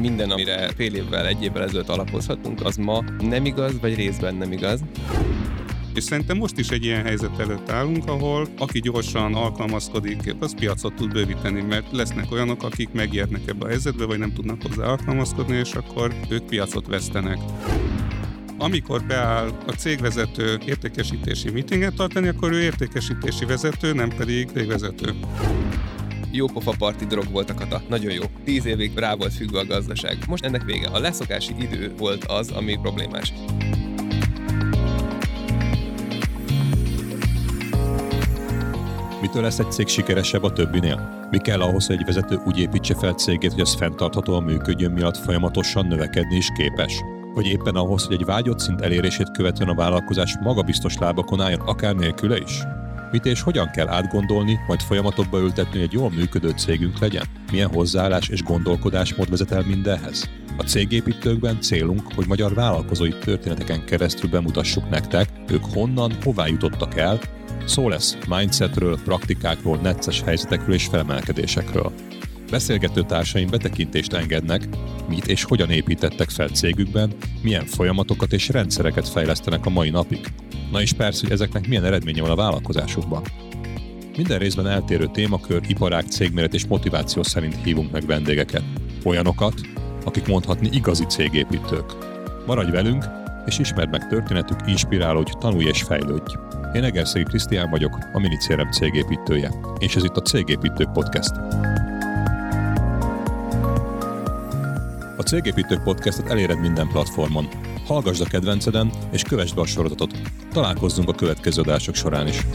minden, amire fél évvel, egy évvel ezelőtt alapozhatunk, az ma nem igaz, vagy részben nem igaz. És szerintem most is egy ilyen helyzet előtt állunk, ahol aki gyorsan alkalmazkodik, az piacot tud bővíteni, mert lesznek olyanok, akik megijednek ebbe a helyzetbe, vagy nem tudnak hozzá alkalmazkodni, és akkor ők piacot vesztenek. Amikor beáll a cégvezető értékesítési meetinget tartani, akkor ő értékesítési vezető, nem pedig cégvezető jó pofa parti drog volt a kata. Nagyon jó. Tíz évig rá volt függve a gazdaság. Most ennek vége. A leszokási idő volt az, ami problémás. Mitől lesz egy cég sikeresebb a többinél? Mi kell ahhoz, hogy egy vezető úgy építse fel cégét, hogy az fenntarthatóan működjön, miatt folyamatosan növekedni is képes? Vagy éppen ahhoz, hogy egy vágyott szint elérését követően a vállalkozás magabiztos lábakon álljon, akár nélküle is? Mit és hogyan kell átgondolni, majd folyamatokba ültetni, hogy egy jól működő cégünk legyen? Milyen hozzáállás és gondolkodásmód vezet el mindenhez? A cégépítőkben célunk, hogy magyar vállalkozói történeteken keresztül bemutassuk nektek, ők honnan, hová jutottak el, Szó lesz mindsetről, praktikákról, necces helyzetekről és felemelkedésekről. Beszélgető társaim betekintést engednek, mit és hogyan építettek fel cégükben, milyen folyamatokat és rendszereket fejlesztenek a mai napig. Na és persze, hogy ezeknek milyen eredménye van a vállalkozásukban. Minden részben eltérő témakör, iparág, cégméret és motiváció szerint hívunk meg vendégeket. Olyanokat, akik mondhatni igazi cégépítők. Maradj velünk, és ismerd meg történetük, inspirálódj, tanulj és fejlődj. Én Egerszegi Krisztián vagyok, a Minicérem cégépítője, és ez itt a Cégépítők Podcast. Cégépítők Podcastot eléred minden platformon. Hallgasd a kedvenceden, és kövessd be a sorozatot. Találkozzunk a következő adások során is.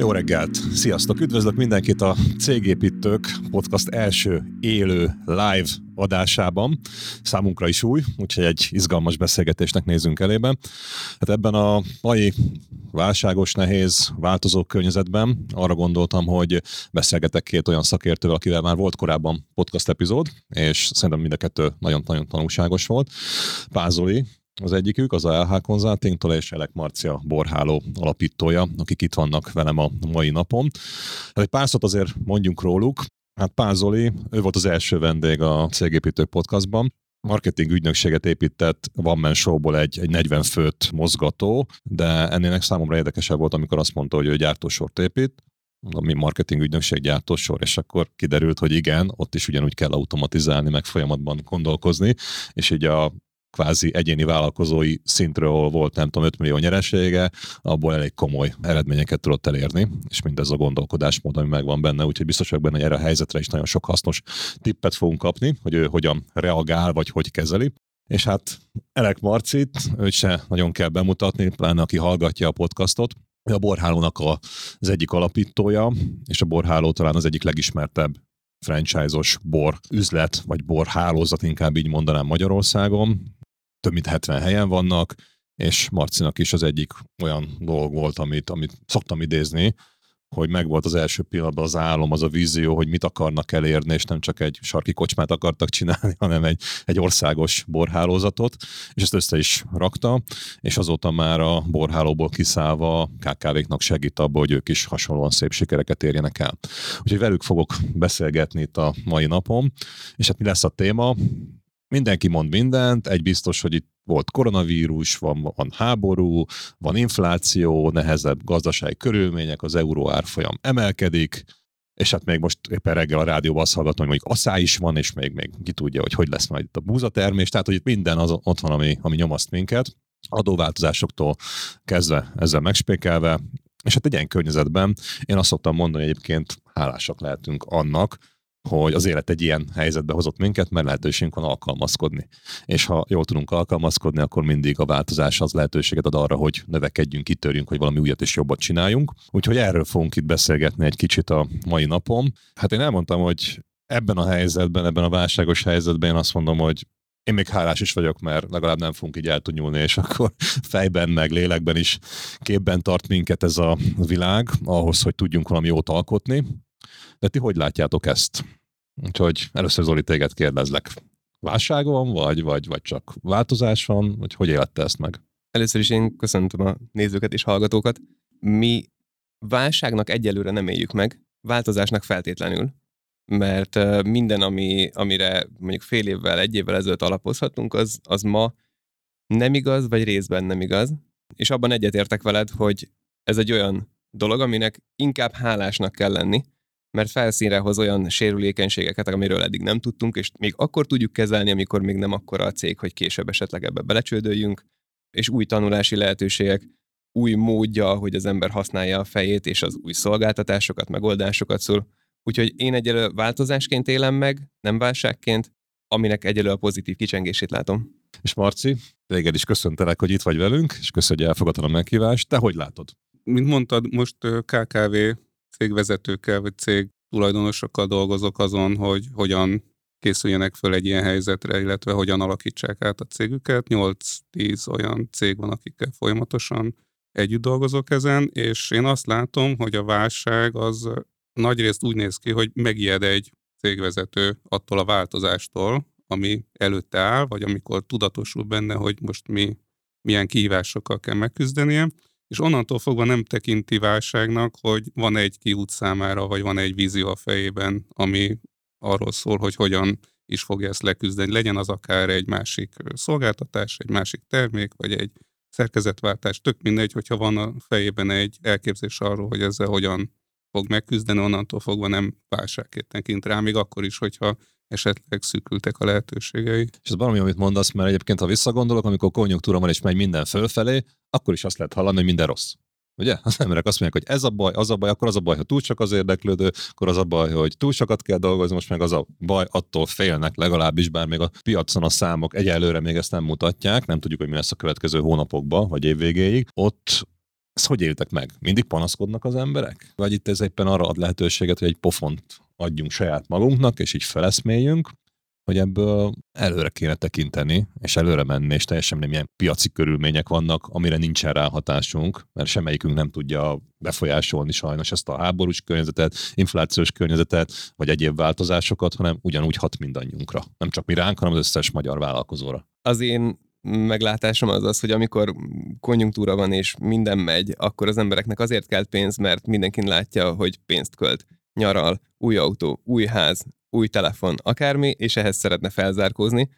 Jó reggelt! Sziasztok! Üdvözlök mindenkit a Cégépítők podcast első élő live adásában. Számunkra is új, úgyhogy egy izgalmas beszélgetésnek nézünk elébe. Hát ebben a mai válságos, nehéz, változó környezetben arra gondoltam, hogy beszélgetek két olyan szakértővel, akivel már volt korábban podcast epizód, és szerintem mind a kettő nagyon-nagyon tanulságos volt. Pázoli, az egyikük, az a LH Consulting-tól, és Elek Marcia Borháló alapítója, akik itt vannak velem a mai napon. Egy pár szót azért mondjunk róluk. Hát Pázoli, ő volt az első vendég a Cégépítők podcastban, marketing ügynökséget épített One Man Show-ból egy, egy 40 főt mozgató, de ennél számomra érdekesebb volt, amikor azt mondta, hogy ő gyártósort épít, mi marketing ügynökség gyártósor, és akkor kiderült, hogy igen, ott is ugyanúgy kell automatizálni, meg folyamatban gondolkozni, és így a kvázi egyéni vállalkozói szintről volt nem tudom 5 millió nyeresége, abból elég komoly eredményeket tudott elérni, és mindez a gondolkodásmód, ami megvan benne, úgyhogy biztos vagyok benne, hogy erre a helyzetre is nagyon sok hasznos tippet fogunk kapni, hogy ő hogyan reagál, vagy hogy kezeli. És hát Elek Marcit, őt se nagyon kell bemutatni, pláne aki hallgatja a podcastot, a Borhálónak az egyik alapítója, és a Borháló talán az egyik legismertebb franchise-os bor üzlet, vagy bor inkább így mondanám Magyarországon több mint 70 helyen vannak, és Marcinak is az egyik olyan dolog volt, amit, amit szoktam idézni, hogy megvolt az első pillanatban az álom, az a vízió, hogy mit akarnak elérni, és nem csak egy sarki kocsmát akartak csinálni, hanem egy, egy országos borhálózatot, és ezt össze is rakta, és azóta már a borhálóból kiszállva KKV-knak segít abba, hogy ők is hasonlóan szép sikereket érjenek el. Úgyhogy velük fogok beszélgetni itt a mai napon, és hát mi lesz a téma? Mindenki mond mindent, egy biztos, hogy itt volt koronavírus, van, van háború, van infláció, nehezebb gazdasági körülmények, az euró árfolyam emelkedik, és hát még most éppen reggel a rádióban azt hallgatom, hogy mondjuk aszá is van, és még, még ki tudja, hogy hogy lesz majd itt a búzatermés, tehát hogy itt minden az ott van, ami, ami nyomaszt minket, adóváltozásoktól kezdve ezzel megspékelve, és hát egy ilyen környezetben én azt szoktam mondani, hogy egyébként hálásak lehetünk annak, hogy az élet egy ilyen helyzetbe hozott minket, mert lehetőségünk van alkalmazkodni. És ha jól tudunk alkalmazkodni, akkor mindig a változás az lehetőséget ad arra, hogy növekedjünk, kitörjünk, hogy valami újat és jobbat csináljunk. Úgyhogy erről fogunk itt beszélgetni egy kicsit a mai napon. Hát én elmondtam, hogy ebben a helyzetben, ebben a válságos helyzetben én azt mondom, hogy én még hálás is vagyok, mert legalább nem fogunk így el nyúlni, és akkor fejben, meg lélekben is képben tart minket ez a világ, ahhoz, hogy tudjunk valami jót alkotni. De ti hogy látjátok ezt? Úgyhogy először Zoli téged kérdezlek. Válság van, vagy, vagy, vagy csak változás van, vagy hogy élette ezt meg? Először is én köszöntöm a nézőket és hallgatókat. Mi válságnak egyelőre nem éljük meg, változásnak feltétlenül, mert minden, ami, amire mondjuk fél évvel, egy évvel ezelőtt alapozhatunk, az, az ma nem igaz, vagy részben nem igaz, és abban egyetértek veled, hogy ez egy olyan dolog, aminek inkább hálásnak kell lenni, mert felszínre hoz olyan sérülékenységeket, amiről eddig nem tudtunk, és még akkor tudjuk kezelni, amikor még nem akkora a cég, hogy később esetleg ebbe belecsődöljünk, és új tanulási lehetőségek, új módja, hogy az ember használja a fejét, és az új szolgáltatásokat, megoldásokat szól. Úgyhogy én egyelő változásként élem meg, nem válságként, aminek egyelő a pozitív kicsengését látom. És Marci, téged is köszöntelek, hogy itt vagy velünk, és köszönjük, hogy elfogadtad a meghívást. Te hogy látod? Mint mondtad, most KKV cégvezetőkkel, vagy cég tulajdonosokkal dolgozok azon, hogy hogyan készüljenek föl egy ilyen helyzetre, illetve hogyan alakítsák át a cégüket. 8-10 olyan cég van, akikkel folyamatosan együtt dolgozok ezen, és én azt látom, hogy a válság az nagyrészt úgy néz ki, hogy megijed egy cégvezető attól a változástól, ami előtte áll, vagy amikor tudatosul benne, hogy most mi milyen kihívásokkal kell megküzdenie, és onnantól fogva nem tekinti válságnak, hogy van egy kiút számára, vagy van egy vízió a fejében, ami arról szól, hogy hogyan is fogja ezt leküzdeni. Legyen az akár egy másik szolgáltatás, egy másik termék, vagy egy szerkezetváltás, tök mindegy, hogyha van a fejében egy elképzés arról, hogy ezzel hogyan fog megküzdeni, onnantól fogva nem válságként tekint rá, még akkor is, hogyha esetleg szűkültek a lehetőségei. És ez valami, amit mondasz, mert egyébként ha visszagondolok, amikor konjunktúra van és megy minden fölfelé, akkor is azt lehet hallani, hogy minden rossz. Ugye? Az emberek azt mondják, hogy ez a baj, az a baj, akkor az a baj, ha túl csak az érdeklődő, akkor az a baj, hogy túl sokat kell dolgozni, most meg az a baj, attól félnek legalábbis, bár még a piacon a számok egyelőre még ezt nem mutatják, nem tudjuk, hogy mi lesz a következő hónapokban, vagy évvégéig. Ott ezt hogy éltek meg? Mindig panaszkodnak az emberek? Vagy itt ez éppen arra ad lehetőséget, hogy egy pofont adjunk saját magunknak, és így feleszméljünk, hogy ebből előre kéne tekinteni, és előre menni, és teljesen nem ilyen piaci körülmények vannak, amire nincsen ráhatásunk, mert semmelyikünk nem tudja befolyásolni sajnos ezt a háborús környezetet, inflációs környezetet, vagy egyéb változásokat, hanem ugyanúgy hat mindannyiunkra. Nem csak mi ránk, hanem az összes magyar vállalkozóra. Az én meglátásom az az, hogy amikor konjunktúra van és minden megy, akkor az embereknek azért kell pénz, mert mindenki látja, hogy pénzt költ. Nyaral, új autó, új ház, új telefon, akármi, és ehhez szeretne felzárkózni.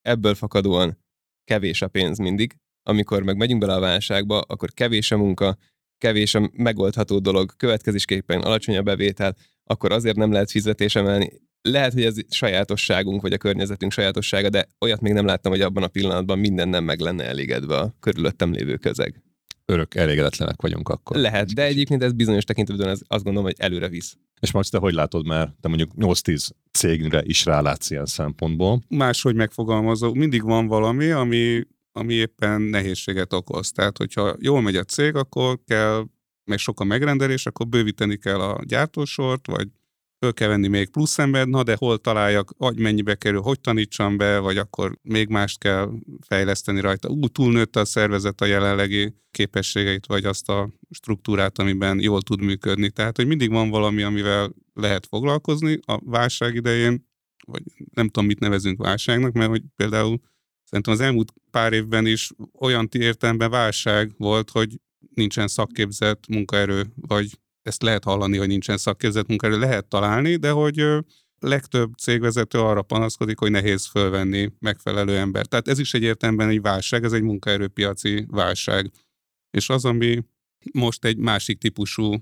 Ebből fakadóan kevés a pénz mindig. Amikor meg megyünk bele a válságba, akkor kevés a munka, kevés a megoldható dolog, következésképpen alacsony a bevétel, akkor azért nem lehet fizetés emelni. Lehet, hogy ez sajátosságunk, vagy a környezetünk sajátossága, de olyat még nem láttam, hogy abban a pillanatban minden nem meg lenne elégedve a körülöttem lévő közeg. Örök elégedetlenek vagyunk akkor. Lehet, de egyébként ez bizonyos tekintetben ez azt gondolom, hogy előre visz. És most te hogy látod már? Te mondjuk 8-10 cégre is rálátsz ilyen szempontból. Máshogy megfogalmazó, mindig van valami, ami, ami éppen nehézséget okoz. Tehát, hogyha jól megy a cég, akkor kell, meg sok a megrendelés, akkor bővíteni kell a gyártósort, vagy föl kell venni még plusz ember, na de hol találjak, hogy mennyibe kerül, hogy tanítsam be, vagy akkor még mást kell fejleszteni rajta. Ú, túlnőtte a szervezet a jelenlegi képességeit, vagy azt a struktúrát, amiben jól tud működni. Tehát, hogy mindig van valami, amivel lehet foglalkozni a válság idején, vagy nem tudom, mit nevezünk válságnak, mert hogy például szerintem az elmúlt pár évben is olyan értelemben válság volt, hogy nincsen szakképzett munkaerő, vagy ezt lehet hallani, hogy nincsen szakképzett munkaerő, lehet találni, de hogy legtöbb cégvezető arra panaszkodik, hogy nehéz fölvenni megfelelő ember. Tehát ez is egy értelemben egy válság, ez egy munkaerőpiaci válság. És az, ami most egy másik típusú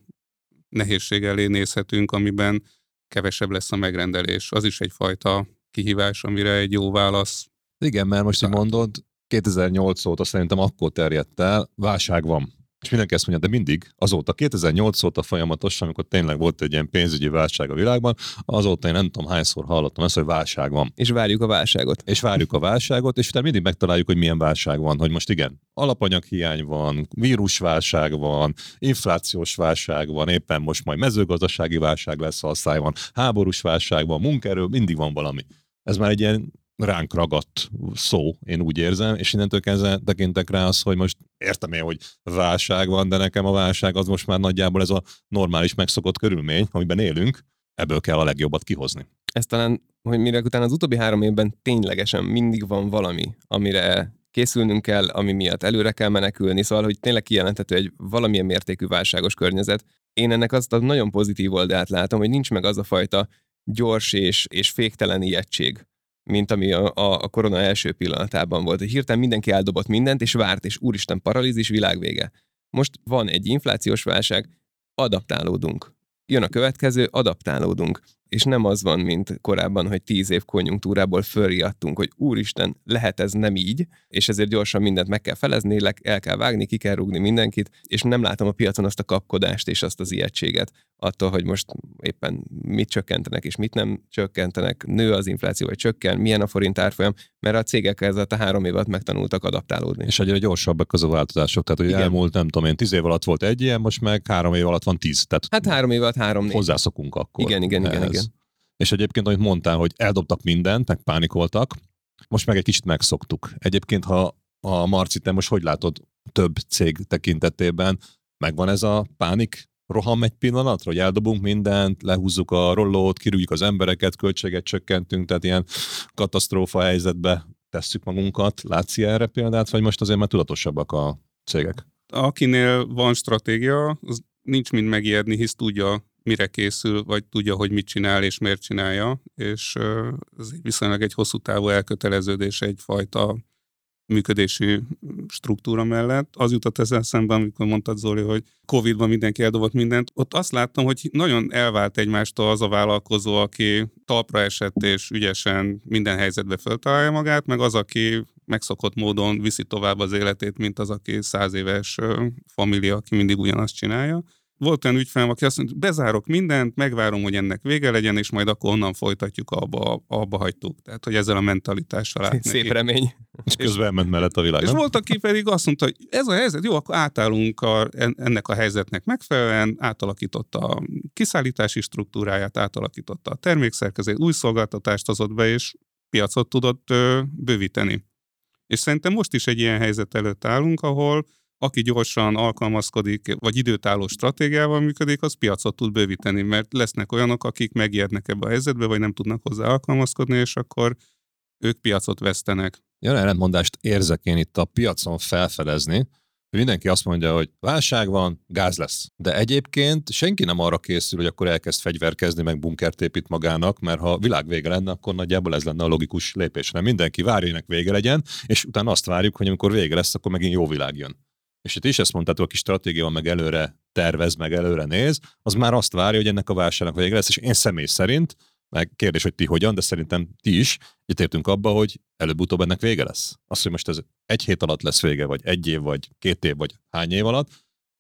nehézség elé nézhetünk, amiben kevesebb lesz a megrendelés. Az is egyfajta kihívás, amire egy jó válasz. Igen, mert most így mondod, 2008 óta szerintem akkor terjedt el, válság van. És mindenki ezt mondja, de mindig, azóta, 2008 óta folyamatosan, amikor tényleg volt egy ilyen pénzügyi válság a világban, azóta én nem tudom hányszor hallottam ezt, hogy válság van. És várjuk a válságot. És várjuk a válságot, és utána mindig megtaláljuk, hogy milyen válság van, hogy most igen, alapanyaghiány van, vírusválság van, inflációs válság van, éppen most majd mezőgazdasági válság lesz, ha a van, háborús válság van, munkaerő, mindig van valami. Ez már egy ilyen ránk ragadt szó, én úgy érzem, és innentől kezdve tekintek rá az, hogy most értem én, hogy válság van, de nekem a válság az most már nagyjából ez a normális megszokott körülmény, amiben élünk, ebből kell a legjobbat kihozni. Ez talán, hogy mire utána az utóbbi három évben ténylegesen mindig van valami, amire készülnünk kell, ami miatt előre kell menekülni, szóval, hogy tényleg kijelenthető egy valamilyen mértékű válságos környezet. én ennek azt a nagyon pozitív oldalát látom, hogy nincs meg az a fajta gyors és, és féktelen ijegység, mint ami a, a, korona első pillanatában volt. Hirtelen mindenki eldobott mindent, és várt, és úristen, paralízis, világvége. Most van egy inflációs válság, adaptálódunk. Jön a következő, adaptálódunk és nem az van, mint korábban, hogy tíz év konjunktúrából fölriadtunk, hogy úristen, lehet ez nem így, és ezért gyorsan mindent meg kell felezni, el kell vágni, ki kell rúgni mindenkit, és nem látom a piacon azt a kapkodást és azt az ijegységet attól, hogy most éppen mit csökkentenek és mit nem csökkentenek, nő az infláció vagy csökken, milyen a forint árfolyam, mert a cégek ezzel a három évet megtanultak adaptálódni. És egyre gyorsabbak az a változások, tehát hogy Igen. elmúlt nem tudom én, tíz év alatt volt egy ilyen, most meg három év alatt van tíz. Tehát hát három év alatt három négy. Hozzászokunk akkor. Igen, igen, igen, igen. És egyébként, amit mondtál, hogy eldobtak mindent, meg pánikoltak, most meg egy kicsit megszoktuk. Egyébként, ha a Marci, te most hogy látod több cég tekintetében, megvan ez a pánik roham egy pillanatra, hogy eldobunk mindent, lehúzzuk a rollót, kirúgjuk az embereket, költséget csökkentünk, tehát ilyen katasztrófa helyzetbe tesszük magunkat. Látsz erre példát, vagy most azért már tudatosabbak a cégek? Akinél van stratégia, az nincs mind megijedni, hisz tudja, mire készül, vagy tudja, hogy mit csinál és miért csinálja, és ez viszonylag egy hosszú távú elköteleződés egyfajta működési struktúra mellett. Az jutott ezzel szemben, amikor mondtad Zoli, hogy Covid-ban mindenki eldobott mindent. Ott azt láttam, hogy nagyon elvált egymástól az a vállalkozó, aki talpra esett és ügyesen minden helyzetbe föltalálja magát, meg az, aki megszokott módon viszi tovább az életét, mint az, aki száz éves família, aki mindig ugyanazt csinálja volt olyan ügyfelem, aki azt mondta, bezárok mindent, megvárom, hogy ennek vége legyen, és majd akkor onnan folytatjuk, abba, abba hagytuk. Tehát, hogy ezzel a mentalitással át. Szép neki. remény. És közben ment mellett a világ. És volt, aki pedig azt mondta, hogy ez a helyzet, jó, akkor átállunk a, ennek a helyzetnek megfelelően, átalakította a kiszállítási struktúráját, átalakította a termékszerkezet, új szolgáltatást hozott be, és piacot tudott ö, bővíteni. És szerintem most is egy ilyen helyzet előtt állunk, ahol aki gyorsan alkalmazkodik, vagy időtálló stratégiával működik, az piacot tud bővíteni, mert lesznek olyanok, akik megijednek ebbe a helyzetbe, vagy nem tudnak hozzá alkalmazkodni, és akkor ők piacot vesztenek. Jön ellentmondást érzek én itt a piacon felfedezni, mindenki azt mondja, hogy válság van, gáz lesz. De egyébként senki nem arra készül, hogy akkor elkezd fegyverkezni, meg bunkert épít magának, mert ha világ vége lenne, akkor nagyjából ez lenne a logikus lépés. Nem mindenki várja, hogy vége legyen, és utána azt várjuk, hogy amikor vége lesz, akkor megint jó világ jön és itt is ezt mondtátok, aki stratégia van, meg előre tervez, meg előre néz, az már azt várja, hogy ennek a válságnak vége lesz, és én személy szerint, meg kérdés, hogy ti hogyan, de szerintem ti is értünk abba, hogy előbb-utóbb ennek vége lesz. Az, hogy most ez egy hét alatt lesz vége, vagy egy év, vagy két év, vagy hány év alatt,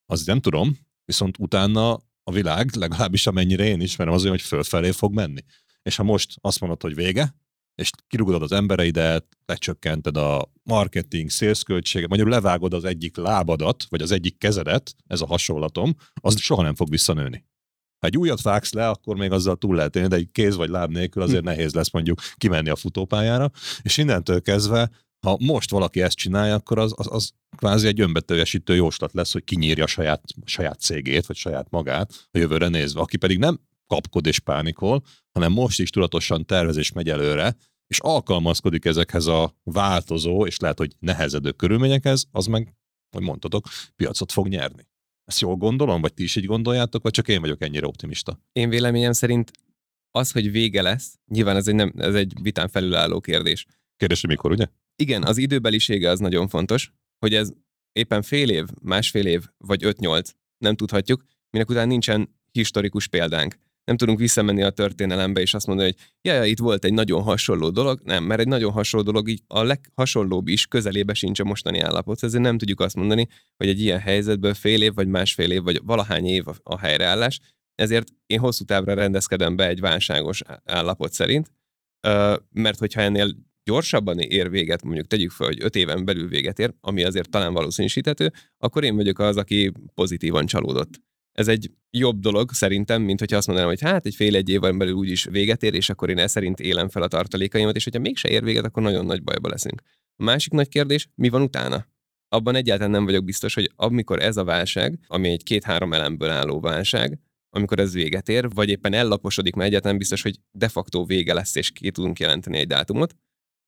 az nem tudom, viszont utána a világ, legalábbis amennyire én ismerem, az olyan, hogy fölfelé fog menni. És ha most azt mondod, hogy vége, és kirúgod az embereidet, lecsökkented a marketing, sales költséget, magyarul levágod az egyik lábadat, vagy az egyik kezedet, ez a hasonlatom, az soha nem fog visszanőni. Ha egy újat vágsz le, akkor még azzal túl lehet élni, de egy kéz vagy láb nélkül azért hm. nehéz lesz mondjuk kimenni a futópályára, és innentől kezdve, ha most valaki ezt csinálja, akkor az, az, az kvázi egy önbeteljesítő jóslat lesz, hogy kinyírja a saját, saját cégét, vagy saját magát a jövőre nézve. Aki pedig nem kapkod és pánikol, hanem most is tudatosan tervezés megy előre, és alkalmazkodik ezekhez a változó, és lehet, hogy nehezedő körülményekhez, az meg, hogy mondtatok, piacot fog nyerni. Ezt jól gondolom, vagy ti is így gondoljátok, vagy csak én vagyok ennyire optimista? Én véleményem szerint az, hogy vége lesz, nyilván ez egy, nem, ez egy vitán felülálló kérdés. Kérdés, hogy mikor, ugye? Igen, az időbelisége az nagyon fontos, hogy ez éppen fél év, másfél év, vagy öt-nyolc, nem tudhatjuk, minek után nincsen historikus példánk nem tudunk visszamenni a történelembe, és azt mondani, hogy ja, ja, itt volt egy nagyon hasonló dolog. Nem, mert egy nagyon hasonló dolog így a leghasonlóbb is közelébe sincs a mostani állapot. Ezért nem tudjuk azt mondani, hogy egy ilyen helyzetből fél év, vagy másfél év, vagy valahány év a helyreállás. Ezért én hosszú távra rendezkedem be egy válságos állapot szerint, mert hogyha ennél gyorsabban ér véget, mondjuk tegyük fel, hogy öt éven belül véget ér, ami azért talán valószínűsíthető, akkor én vagyok az, aki pozitívan csalódott ez egy jobb dolog szerintem, mint hogyha azt mondanám, hogy hát egy fél egy évvel belül úgyis véget ér, és akkor én ez szerint élem fel a tartalékaimat, és hogyha mégse ér véget, akkor nagyon nagy bajba leszünk. A másik nagy kérdés, mi van utána? Abban egyáltalán nem vagyok biztos, hogy amikor ez a válság, ami egy két-három elemből álló válság, amikor ez véget ér, vagy éppen ellaposodik, mert egyáltalán biztos, hogy de facto vége lesz, és ki tudunk jelenteni egy dátumot,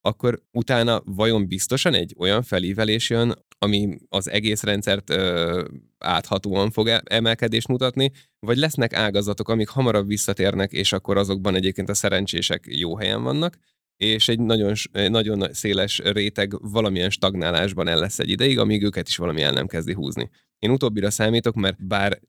akkor utána vajon biztosan egy olyan felívelés jön, ami az egész rendszert ö, áthatóan fog e- emelkedést mutatni, vagy lesznek ágazatok, amik hamarabb visszatérnek, és akkor azokban egyébként a szerencsések jó helyen vannak, és egy nagyon, nagyon széles réteg valamilyen stagnálásban el lesz egy ideig, amíg őket is valami el nem kezdi húzni. Én utóbbira számítok, mert bár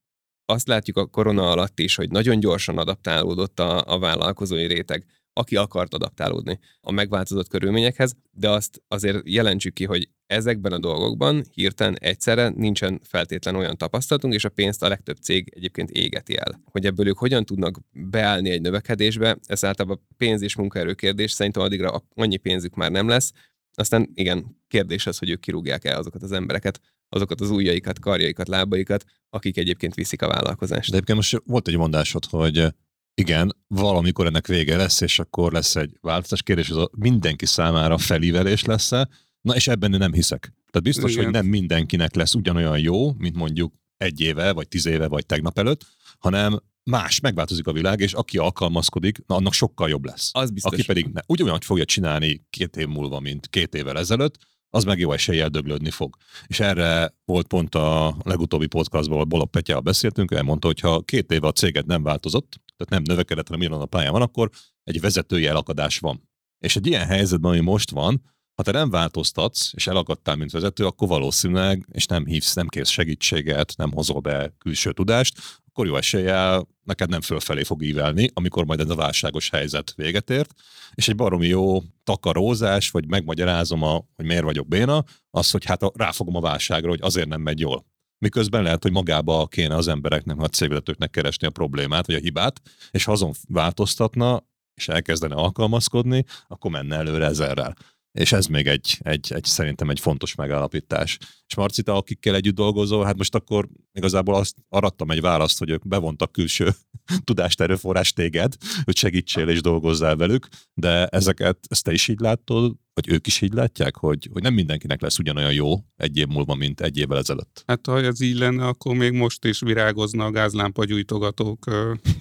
azt látjuk a korona alatt is, hogy nagyon gyorsan adaptálódott a, a vállalkozói réteg, aki akart adaptálódni a megváltozott körülményekhez, de azt azért jelentsük ki, hogy ezekben a dolgokban hirtelen egyszerre nincsen feltétlen olyan tapasztalatunk, és a pénzt a legtöbb cég egyébként égeti el. Hogy ebből ők hogyan tudnak beállni egy növekedésbe, ez általában pénz és munkaerő kérdés, szerintem addigra annyi pénzük már nem lesz. Aztán igen, kérdés az, hogy ők kirúgják el azokat az embereket, azokat az ujjaikat, karjaikat, lábaikat, akik egyébként viszik a vállalkozást. De egyébként most volt egy mondásod, hogy igen, valamikor ennek vége lesz, és akkor lesz egy változás. Kérdés, hogy mindenki számára felívelés lesz-e? Na és ebben én nem hiszek. Tehát biztos, Igen. hogy nem mindenkinek lesz ugyanolyan jó, mint mondjuk egy éve, vagy tíz éve, vagy tegnap előtt, hanem más, megváltozik a világ, és aki alkalmazkodik, na annak sokkal jobb lesz. Az biztos. Aki pedig ne, ugyanolyan fogja csinálni két év múlva, mint két évvel ezelőtt, az meg jó eséllyel döglődni fog. És erre volt pont a legutóbbi podcastban, ahol Bolog Petyával beszéltünk, ő elmondta, hogy ha két éve a céget nem változott, tehát nem növekedett, hanem a pályán van, akkor egy vezetői elakadás van. És egy ilyen helyzetben, ami most van, ha te nem változtatsz, és elakadtál, mint vezető, akkor valószínűleg, és nem hívsz, nem kérsz segítséget, nem hozol be külső tudást, akkor jó eséllyel neked nem fölfelé fog ívelni, amikor majd ez a válságos helyzet véget ért, és egy baromi jó takarózás, vagy megmagyarázom, a, hogy miért vagyok béna, az, hogy hát a, ráfogom a válságra, hogy azért nem megy jól. Miközben lehet, hogy magába kéne az embereknek, a cégvezetőknek keresni a problémát, vagy a hibát, és ha azon változtatna, és elkezdene alkalmazkodni, akkor menne előre ezerrel. És ez még egy, egy, egy szerintem egy fontos megállapítás. És Marcita, akikkel együtt dolgozol, hát most akkor igazából azt arattam egy választ, hogy ők bevontak külső tudást, erőforrás téged, hogy segítsél és dolgozzál velük, de ezeket, ezt te is így látod, vagy ők is így látják, hogy, hogy nem mindenkinek lesz ugyanolyan jó egy év múlva, mint egy évvel ezelőtt? Hát ha ez így lenne, akkor még most is virágozna a gázlámpa gyújtogatók,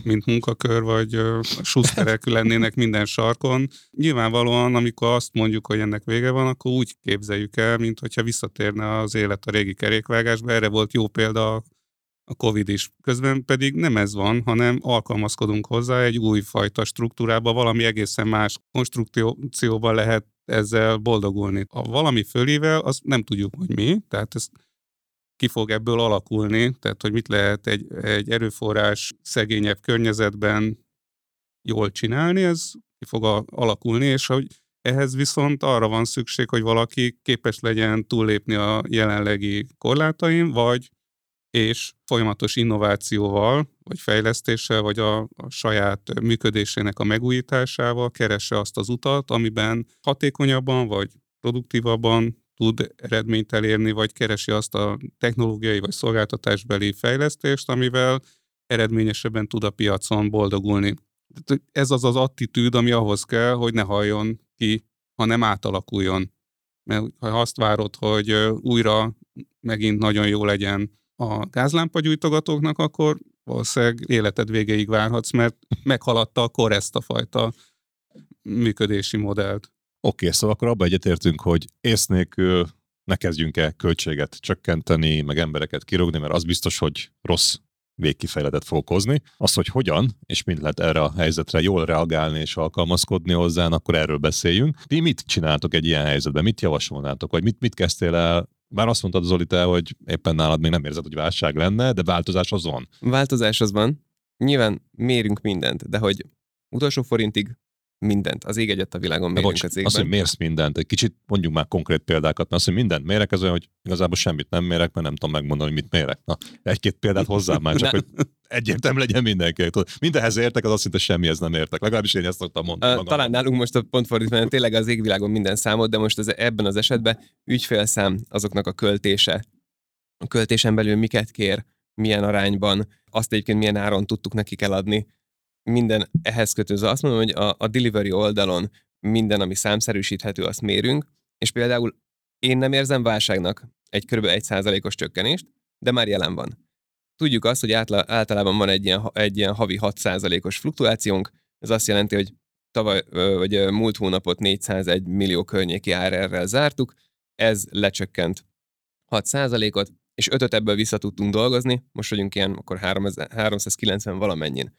mint munkakör, vagy suszterek lennének minden sarkon. Nyilvánvalóan, amikor azt mondjuk, hogy ennek vége van, akkor úgy képzeljük el, mint hogyha visszatérne az élet a régi kerékvágásba. Erre volt jó példa a Covid is. Közben pedig nem ez van, hanem alkalmazkodunk hozzá egy újfajta struktúrába, valami egészen más konstrukcióban lehet ezzel boldogulni. A valami fölével, azt nem tudjuk, hogy mi, tehát ez ki fog ebből alakulni, tehát hogy mit lehet egy, egy erőforrás szegényebb környezetben jól csinálni, ez ki fog alakulni, és hogy ehhez viszont arra van szükség, hogy valaki képes legyen túllépni a jelenlegi korlátaim, vagy és folyamatos innovációval, vagy fejlesztéssel, vagy a, a saját működésének a megújításával keresse azt az utat, amiben hatékonyabban vagy produktívabban tud eredményt elérni, vagy keresi azt a technológiai vagy szolgáltatásbeli fejlesztést, amivel eredményesebben tud a piacon boldogulni. Ez az az attitűd, ami ahhoz kell, hogy ne halljon ki, hanem átalakuljon. Mert ha azt várod, hogy újra megint nagyon jó legyen a gázlámpagyújtogatóknak, akkor valószínűleg életed végéig várhatsz, mert meghaladta a kor ezt a fajta működési modellt. Oké, okay, szóval akkor abba egyetértünk, hogy ész nélkül ne kezdjünk el költséget csökkenteni, meg embereket kirúgni, mert az biztos, hogy rossz végkifejletet fog okozni. Az, hogy hogyan és mint lehet erre a helyzetre jól reagálni és alkalmazkodni hozzá, akkor erről beszéljünk. Ti mit csináltok egy ilyen helyzetben? Mit javasolnátok? Vagy mit, mit kezdtél el bár azt mondtad, Zoli, te, hogy éppen nálad még nem érzed, hogy válság lenne, de változás az van. Változás az van. Nyilván mérünk mindent, de hogy utolsó forintig mindent. Az ég egyet a világon mérünk bocs, az égben. Azt, hogy mérsz mindent. Egy kicsit mondjuk már konkrét példákat, mert azt, hogy mindent mérek, az olyan, hogy igazából semmit nem mérek, mert nem tudom megmondani, hogy mit mérek. Na, egy-két példát hozzám már, csak hogy egyértelmű legyen mindenki. Mindenhez értek, az azt szinte semmihez nem értek. Legalábbis én ezt szoktam mondani. Uh, talán nálunk most a pont fordítva, tényleg az égvilágon minden számot, de most az, ebben az esetben ügyfélszám azoknak a költése. A költésen belül miket kér, milyen arányban, azt egyébként milyen áron tudtuk nekik eladni, minden ehhez kötöző. Azt mondom, hogy a, a delivery oldalon minden, ami számszerűsíthető, azt mérünk, és például én nem érzem válságnak egy kb. 1%-os csökkenést, de már jelen van. Tudjuk azt, hogy átla, általában van egy ilyen, egy ilyen havi 6%-os fluktuációnk, ez azt jelenti, hogy tavaly, vagy múlt hónapot 401 millió környéki árrel zártuk, ez lecsökkent 6%-ot, és 5 ebből vissza tudtunk dolgozni, most vagyunk ilyen akkor 390 valamennyin.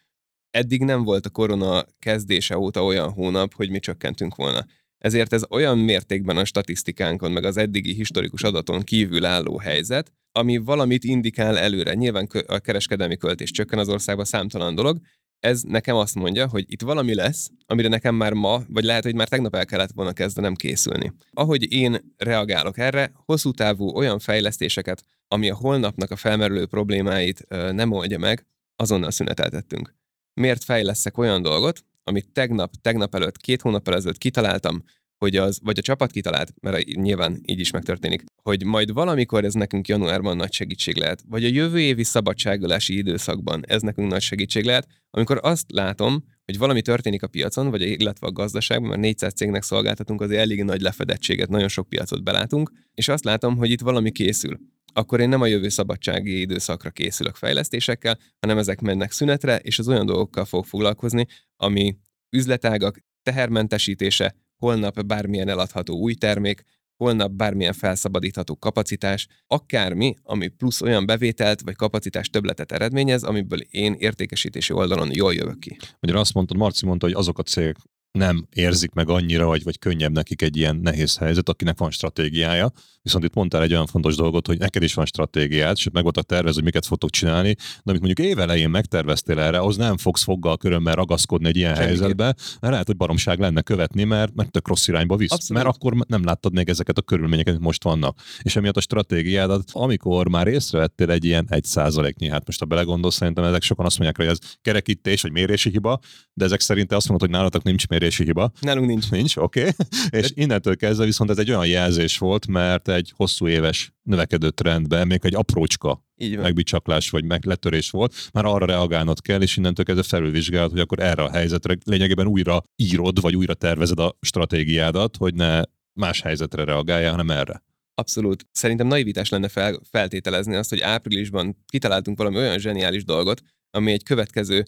Eddig nem volt a korona kezdése óta olyan hónap, hogy mi csökkentünk volna. Ezért ez olyan mértékben a statisztikánkon, meg az eddigi historikus adaton kívül álló helyzet, ami valamit indikál előre. Nyilván a kereskedelmi költés csökken az országban számtalan dolog, ez nekem azt mondja, hogy itt valami lesz, amire nekem már ma, vagy lehet, hogy már tegnap el kellett volna kezdenem készülni. Ahogy én reagálok erre, hosszú távú olyan fejlesztéseket, ami a holnapnak a felmerülő problémáit nem oldja meg, azonnal szüneteltettünk. Miért fejleszek olyan dolgot, amit tegnap, tegnap előtt, két hónap ezelőtt kitaláltam, hogy az, vagy a csapat kitalált, mert nyilván így is megtörténik, hogy majd valamikor ez nekünk januárban nagy segítség lehet, vagy a jövő évi szabadságolási időszakban ez nekünk nagy segítség lehet, amikor azt látom, hogy valami történik a piacon, vagy illetve a gazdaságban, mert 400 cégnek szolgáltatunk, azért elég nagy lefedettséget, nagyon sok piacot belátunk, és azt látom, hogy itt valami készül. Akkor én nem a jövő szabadsági időszakra készülök fejlesztésekkel, hanem ezek mennek szünetre, és az olyan dolgokkal fog foglalkozni, ami üzletágak tehermentesítése, holnap bármilyen eladható új termék, holnap bármilyen felszabadítható kapacitás, akármi, ami plusz olyan bevételt vagy kapacitás többletet eredményez, amiből én értékesítési oldalon jól jövök ki. Magyarul azt mondtad, Marci mondta, hogy azok a cégek nem érzik meg annyira, vagy, vagy könnyebb nekik egy ilyen nehéz helyzet, akinek van stratégiája. Viszont itt mondtál egy olyan fontos dolgot, hogy neked is van stratégiád, és meg voltak tervez, hogy miket fogtok csinálni, de amit mondjuk évelején megterveztél erre, az nem fogsz foggal körömmel ragaszkodni egy ilyen Semmi. helyzetbe, mert lehet, hogy baromság lenne követni, mert, mert tök rossz irányba visz. Abszolút. Mert akkor nem láttad még ezeket a körülményeket, amit most vannak. És emiatt a stratégiádat, amikor már észrevettél egy ilyen egy százaléknyi, hát most a belegondolsz, szerintem ezek sokan azt mondják, hogy ez kerekítés vagy mérési hiba, de ezek szerint azt mondod, hogy nálatok nincs mérési hiba. Nálunk nincs. Nincs, oké. Okay. És innentől kezdve viszont ez egy olyan jelzés volt, mert egy hosszú éves növekedő trendben még egy aprócska megbicsaklás vagy megletörés volt, már arra reagálnod kell, és innentől kezdve felülvizsgálod, hogy akkor erre a helyzetre lényegében újra írod, vagy újra tervezed a stratégiádat, hogy ne más helyzetre reagáljál, hanem erre. Abszolút. Szerintem naivitás lenne fel, feltételezni azt, hogy áprilisban kitaláltunk valami olyan zseniális dolgot, ami egy következő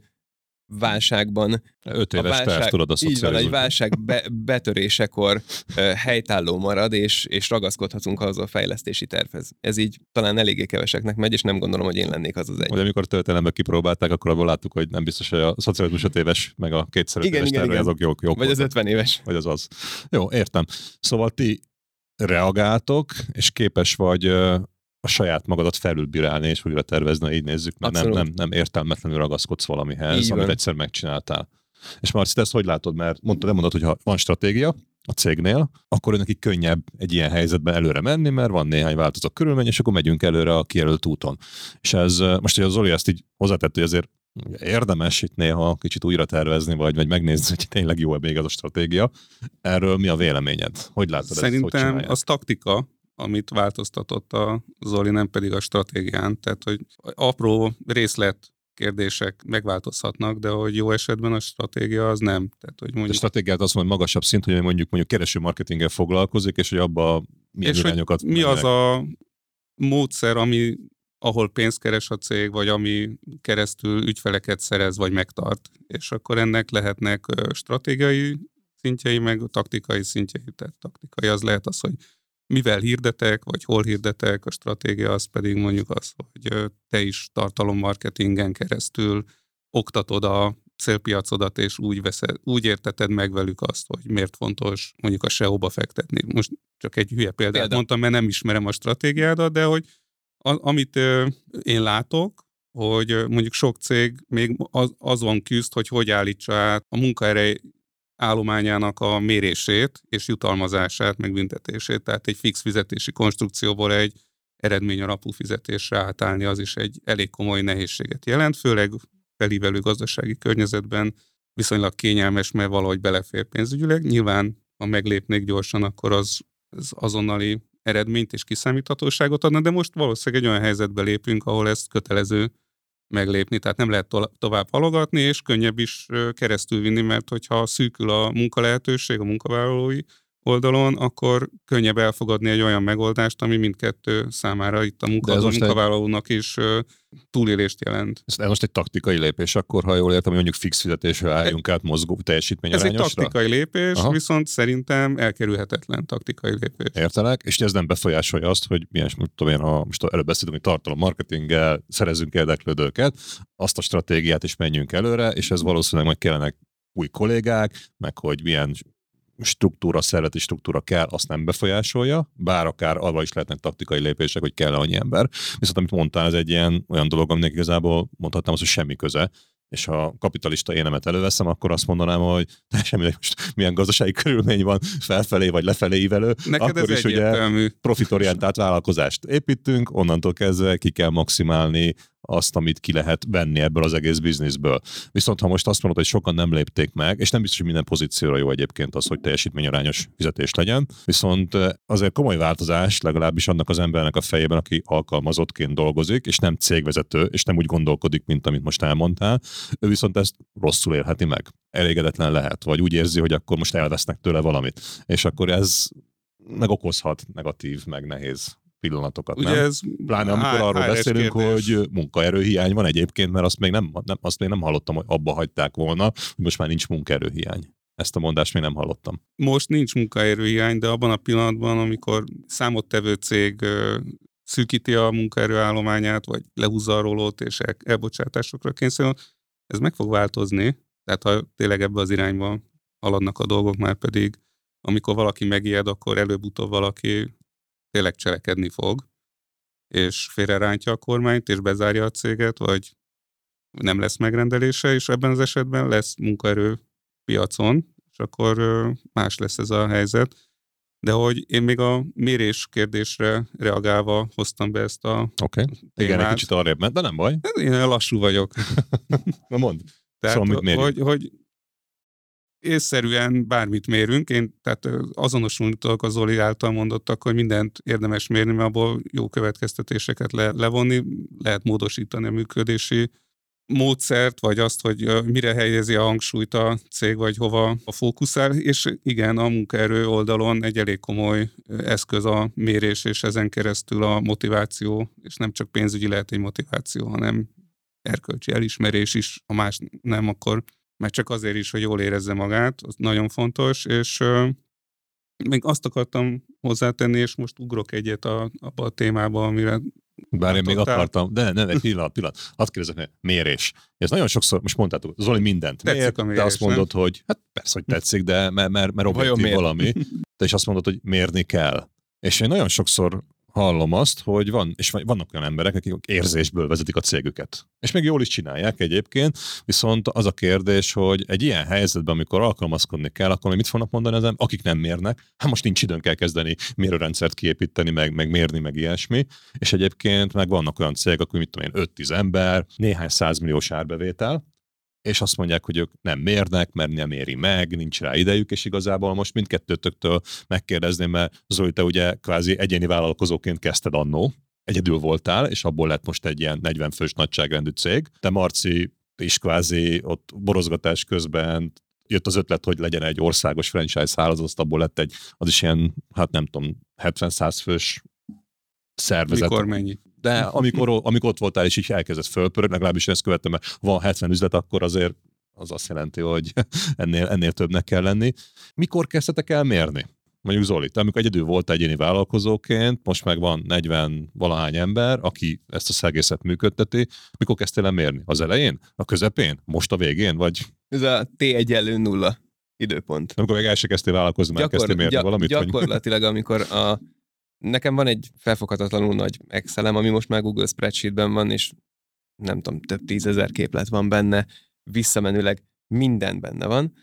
válságban. Öt éves a válság, terv, tudod a Így van, egy válság be, betörésekor helytálló marad, és, és ragaszkodhatunk ahhoz a fejlesztési tervhez. Ez így talán eléggé keveseknek megy, és nem gondolom, hogy én lennék az az egy. Vagy amikor történelemben kipróbálták, akkor abból láttuk, hogy nem biztos, hogy a szocializmus öt éves, meg a kétszer igen, éves igen, terve, igen. azok jók, jók Vagy az ötven éves. Vagy az az. Jó, értem. Szóval ti reagáltok, és képes vagy a saját magadat felülbírálni és újra tervezni, így nézzük, mert nem, nem, nem értelmetlenül ragaszkodsz valamihez, így amit van. egyszer megcsináltál. És Marci, te ezt hogy látod? Mert mondtad, nem mondod, hogy ha van stratégia a cégnél, akkor neki könnyebb egy ilyen helyzetben előre menni, mert van néhány változó körülmény, és akkor megyünk előre a kijelölt úton. És ez most, hogy a Zoli ezt így hozzátett, hogy azért érdemes itt néha kicsit újra tervezni, vagy, vagy megnézni, hogy tényleg jó-e még az a stratégia. Erről mi a véleményed? Hogy látod Szerintem ezt, hogy az taktika, amit változtatott a Zoli, nem pedig a stratégián. Tehát, hogy apró részlet kérdések megváltozhatnak, de hogy jó esetben a stratégia az nem. Tehát, hogy mondjuk... A stratégiát azt mondja, magasabb szint, hogy mondjuk mondjuk kereső marketinggel foglalkozik, és hogy abba milyen és irányokat... mi az a módszer, ami ahol pénzt keres a cég, vagy ami keresztül ügyfeleket szerez, vagy megtart. És akkor ennek lehetnek stratégiai szintjei, meg taktikai szintjei. Tehát taktikai az lehet az, hogy mivel hirdetek, vagy hol hirdetek, a stratégia az pedig mondjuk az, hogy te is tartalommarketingen keresztül oktatod a célpiacodat, és úgy, veszed, úgy érteted meg velük azt, hogy miért fontos mondjuk a SEO-ba fektetni. Most csak egy hülye példát Példa. mondtam, mert nem ismerem a stratégiádat, de hogy a, amit én látok, hogy mondjuk sok cég még az, azon küzd, hogy hogy állítsa át a munkaerő állományának a mérését és jutalmazását, meg. Tehát egy fix fizetési konstrukcióból egy eredmény alapú fizetésre átállni, az is egy elég komoly nehézséget jelent, főleg felívelő gazdasági környezetben viszonylag kényelmes, mert valahogy belefér pénzügyileg. Nyilván, ha meglépnék gyorsan, akkor az, az azonnali eredményt és kiszámíthatóságot adna, de most valószínűleg egy olyan helyzetbe lépünk, ahol ez kötelező meglépni, tehát nem lehet to- tovább halogatni, és könnyebb is keresztül vinni, mert hogyha szűkül a munkalehetőség, a munkavállalói oldalon, akkor könnyebb elfogadni egy olyan megoldást, ami mindkettő számára itt a munkavállalónak munkavállalónak is túlélést jelent. Ez most egy taktikai lépés, akkor ha jól értem, hogy mondjuk fix fizetésre álljunk át mozgó teljesítményarányosra? Ez egy taktikai lépés, Aha. viszont szerintem elkerülhetetlen taktikai lépés. Értelek, és ez nem befolyásolja azt, hogy milyen, tudom én, ha most előbb beszéltünk, hogy tartalom marketinggel szerezünk érdeklődőket, azt a stratégiát is menjünk előre, és ez valószínűleg majd kellene új kollégák, meg hogy milyen struktúra, szerveti struktúra kell, azt nem befolyásolja, bár akár arra is lehetnek taktikai lépések, hogy kell annyi ember. Viszont amit mondtál, ez egy ilyen olyan dolog, aminek igazából mondhatnám azt, hogy semmi köze és ha kapitalista énemet előveszem, akkor azt mondanám, hogy semmi, most milyen gazdasági körülmény van felfelé vagy lefelé ívelő, Neked akkor is egyértelmű. ugye profitorientált vállalkozást építünk, onnantól kezdve ki kell maximálni azt, amit ki lehet venni ebből az egész bizniszből. Viszont ha most azt mondod, hogy sokan nem lépték meg, és nem biztos, hogy minden pozícióra jó egyébként az, hogy teljesítményarányos fizetés legyen, viszont azért komoly változás legalábbis annak az embernek a fejében, aki alkalmazottként dolgozik, és nem cégvezető, és nem úgy gondolkodik, mint amit most elmondtál, ő viszont ezt rosszul élheti meg. Elégedetlen lehet, vagy úgy érzi, hogy akkor most elvesznek tőle valamit. És akkor ez megokozhat negatív, meg nehéz pillanatokat, Ugye nem? ez Pláne amikor arról beszélünk, kérdés. hogy munkaerőhiány van egyébként, mert azt még nem, nem, azt még nem hallottam, hogy abba hagyták volna, hogy most már nincs munkaerőhiány. Ezt a mondást még nem hallottam. Most nincs munkaerőhiány, de abban a pillanatban, amikor számottevő cég szűkíti a munkaerőállományát, vagy lehúzza a rólót, és el, elbocsátásokra kényszerül, ez meg fog változni. Tehát ha tényleg ebbe az irányba haladnak a dolgok, már pedig amikor valaki megijed, akkor előbb-utóbb valaki tényleg cselekedni fog, és félrerántja a kormányt, és bezárja a céget, vagy nem lesz megrendelése, és ebben az esetben lesz munkaerő piacon, és akkor más lesz ez a helyzet. De hogy én még a mérés kérdésre reagálva hoztam be ezt a okay. igen, egy kicsit arrébb ment, de nem baj. Én lassú vagyok. Na mondd. Tehát, szóval, hogy, hogy észszerűen bármit mérünk, én tehát azonosultok az Zoli által mondottak, hogy mindent érdemes mérni, mert abból jó következtetéseket le, levonni, lehet módosítani a működési módszert, vagy azt, hogy mire helyezi a hangsúlyt a cég, vagy hova a fókuszál, és igen, a munkaerő oldalon egy elég komoly eszköz a mérés, és ezen keresztül a motiváció, és nem csak pénzügyi lehet egy motiváció, hanem erkölcsi elismerés is, ha más nem, akkor mert csak azért is, hogy jól érezze magát, az nagyon fontos, és még azt akartam hozzátenni, és most ugrok egyet a, abba a témába, amire bár én még akartam, de nem, egy pillanat, pillanat. Hadd kérdezem, mérés. Ez nagyon sokszor, most mondtátok, Zoli mindent tetszik mér, de azt mondod, nem? hogy hát persze, hogy tetszik, de mert, mert, mert objektív valami. Te is azt mondod, hogy mérni kell. És én nagyon sokszor hallom azt, hogy van, és vannak olyan emberek, akik érzésből vezetik a cégüket. És még jól is csinálják egyébként, viszont az a kérdés, hogy egy ilyen helyzetben, amikor alkalmazkodni kell, akkor mit fognak mondani az akik nem mérnek? Hát most nincs időnk elkezdeni mérőrendszert kiépíteni, meg, meg mérni, meg ilyesmi. És egyébként meg vannak olyan cégek, akik mit tudom én, 5-10 ember, néhány százmilliós árbevétel, és azt mondják, hogy ők nem mérnek, mert nem éri meg, nincs rá idejük, és igazából most mindkettőtöktől megkérdezném, mert Zoli, te ugye kvázi egyéni vállalkozóként kezdted annó, egyedül voltál, és abból lett most egy ilyen 40 fős nagyságrendű cég. Te Marci is kvázi ott borozgatás közben jött az ötlet, hogy legyen egy országos franchise hálózat, abból lett egy, az is ilyen, hát nem tudom, 70-100 fős szervezet. Mikor mennyi? De amikor, amikor ott voltál és így elkezdett fölpörögni, legalábbis ezt követtem, mert van 70 üzlet, akkor azért az azt jelenti, hogy ennél, ennél többnek kell lenni. Mikor kezdtetek el mérni? Mondjuk Zoli, te amikor egyedül volt egyéni vállalkozóként, most meg van 40 valahány ember, aki ezt a szegészet működteti, mikor kezdtél el mérni? Az elején? A közepén? Most a végén? Vagy... Ez a T egyenlő nulla időpont. Amikor még el se kezdtél vállalkozni, már Gyakor, kezdtél mérni gy- valamit? Gyakorlatilag, vagy... amikor a Nekem van egy felfoghatatlanul nagy Excelem, ami most már Google Spreadsheetben van, és nem tudom, több tízezer képlet van benne, visszamenőleg minden benne van,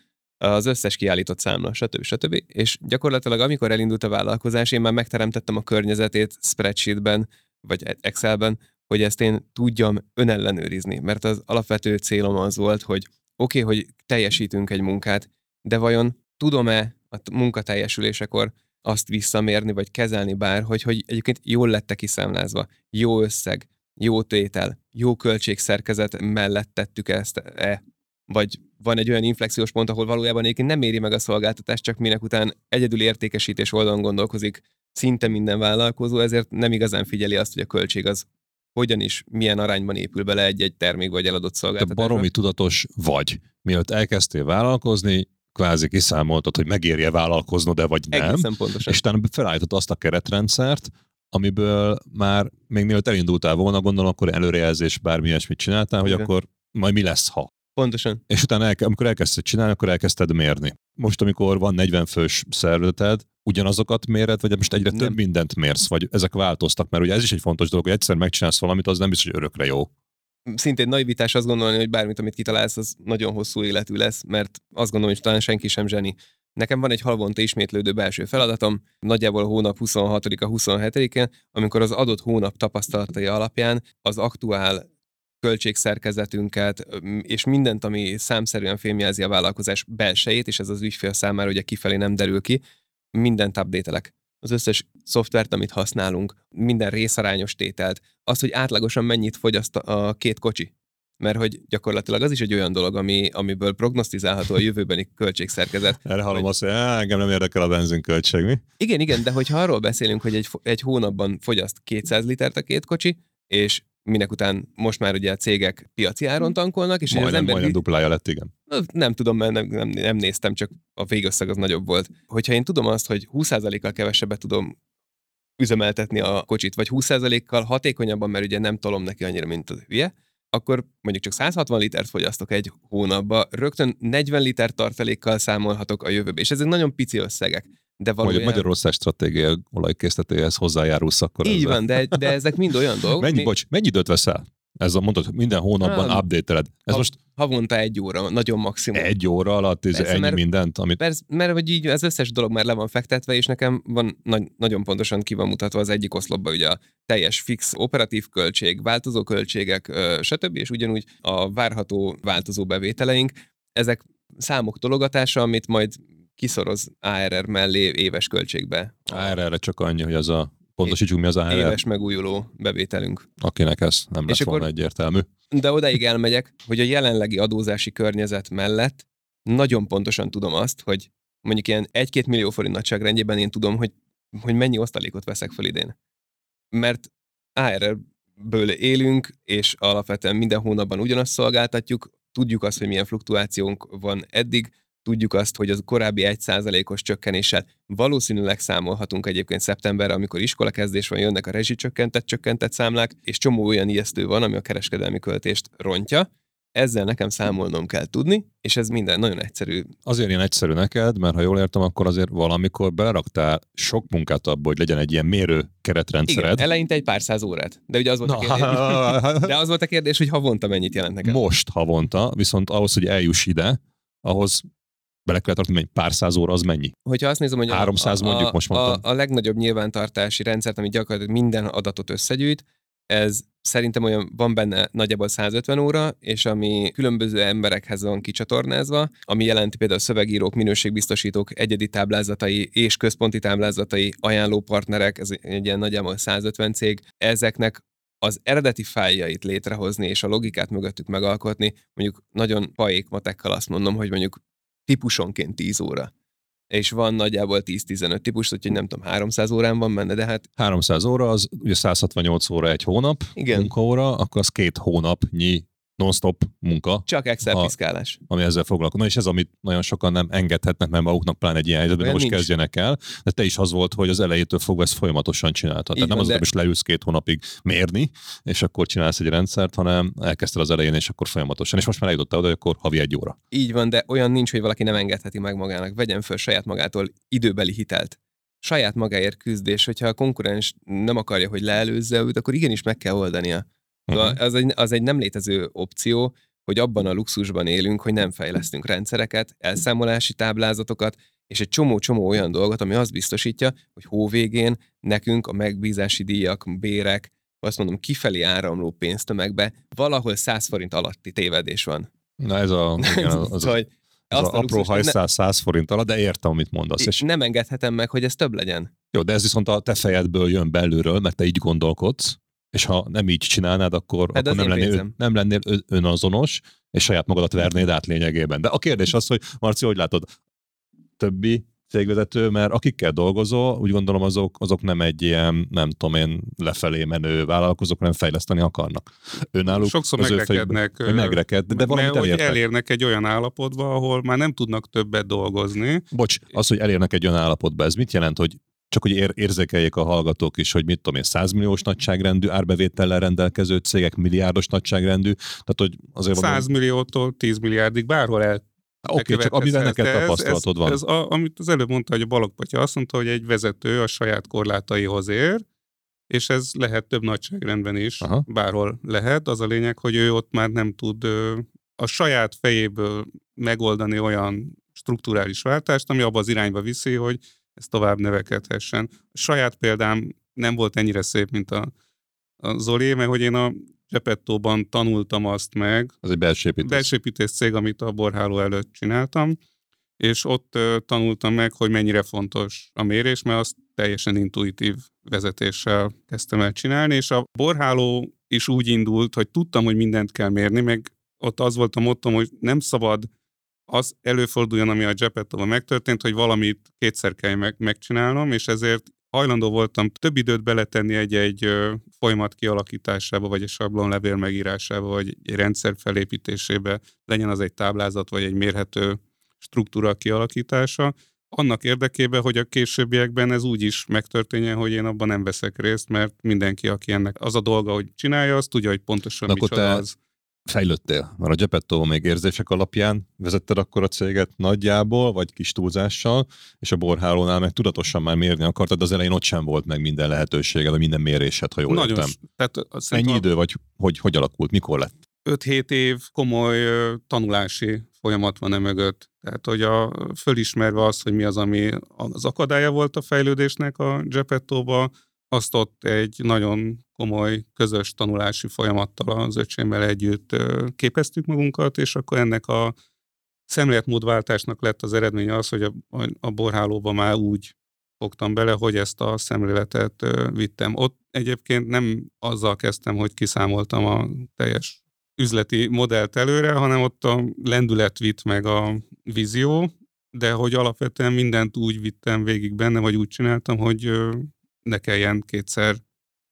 az összes kiállított számla, stb. stb. És gyakorlatilag amikor elindult a vállalkozás, én már megteremtettem a környezetét spreadsheetben, vagy Excelben, hogy ezt én tudjam önellenőrizni, mert az alapvető célom az volt, hogy oké, okay, hogy teljesítünk egy munkát, de vajon tudom-e a munka teljesülésekor azt visszamérni, vagy kezelni bárhogy, hogy egyébként jól lette kiszámlázva, jó összeg, jó tétel, jó költségszerkezet mellett tettük ezt, e, vagy van egy olyan inflexiós pont, ahol valójában egyébként nem éri meg a szolgáltatást, csak minek után egyedül értékesítés oldalon gondolkozik szinte minden vállalkozó, ezért nem igazán figyeli azt, hogy a költség az hogyan is, milyen arányban épül bele egy-egy termék vagy eladott Te szolgáltatásba. baromi tudatos vagy. Mielőtt elkezdtél vállalkozni, kvázi kiszámoltad, hogy megérje vállalkoznod, de vagy nem. Egészen pontosan. És utána felállított azt a keretrendszert, amiből már még mielőtt elindultál volna, gondolom, akkor előrejelzés bármi ilyesmit csináltál, hogy Igen. akkor majd mi lesz, ha. Pontosan. És utána, elke, amikor elkezdted csinálni, akkor elkezdted mérni. Most, amikor van 40 fős szervezeted, ugyanazokat méred, vagy most egyre Nem. több mindent mérsz, vagy ezek változtak, mert ugye ez is egy fontos dolog, hogy egyszer megcsinálsz valamit, az nem biztos, hogy örökre jó. Szintén naivitás azt gondolni, hogy bármit, amit kitalálsz, az nagyon hosszú életű lesz, mert azt gondolom, hogy talán senki sem zseni. Nekem van egy havonta ismétlődő belső feladatom, nagyjából a hónap 26-a, 27-én, amikor az adott hónap tapasztalatai alapján az aktuál költségszerkezetünket, és mindent, ami számszerűen fémjelzi a vállalkozás belsejét, és ez az ügyfél számára ugye kifelé nem derül ki, mindent update Az összes szoftvert, amit használunk, minden részarányos tételt, az, hogy átlagosan mennyit fogyaszt a két kocsi. Mert hogy gyakorlatilag az is egy olyan dolog, ami, amiből prognosztizálható a jövőbeni költségszerkezet. Erre hallom Vagy- azt, hogy "Á, engem nem érdekel a benzinköltség, mi? Igen, igen, de hogyha arról beszélünk, hogy egy, egy hónapban fogyaszt 200 litert a két kocsi, és minek után most már ugye a cégek piaci áron tankolnak, és hogy az Majdnem, ember majdnem duplája lett, igen. nem tudom, mert nem, nem, nem néztem, csak a végösszeg az nagyobb volt. Hogyha én tudom azt, hogy 20%-kal kevesebbet tudom üzemeltetni a kocsit, vagy 20%-kal hatékonyabban, mert ugye nem tolom neki annyira, mint a hülye, akkor mondjuk csak 160 litert fogyasztok egy hónapba, rögtön 40 liter tartalékkal számolhatok a jövőbe. És ezek nagyon pici összegek. De valójában... Magyarország stratégia olajkészletéhez hozzájárulsz akkor Így ezzel. van, de, de ezek mind olyan dolgok. Mennyi, mi- bocs, mennyi időt veszel? Ez a mondod, hogy minden hónapban Ah, update-eled. Ez ha- most Havonta egy óra, nagyon maximum. egy óra alatt ez Persze, ennyi mert- mindent, amit Persze, mert hogy így az összes dolog már le van fektetve, és nekem van nagy, nagyon pontosan ki van mutatva az egyik oszlopba ugye a teljes fix operatív költség, változó költségek, stb. és ugyanúgy a várható változó bevételeink, ezek számok tologatása, amit majd kiszoroz ARR mellé éves költségbe. ARR-re csak annyi, hogy az a pontosítsuk mi az ARR, éves megújuló bevételünk. akinek ez nem lett És akkor- volna egyértelmű. De odaig elmegyek, hogy a jelenlegi adózási környezet mellett nagyon pontosan tudom azt, hogy mondjuk ilyen 1-2 millió forint nagyságrendjében én tudom, hogy, hogy mennyi osztalékot veszek fel idén. Mert ARR-ből élünk, és alapvetően minden hónapban ugyanazt szolgáltatjuk, tudjuk azt, hogy milyen fluktuációnk van eddig, tudjuk azt, hogy az korábbi 1%-os csökkenéssel valószínűleg számolhatunk egyébként szeptemberre, amikor iskolakezdés van, jönnek a rezsicsökkentett, csökkentett számlák, és csomó olyan ijesztő van, ami a kereskedelmi költést rontja. Ezzel nekem számolnom kell tudni, és ez minden nagyon egyszerű. Azért ilyen egyszerű neked, mert ha jól értem, akkor azért valamikor beleraktál sok munkát abba, hogy legyen egy ilyen mérő Igen, keretrendszered. eleinte egy pár száz órát. De ugye az volt, a kérdés, Na, de az volt a kérdés, hogy havonta mennyit jelent nekem. most havonta, viszont ahhoz, hogy eljuss ide, ahhoz bele kell tartani, hogy pár száz óra az mennyi? Hogyha azt nézem, hogy a, 300 a, mondjuk, a, most a, mondtam. a legnagyobb nyilvántartási rendszert, ami gyakorlatilag minden adatot összegyűjt, ez szerintem olyan van benne nagyjából 150 óra, és ami különböző emberekhez van kicsatornázva, ami jelenti például a szövegírók, minőségbiztosítók egyedi táblázatai és központi táblázatai, ajánlópartnerek, ez egy ilyen nagyjából 150 cég, ezeknek az eredeti fájljait létrehozni és a logikát mögöttük megalkotni, mondjuk nagyon paék matekkal azt mondom, hogy mondjuk típusonként 10 óra. És van nagyjából 10-15 típus, úgyhogy nem tudom, 300 órán van benne, de hát 300 óra, az ugye 168 óra egy hónap, Igen. munkaóra, akkor az két hónapnyi non-stop munka, csak Excel Ha- piszkálás. ami ezzel foglalkozik. Na és ez, amit nagyon sokan nem engedhetnek meg maguknak, pláne egy ilyen helyzetben, most nincs. kezdjenek el. De te is az volt, hogy az elejétől fogva ezt folyamatosan csináltad. Tehát nem az, hogy de- most leülsz két hónapig mérni, és akkor csinálsz egy rendszert, hanem elkezdted az elején, és akkor folyamatosan. És most már eljutottál oda, hogy akkor havi egy óra. Így van, de olyan nincs, hogy valaki nem engedheti meg magának. Vegyen föl saját magától időbeli hitelt. Saját magáért küzdés, hogyha a konkurens nem akarja, hogy leelőzze őt, akkor igenis meg kell oldania. Uh-huh. Az, egy, az egy nem létező opció, hogy abban a luxusban élünk, hogy nem fejlesztünk rendszereket, elszámolási táblázatokat, és egy csomó-csomó olyan dolgot, ami azt biztosítja, hogy hóvégén nekünk a megbízási díjak, bérek, azt mondom, kifelé áramló pénztömegbe valahol 100 forint alatti tévedés van. Na ez a, igen, az, az, az, hogy az azt a apró luxust- hajszál 100 forint alatt, de értem, amit mondasz. És ne, nem engedhetem meg, hogy ez több legyen. jó, de ez viszont a te fejedből jön belülről, mert te így gondolkodsz, és ha nem így csinálnád, akkor, Hát akkor nem, lennél, pénzem. nem lennél önazonos, és saját magadat vernéd át lényegében. De a kérdés az, hogy Marci, hogy látod, többi cégvezető, mert akikkel dolgozol, úgy gondolom azok, azok nem egy ilyen, nem tudom én, lefelé menő vállalkozók, hanem fejleszteni akarnak. Önálluk Sokszor az megrekednek. Ő megreked, de valamit elérnek. elérnek egy olyan állapotba, ahol már nem tudnak többet dolgozni. Bocs, az, hogy elérnek egy olyan állapotba, ez mit jelent, hogy csak hogy ér, érzékeljék a hallgatók is, hogy mit tudom én, 100 milliós nagyságrendű árbevétellel rendelkező cégek, milliárdos nagyságrendű, tehát hogy azért 100 milliótól 10 milliárdig bárhol el Oké, okay, csak amivel neked tapasztalatod van. Ez, a, amit az előbb mondta, hogy a Balogpatya azt mondta, hogy egy vezető a saját korlátaihoz ér, és ez lehet több nagyságrendben is, Aha. bárhol lehet. Az a lényeg, hogy ő ott már nem tud a saját fejéből megoldani olyan strukturális váltást, ami abba az irányba viszi, hogy ez tovább növekedhessen. A saját példám nem volt ennyire szép, mint a, a Zoli, mert hogy én a Gepettóban tanultam azt meg. Az egy. Belsőépítés cég, amit a borháló előtt csináltam, és ott tanultam meg, hogy mennyire fontos a mérés, mert azt teljesen intuitív vezetéssel kezdtem el csinálni, és a borháló is úgy indult, hogy tudtam, hogy mindent kell mérni, meg ott az volt a mottom, hogy nem szabad az előforduljon, ami a Gepettóban megtörtént, hogy valamit kétszer kell meg, megcsinálnom, és ezért hajlandó voltam több időt beletenni egy-egy folyamat kialakításába, vagy egy sablonlevél megírásába, vagy egy rendszer felépítésébe, legyen az egy táblázat, vagy egy mérhető struktúra kialakítása, annak érdekében, hogy a későbbiekben ez úgy is megtörténjen, hogy én abban nem veszek részt, mert mindenki, aki ennek az a dolga, hogy csinálja, az tudja, hogy pontosan De micsoda te az fejlődtél? Mert a Gepetto még érzések alapján vezetted akkor a céget nagyjából, vagy kis túlzással, és a borhálónál meg tudatosan már mérni akartad, de az elején ott sem volt meg minden lehetőséged, vagy minden mérésed, ha jól Nagyon értem. Tehát, Ennyi idő, vagy hogy, hogy alakult, mikor lett? 5-7 év komoly tanulási folyamat van e mögött. Tehát, hogy a, fölismerve az, hogy mi az, ami az akadálya volt a fejlődésnek a Gepettóba, azt ott egy nagyon komoly közös tanulási folyamattal az öcsémmel együtt képeztük magunkat, és akkor ennek a szemléletmódváltásnak lett az eredménye az, hogy a, a borhálóba már úgy fogtam bele, hogy ezt a szemléletet vittem. Ott egyébként nem azzal kezdtem, hogy kiszámoltam a teljes üzleti modellt előre, hanem ott a lendület vitt meg a vízió, de hogy alapvetően mindent úgy vittem végig benne, vagy úgy csináltam, hogy ne kelljen kétszer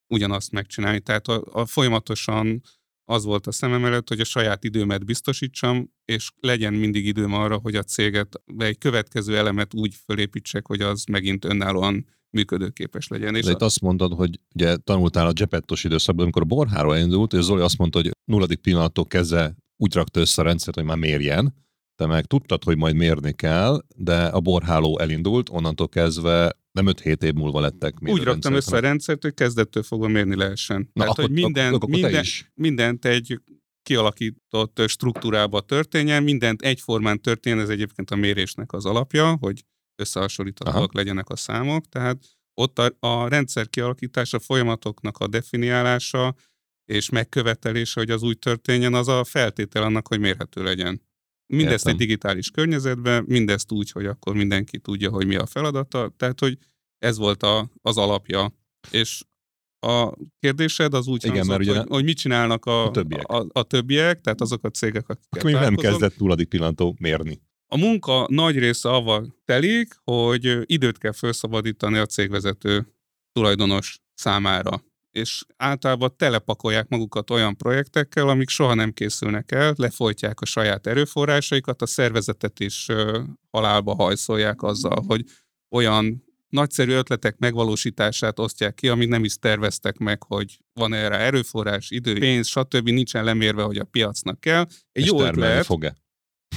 ugyanazt megcsinálni. Tehát a, a folyamatosan az volt a szemem előtt, hogy a saját időmet biztosítsam, és legyen mindig időm arra, hogy a céget, be egy következő elemet úgy fölépítsek, hogy az megint önállóan működőképes legyen. És De itt a... azt mondod, hogy ugye tanultál a Gepettos időszakban, amikor a borháról indult, és Zoli azt mondta, hogy nulladik pillanattól kezdve úgy rakta össze a rendszert, hogy már mérjen, te meg tudtad, hogy majd mérni kell, de a borháló elindult, onnantól kezdve nem 5-7 év múlva lettek. Úgy raktam össze a rendszert, hogy kezdettől fogva mérni lehessen. Na, Tehát, akkor, hogy minden, akkor, akkor minden, mindent egy kialakított struktúrába történjen, mindent egyformán történjen, ez egyébként a mérésnek az alapja, hogy összehasonlíthatóak legyenek a számok, tehát ott a, a rendszer kialakítása, folyamatoknak a definiálása és megkövetelése, hogy az úgy történjen, az a feltétel annak, hogy mérhető legyen. Mindezt Értem. egy digitális környezetben, mindezt úgy, hogy akkor mindenki tudja, hogy mi a feladata, tehát hogy ez volt a, az alapja. És a kérdésed az úgy Igen, hangzott, mert ugye hogy, hogy mit csinálnak a, a, többiek. A, a többiek, tehát azok a cégek, akik még nem kezdett túladik pillanattól mérni. A munka nagy része avval telik, hogy időt kell felszabadítani a cégvezető tulajdonos számára és általában telepakolják magukat olyan projektekkel, amik soha nem készülnek el, lefolytják a saját erőforrásaikat, a szervezetet is halálba hajszolják azzal, hogy olyan nagyszerű ötletek megvalósítását osztják ki, amit nem is terveztek meg, hogy van erre erőforrás, idő, pénz, stb. nincsen lemérve, hogy a piacnak kell. Egy és jó ötlet, fog-e?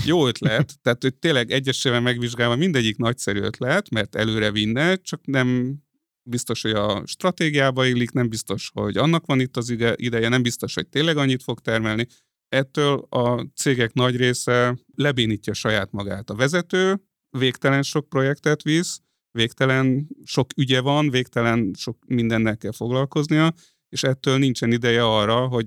jó ötlet, tehát hogy tényleg egyesével megvizsgálva mindegyik nagyszerű ötlet, mert előre vinne, csak nem biztos, hogy a stratégiába illik, nem biztos, hogy annak van itt az ideje, nem biztos, hogy tényleg annyit fog termelni. Ettől a cégek nagy része lebénítja saját magát. A vezető végtelen sok projektet visz, végtelen sok ügye van, végtelen sok mindennel kell foglalkoznia, és ettől nincsen ideje arra, hogy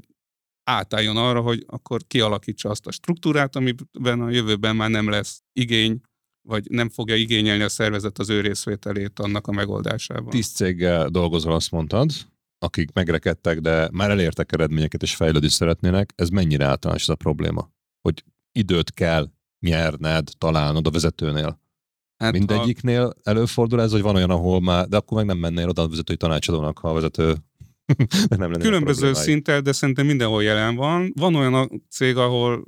átálljon arra, hogy akkor kialakítsa azt a struktúrát, amiben a jövőben már nem lesz igény vagy nem fogja igényelni a szervezet az ő részvételét annak a megoldásában. Tíz céggel dolgozol, azt mondtad, akik megrekedtek, de már elértek eredményeket és fejlődni szeretnének, ez mennyire általános ez a probléma? hogy időt kell nyerned, találnod a vezetőnél? Hát Mindegyiknél a... előfordul ez, hogy van olyan, ahol már, de akkor meg nem mennél oda a vezetői tanácsadónak, ha a vezető nem lenne Különböző szinten, de szerintem mindenhol jelen van. Van olyan a cég, ahol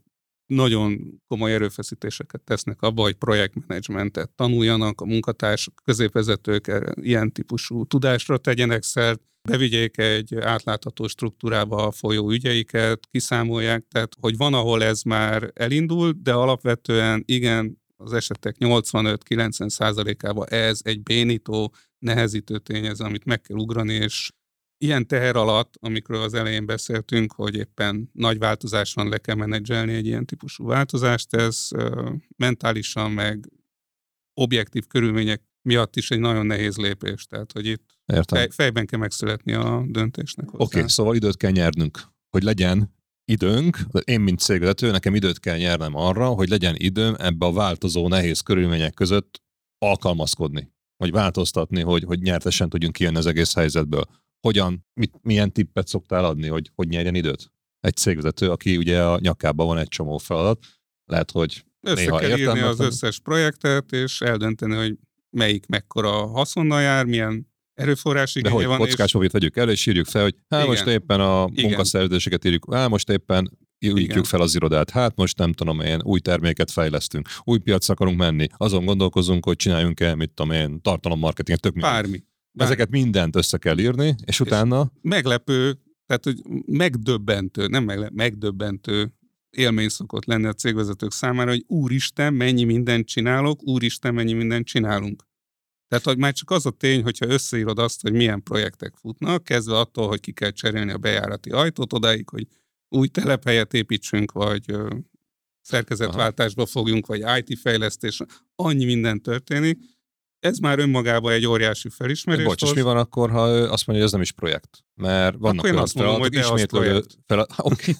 nagyon komoly erőfeszítéseket tesznek abba, hogy projektmenedzsmentet tanuljanak, a munkatársak, középvezetők e, ilyen típusú tudásra tegyenek szert, bevigyék egy átlátható struktúrába a folyó ügyeiket, kiszámolják, tehát hogy van, ahol ez már elindult, de alapvetően igen, az esetek 85-90 százalékában ez egy bénító, nehezítő tényező, amit meg kell ugrani, és ilyen teher alatt, amikről az elején beszéltünk, hogy éppen nagy változáson le kell menedzselni egy ilyen típusú változást, ez mentálisan meg objektív körülmények miatt is egy nagyon nehéz lépés. Tehát, hogy itt Fej, fejben kell megszületni a döntésnek. Oké, okay, szóval időt kell nyernünk, hogy legyen időnk, én mint cégvezető, nekem időt kell nyernem arra, hogy legyen időm ebbe a változó, nehéz körülmények között alkalmazkodni, vagy változtatni, hogy, hogy nyertesen tudjunk kijönni az egész helyzetből hogyan, mit, milyen tippet szoktál adni, hogy hogy nyerjen időt? Egy cégvezető, aki ugye a nyakában van egy csomó feladat, lehet, hogy Össze néha kell írni az összes projektet, és eldönteni, hogy melyik mekkora haszonnal jár, milyen erőforrás igénye De hogy van. kockás és... vegyük elő, és írjuk fel, hogy hát most éppen a Igen. munkaszerződéseket írjuk, hát most éppen újítjuk fel az irodát, hát most nem tudom én, új terméket fejlesztünk, új piac akarunk menni, azon gondolkozunk, hogy csináljunk-e, mit tudom én, tartalommarketinget, tök Bármi. Bár... Ezeket mindent össze kell írni, és utána... És meglepő, tehát hogy megdöbbentő, nem meglepő, megdöbbentő élmény szokott lenni a cégvezetők számára, hogy úristen, mennyi mindent csinálok, úristen, mennyi mindent csinálunk. Tehát, hogy már csak az a tény, hogyha összeírod azt, hogy milyen projektek futnak, kezdve attól, hogy ki kell cserélni a bejárati ajtót, odáig, hogy új telephelyet építsünk, vagy szerkezetváltásba fogjunk, vagy IT fejlesztés, annyi minden történik, ez már önmagában egy óriási felismerés. Bocs, és mi van akkor, ha ő azt mondja, hogy ez nem is projekt? Mert vannak akkor olyan feladatok, ismétlődő feladatok. Okay.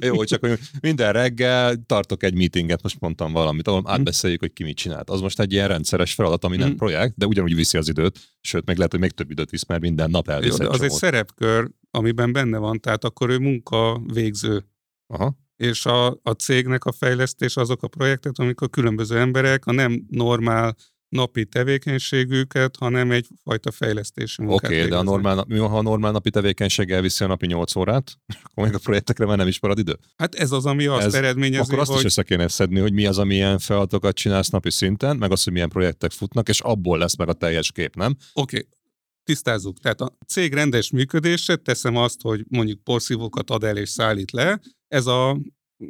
Jó, csak hogy minden reggel tartok egy meetinget, most mondtam valamit, ahol átbeszéljük, hogy ki mit csinált. Az most egy ilyen rendszeres feladat, ami nem mm. projekt, de ugyanúgy viszi az időt, sőt, meg lehet, hogy még több időt visz, mert minden nap elvisz Jó, egy Az csomót. egy szerepkör, amiben benne van, tehát akkor ő munka végző. Aha és a, a cégnek a fejlesztés azok a projektek, amikor különböző emberek a nem normál napi tevékenységüket, hanem egyfajta fejlesztési munkát Oké, okay, de a normál, mi ha a normál napi tevékenység elviszi a napi 8 órát, akkor még a projektekre már nem is marad idő? Hát ez az, ami azt ez, eredményezi, Akkor azt hogy... is össze kéne szedni, hogy mi az, ami ilyen feladatokat csinálsz napi szinten, meg az, hogy milyen projektek futnak, és abból lesz meg a teljes kép, nem? Oké, okay. Tisztázzuk. Tehát a cég rendes működése, teszem azt, hogy mondjuk porszívókat ad el és szállít le, ez a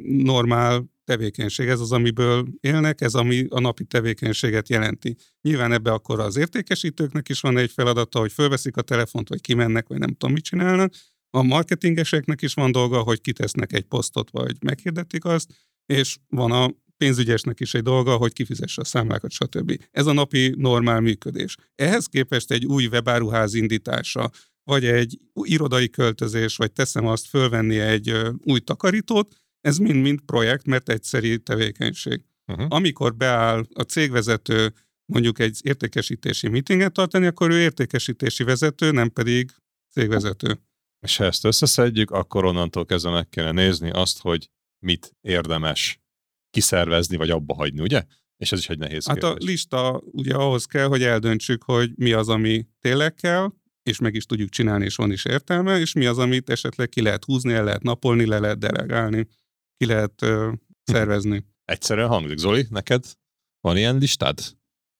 normál tevékenység, ez az, amiből élnek, ez ami a napi tevékenységet jelenti. Nyilván ebbe akkor az értékesítőknek is van egy feladata, hogy fölveszik a telefont, vagy kimennek, vagy nem tudom, mit csinálnak. A marketingeseknek is van dolga, hogy kitesznek egy posztot, vagy meghirdetik azt, és van a pénzügyesnek is egy dolga, hogy kifizesse a számlákat, stb. Ez a napi normál működés. Ehhez képest egy új webáruház indítása, vagy egy irodai költözés, vagy teszem azt fölvenni egy új takarítót, ez mind-mind projekt, mert egyszerű tevékenység. Uh-huh. Amikor beáll a cégvezető mondjuk egy értékesítési meetinget tartani, akkor ő értékesítési vezető, nem pedig cégvezető. És ha ezt összeszedjük, akkor onnantól kezdve meg kellene nézni azt, hogy mit érdemes kiszervezni, vagy abba hagyni, ugye? És ez is egy nehéz Hát kérdés. a lista ugye ahhoz kell, hogy eldöntsük, hogy mi az, ami tényleg kell, és meg is tudjuk csinálni, és van is értelme, és mi az, amit esetleg ki lehet húzni, el lehet napolni, le lehet delegálni ki lehet ö, szervezni. Egyszerűen hangzik. Zoli, neked van ilyen listád?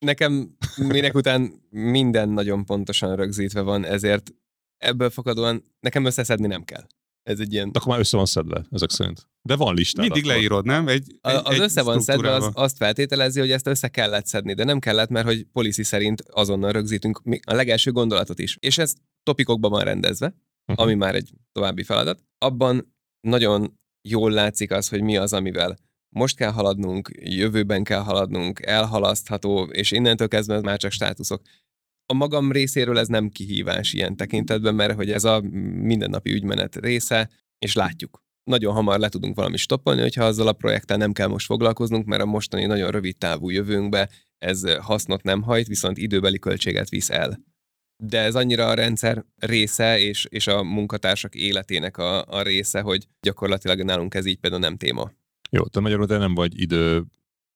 Nekem minek után minden nagyon pontosan rögzítve van, ezért ebből fakadóan nekem összeszedni nem kell. Ez egy ilyen... De akkor már össze van szedve, ezek szerint. De van lista. Mindig akkor. leírod, nem? Egy, egy, az egy össze van szedve, az azt feltételezi, hogy ezt össze kellett szedni, de nem kellett, mert hogy policy szerint azonnal rögzítünk a legelső gondolatot is. És ez topikokban van rendezve, uh-huh. ami már egy további feladat. Abban nagyon jól látszik az, hogy mi az, amivel most kell haladnunk, jövőben kell haladnunk, elhalasztható, és innentől kezdve már csak státuszok. A magam részéről ez nem kihívás ilyen tekintetben, mert hogy ez a mindennapi ügymenet része, és látjuk. Nagyon hamar le tudunk valami stoppolni, hogyha azzal a projekttel nem kell most foglalkoznunk, mert a mostani nagyon rövid távú jövőnkbe ez hasznot nem hajt, viszont időbeli költséget visz el de ez annyira a rendszer része, és, és a munkatársak életének a, a része, hogy gyakorlatilag nálunk ez így például nem téma. Jó, te magyarul te nem vagy idő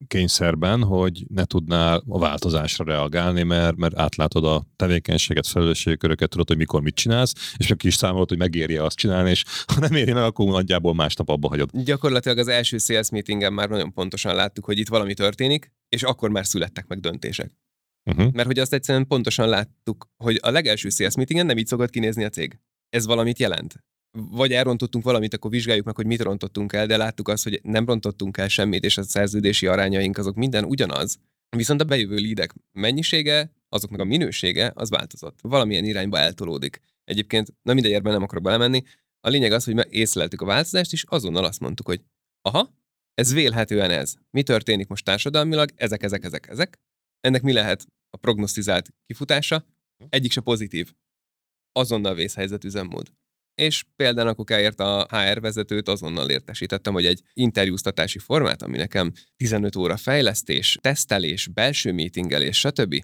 kényszerben, hogy ne tudnál a változásra reagálni, mert, mert átlátod a tevékenységet, felelősségköröket, tudod, hogy mikor mit csinálsz, és aki is számolod, hogy megéri azt csinálni, és ha nem éri meg, akkor nagyjából másnap abba hagyod. Gyakorlatilag az első sales meetingen már nagyon pontosan láttuk, hogy itt valami történik, és akkor már születtek meg döntések. Uh-huh. Mert hogy azt egyszerűen pontosan láttuk, hogy a legelső sales meetingen nem így szokott kinézni a cég. Ez valamit jelent vagy elrontottunk valamit, akkor vizsgáljuk meg, hogy mit rontottunk el, de láttuk azt, hogy nem rontottunk el semmit, és a szerződési arányaink azok minden ugyanaz. Viszont a bejövő lídek mennyisége, azoknak a minősége, az változott. Valamilyen irányba eltolódik. Egyébként, na mindegy, ebben nem akarok belemenni. A lényeg az, hogy észleltük a változást, és azonnal azt mondtuk, hogy aha, ez vélhetően ez. Mi történik most társadalmilag? Ezek, ezek, ezek, ezek. Ennek mi lehet a prognosztizált kifutása? Egyik se pozitív. Azonnal vészhelyzet üzemmód és például akkor elért a HR vezetőt, azonnal értesítettem, hogy egy interjúztatási formát, ami nekem 15 óra fejlesztés, tesztelés, belső meetingelés, stb.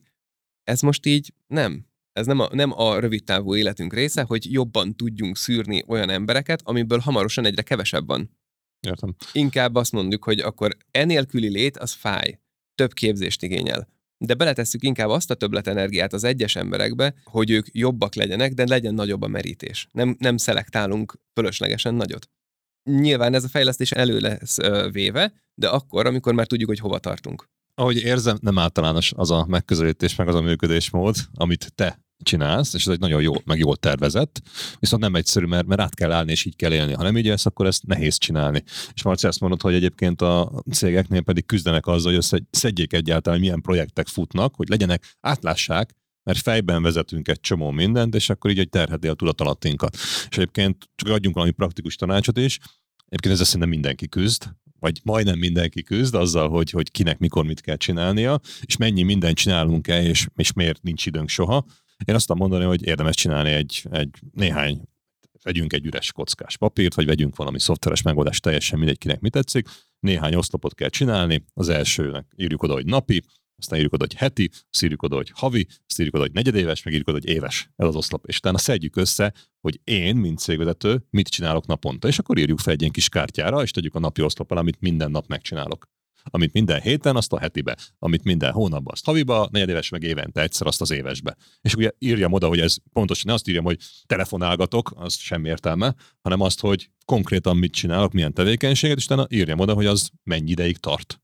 Ez most így nem. Ez nem a, nem a rövid távú életünk része, hogy jobban tudjunk szűrni olyan embereket, amiből hamarosan egyre kevesebb van. Értem. Inkább azt mondjuk, hogy akkor enélküli lét az fáj. Több képzést igényel de beletesszük inkább azt a többletenergiát az egyes emberekbe, hogy ők jobbak legyenek, de legyen nagyobb a merítés. Nem, nem szelektálunk fölöslegesen nagyot. Nyilván ez a fejlesztés elő lesz véve, de akkor, amikor már tudjuk, hogy hova tartunk. Ahogy érzem, nem általános az a megközelítés, meg az a működésmód, amit te csinálsz, és ez egy nagyon jó, meg jól tervezett, viszont nem egyszerű, mert, mert át kell állni, és így kell élni. Ha nem így lesz, akkor ezt nehéz csinálni. És Marci azt mondod, hogy egyébként a cégeknél pedig küzdenek azzal, hogy szedjék egyáltalán, milyen projektek futnak, hogy legyenek, átlássák, mert fejben vezetünk egy csomó mindent, és akkor így egy terheti a tudatalattinkat. És egyébként csak adjunk valami praktikus tanácsot is, Egyébként ez szerintem mindenki küzd, vagy majdnem mindenki küzd azzal, hogy, hogy kinek mikor mit kell csinálnia, és mennyi mindent csinálunk-e, és, és miért nincs időnk soha. Én azt mondani, hogy érdemes csinálni egy, egy néhány vegyünk egy üres kockás papírt, vagy vegyünk valami szoftveres megoldást, teljesen mindegy, kinek mit tetszik. Néhány oszlopot kell csinálni, az elsőnek írjuk oda, hogy napi, aztán írjuk oda, hogy heti, azt írjuk oda, hogy havi, azt írjuk oda, hogy negyedéves, meg írjuk oda, hogy éves. Ez az oszlop. És utána szedjük össze, hogy én, mint cégvezető, mit csinálok naponta. És akkor írjuk fel egy ilyen kis kártyára, és tegyük a napi oszlopal, amit minden nap megcsinálok amit minden héten, azt a hetibe, amit minden hónapban, azt haviba, negyedéves meg évente egyszer, azt az évesbe. És ugye írjam oda, hogy ez pontosan ne azt írjam, hogy telefonálgatok, az sem értelme, hanem azt, hogy konkrétan mit csinálok, milyen tevékenységet, és utána írjam oda, hogy az mennyi ideig tart.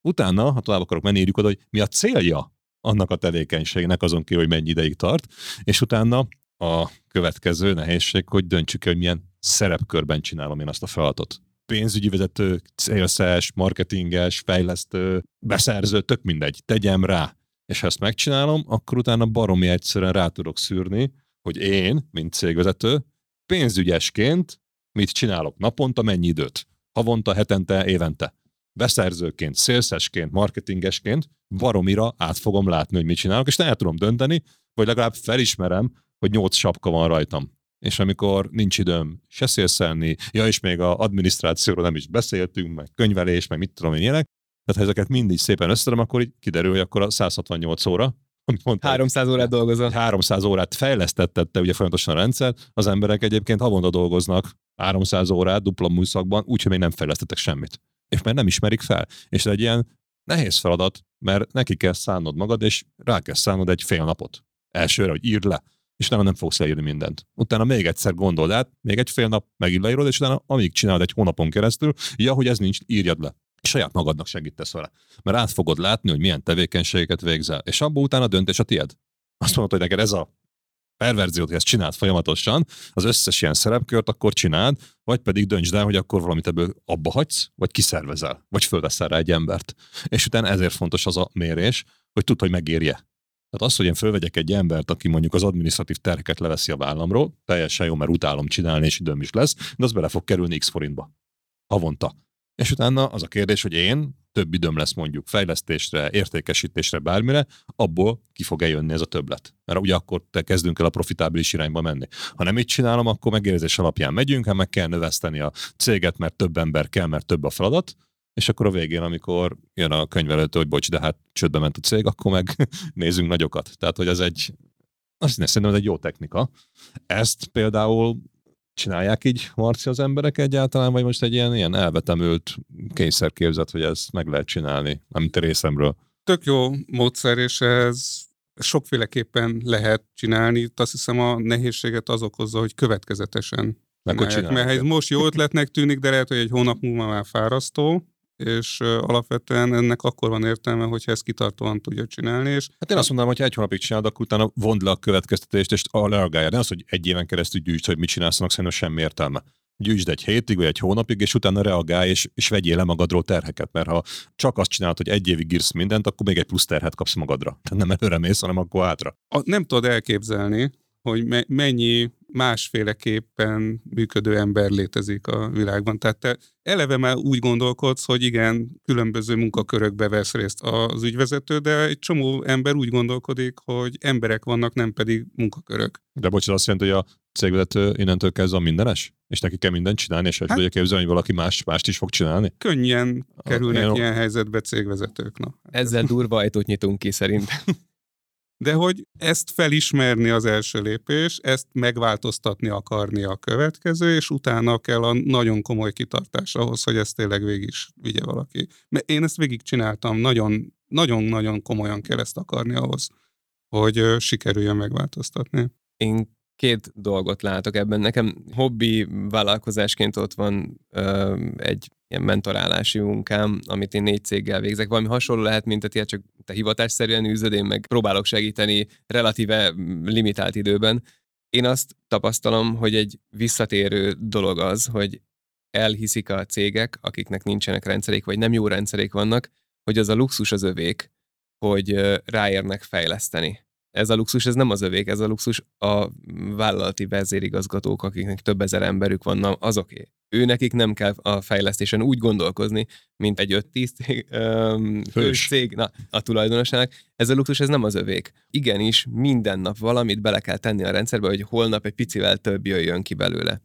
Utána, ha tovább akarok menni, írjuk oda, hogy mi a célja annak a tevékenységnek, azon ki, hogy mennyi ideig tart, és utána a következő nehézség, hogy döntsük hogy milyen szerepkörben csinálom én azt a feladatot pénzügyi vezető, célszes, marketinges, fejlesztő, beszerző, tök mindegy, tegyem rá. És ha ezt megcsinálom, akkor utána baromi egyszerűen rá tudok szűrni, hogy én, mint cégvezető, pénzügyesként mit csinálok naponta, mennyi időt. Havonta, hetente, évente. Beszerzőként, szélszesként, marketingesként baromira át fogom látni, hogy mit csinálok, és el tudom dönteni, vagy legalább felismerem, hogy nyolc sapka van rajtam és amikor nincs időm se szélszelni, ja, és még a adminisztrációról nem is beszéltünk, meg könyvelés, meg mit tudom én ilyenek, tehát ha ezeket mindig szépen összedem, akkor így kiderül, hogy akkor a 168 óra, amit mondtál, 300 órát dolgozol. 300 órát fejlesztettette ugye folyamatosan a rendszer, az emberek egyébként havonta dolgoznak 300 órát dupla műszakban, úgyhogy még nem fejlesztettek semmit. És mert nem ismerik fel. És egy ilyen nehéz feladat, mert neki kell szánnod magad, és rá kell szánnod egy fél napot. Elsőre, hogy írd le és utána nem fogsz leírni mindent. Utána még egyszer gondold át, még egy fél nap megint leírod, és utána amíg csinálod egy hónapon keresztül, ja, hogy ez nincs, írjad le. Saját magadnak segítesz vele. Mert át fogod látni, hogy milyen tevékenységeket végzel. És abból utána a döntés a tied. Azt mondod, hogy neked ez a perverziót, hogy ezt csináld folyamatosan, az összes ilyen szerepkört akkor csináld, vagy pedig döntsd el, hogy akkor valamit ebből abba hagysz, vagy kiszervezel, vagy fölveszel rá egy embert. És utána ezért fontos az a mérés, hogy tudd, hogy megérje. Tehát az, hogy én fölvegyek egy embert, aki mondjuk az administratív terheket leveszi a vállamról, teljesen jó, mert utálom csinálni, és időm is lesz, de az bele fog kerülni x forintba. Havonta. És utána az a kérdés, hogy én több időm lesz mondjuk fejlesztésre, értékesítésre, bármire, abból ki fog eljönni ez a többlet. Mert ugye akkor te kezdünk el a profitábilis irányba menni. Ha nem így csinálom, akkor megérzés alapján megyünk, hát meg kell növeszteni a céget, mert több ember kell, mert több a feladat, és akkor a végén, amikor jön a könyvelőtől, hogy bocs, de hát csődbe ment a cég, akkor meg nézzünk nagyokat. Tehát, hogy ez egy, azt hiszem, szerintem ez egy jó technika. Ezt például Csinálják így, Marci, az emberek egyáltalán, vagy most egy ilyen, ilyen elvetemült kényszerképzet, hogy ezt meg lehet csinálni, amit részemről? Tök jó módszer, és ez sokféleképpen lehet csinálni. Itt azt hiszem a nehézséget az okozza, hogy következetesen csinálják. Mert ez most jó ötletnek tűnik, de lehet, hogy egy hónap múlva már fárasztó, és alapvetően ennek akkor van értelme, hogyha ezt kitartóan tudja csinálni. És hát én azt mondanám, hogy egy hónapig csinálod, akkor utána vond le a következtetést, és reagálja. De az, hogy egy éven keresztül gyűjtsd, hogy mit csinálsz, szerintem semmi értelme. Gyűjtsd egy hétig, vagy egy hónapig, és utána reagálj, és, és vegyél le magadról terheket, mert ha csak azt csinálod, hogy egy évig írsz mindent, akkor még egy plusz terhet kapsz magadra. Tehát nem előre mész, hanem akkor hátra. A, nem tudod elképzelni, hogy me- mennyi másféleképpen működő ember létezik a világban. Tehát te eleve már úgy gondolkodsz, hogy igen, különböző munkakörökbe vesz részt az ügyvezető, de egy csomó ember úgy gondolkodik, hogy emberek vannak, nem pedig munkakörök. De bocs, azt jelenti, hogy a cégvezető innentől kezdve a mindenes? És neki kell mindent csinálni, és el hát, tudja képzelni, hogy valaki más, mást is fog csinálni? Könnyen kerülnek a, ilyen helyzetbe cégvezetők. Na. Ezzel durva ajtót nyitunk ki szerintem. De hogy ezt felismerni az első lépés, ezt megváltoztatni akarni a következő, és utána kell a nagyon komoly kitartás ahhoz, hogy ezt tényleg végig is vigye valaki. Mert én ezt végig csináltam, nagyon, nagyon-nagyon komolyan kell ezt akarni ahhoz, hogy sikerüljön megváltoztatni. Én két dolgot látok ebben. Nekem hobbi vállalkozásként ott van ö, egy ilyen mentorálási munkám, amit én négy céggel végzek. Valami hasonló lehet, mint a tiéd, csak te hivatásszerűen űzöd, én meg próbálok segíteni relatíve limitált időben. Én azt tapasztalom, hogy egy visszatérő dolog az, hogy elhiszik a cégek, akiknek nincsenek rendszerék, vagy nem jó rendszerék vannak, hogy az a luxus az övék, hogy ráérnek fejleszteni ez a luxus, ez nem az övék, ez a luxus a vállalati vezérigazgatók, akiknek több ezer emberük van, azoké. Ő nekik nem kell a fejlesztésen úgy gondolkozni, mint egy 5-10 cég, Hős. cég na, a tulajdonosának. Ez a luxus, ez nem az övék. Igenis, minden nap valamit bele kell tenni a rendszerbe, hogy holnap egy picivel több jöjjön ki belőle.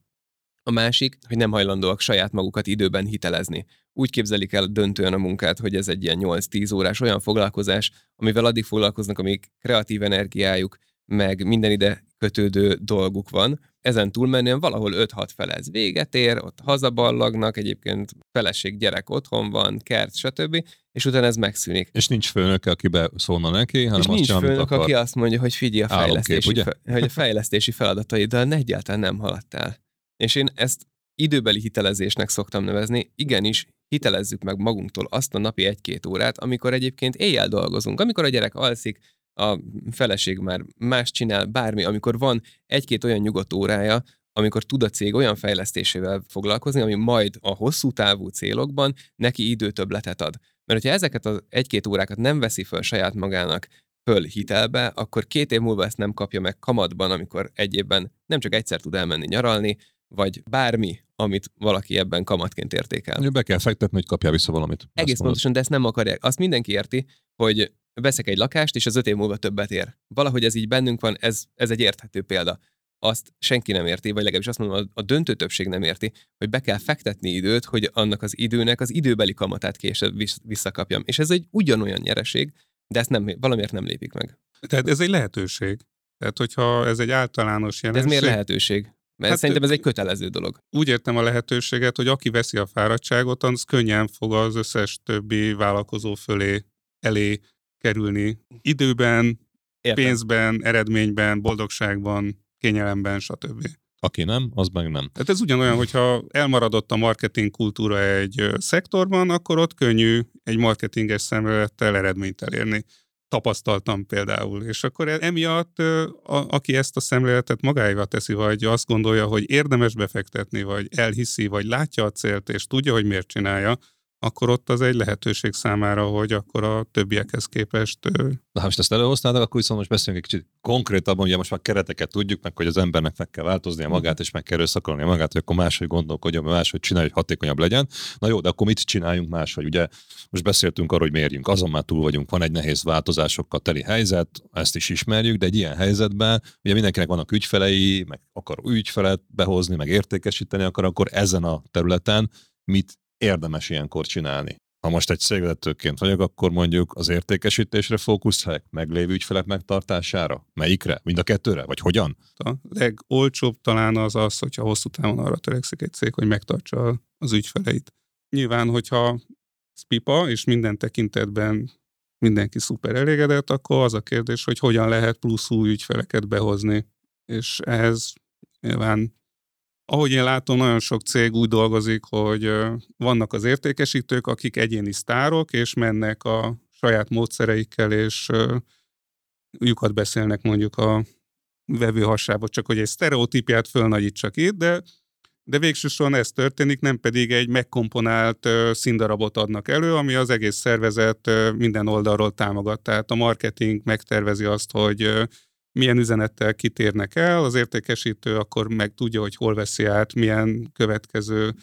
A másik, hogy nem hajlandóak saját magukat időben hitelezni. Úgy képzelik el döntően a munkát, hogy ez egy ilyen 8-10 órás olyan foglalkozás, amivel addig foglalkoznak, amíg kreatív energiájuk, meg minden ide kötődő dolguk van. Ezen túlmenően valahol 5-6 felez véget ér, ott hazaballagnak, egyébként feleség, gyerek otthon van, kert, stb. És utána ez megszűnik. És nincs főnök, aki beszólna neki, hanem és azt nincs csinál, főnök, aki azt mondja, hogy figyelj a fejlesztési, Államkép, fe, hogy a fejlesztési feladataiddal egyáltalán nem haladtál. És én ezt időbeli hitelezésnek szoktam nevezni. Igenis, hitelezzük meg magunktól azt a napi egy-két órát, amikor egyébként éjjel dolgozunk, amikor a gyerek alszik, a feleség már más csinál, bármi, amikor van egy-két olyan nyugodt órája, amikor tud a cég olyan fejlesztésével foglalkozni, ami majd a hosszú távú célokban neki időtöbletet ad. Mert hogyha ezeket az egy-két órákat nem veszi föl saját magának föl hitelbe, akkor két év múlva ezt nem kapja meg kamatban, amikor egy évben nem csak egyszer tud elmenni nyaralni, vagy bármi, amit valaki ebben kamatként értékel. Be kell fektetni, hogy kapja vissza valamit. Egész pontosan, de ezt nem akarják. Azt mindenki érti, hogy veszek egy lakást, és az öt év múlva többet ér. Valahogy ez így bennünk van, ez, ez egy érthető példa. Azt senki nem érti, vagy legalábbis azt mondom, a döntő többség nem érti, hogy be kell fektetni időt, hogy annak az időnek az időbeli kamatát később visszakapjam. És ez egy ugyanolyan nyereség, de ezt nem, valamiért nem lépik meg. Tehát ez egy lehetőség. Tehát, hogyha ez egy általános jelenség... De ez miért lehetőség? Mert hát, szerintem ez egy kötelező dolog. Úgy értem a lehetőséget, hogy aki veszi a fáradtságot, az könnyen fog az összes többi vállalkozó fölé elé kerülni. Időben, értem. pénzben, eredményben, boldogságban, kényelemben, stb. Aki nem, az meg nem. Tehát ez ugyanolyan, hogyha elmaradott a marketing kultúra egy szektorban, akkor ott könnyű egy marketinges szemlélettel eredményt elérni tapasztaltam például. És akkor e- emiatt, a, aki ezt a szemléletet magáéval teszi, vagy azt gondolja, hogy érdemes befektetni, vagy elhiszi, vagy látja a célt, és tudja, hogy miért csinálja, akkor ott az egy lehetőség számára, hogy akkor a többiekhez képest... Na, ha most ezt előhoztátok, akkor viszont most beszélünk egy kicsit konkrétabban, ugye most már kereteket tudjuk, meg hogy az embernek meg kell változnia mhm. magát, és meg kell összakolni magát, hogy akkor máshogy gondolkodjon, máshogy csinálja, hogy hatékonyabb legyen. Na jó, de akkor mit csináljunk máshogy? Ugye most beszéltünk arról, hogy mérjünk, azon már túl vagyunk, van egy nehéz változásokkal teli helyzet, ezt is ismerjük, de egy ilyen helyzetben ugye mindenkinek vannak ügyfelei, meg akar ügyfelet behozni, meg értékesíteni akar, akkor ezen a területen mit érdemes ilyenkor csinálni? Ha most egy cégvezetőként vagyok, akkor mondjuk az értékesítésre fókuszálják, meglévő ügyfelek megtartására? Melyikre? Mind a kettőre? Vagy hogyan? A legolcsóbb talán az az, hogyha hosszú távon arra törekszik egy cég, hogy megtartsa az ügyfeleit. Nyilván, hogyha pipa, és minden tekintetben mindenki szuper elégedett, akkor az a kérdés, hogy hogyan lehet plusz új ügyfeleket behozni. És ehhez nyilván ahogy én látom, nagyon sok cég úgy dolgozik, hogy vannak az értékesítők, akik egyéni sztárok, és mennek a saját módszereikkel, és lyukat beszélnek mondjuk a vevő hasába, csak hogy egy sztereotípiát fölnagyítsak itt, de, de végsősorban ez történik, nem pedig egy megkomponált színdarabot adnak elő, ami az egész szervezet minden oldalról támogat. Tehát a marketing megtervezi azt, hogy milyen üzenettel kitérnek el, az értékesítő akkor meg tudja, hogy hol veszi át, milyen következő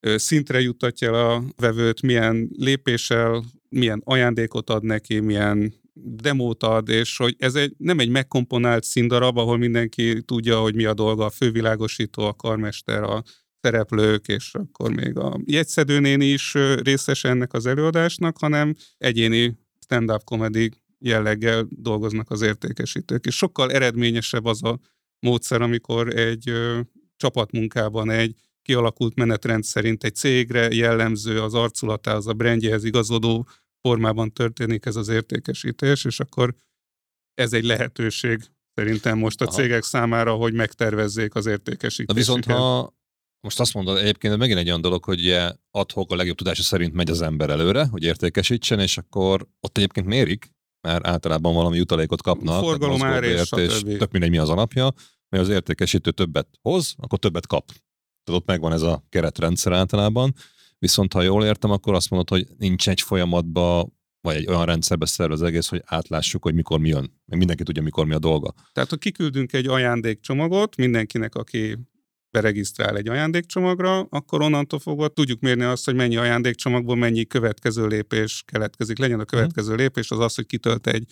szintre juttatja el a vevőt, milyen lépéssel, milyen ajándékot ad neki, milyen demót ad, és hogy ez egy, nem egy megkomponált színdarab, ahol mindenki tudja, hogy mi a dolga, a fővilágosító, a karmester, a szereplők, és akkor még a jegyszedőnén is részes ennek az előadásnak, hanem egyéni stand-up comedy jelleggel dolgoznak az értékesítők. És sokkal eredményesebb az a módszer, amikor egy ö, csapatmunkában egy kialakult menetrend szerint egy cégre jellemző az arculatához, a brandjehez igazodó formában történik ez az értékesítés, és akkor ez egy lehetőség szerintem most a Aha. cégek számára, hogy megtervezzék az értékesítést. Viszont ha most azt mondod, egyébként megint egy olyan dolog, hogy adhok a legjobb tudása szerint megy az ember előre, hogy értékesítsen, és akkor ott egyébként mérik, mert általában valami jutalékot kapnak. Forgalom ár és, és tök mindegy mi az alapja, mert az értékesítő többet hoz, akkor többet kap. Tehát ott megvan ez a keretrendszer általában, viszont ha jól értem, akkor azt mondod, hogy nincs egy folyamatba vagy egy olyan rendszerbe szerve az egész, hogy átlássuk, hogy mikor mi jön. Mindenki tudja, mikor mi a dolga. Tehát, ha kiküldünk egy ajándékcsomagot mindenkinek, aki beregisztrál egy ajándékcsomagra, akkor onnantól fogva tudjuk mérni azt, hogy mennyi ajándékcsomagból mennyi következő lépés keletkezik. Legyen a következő lépés az az, hogy kitölt egy,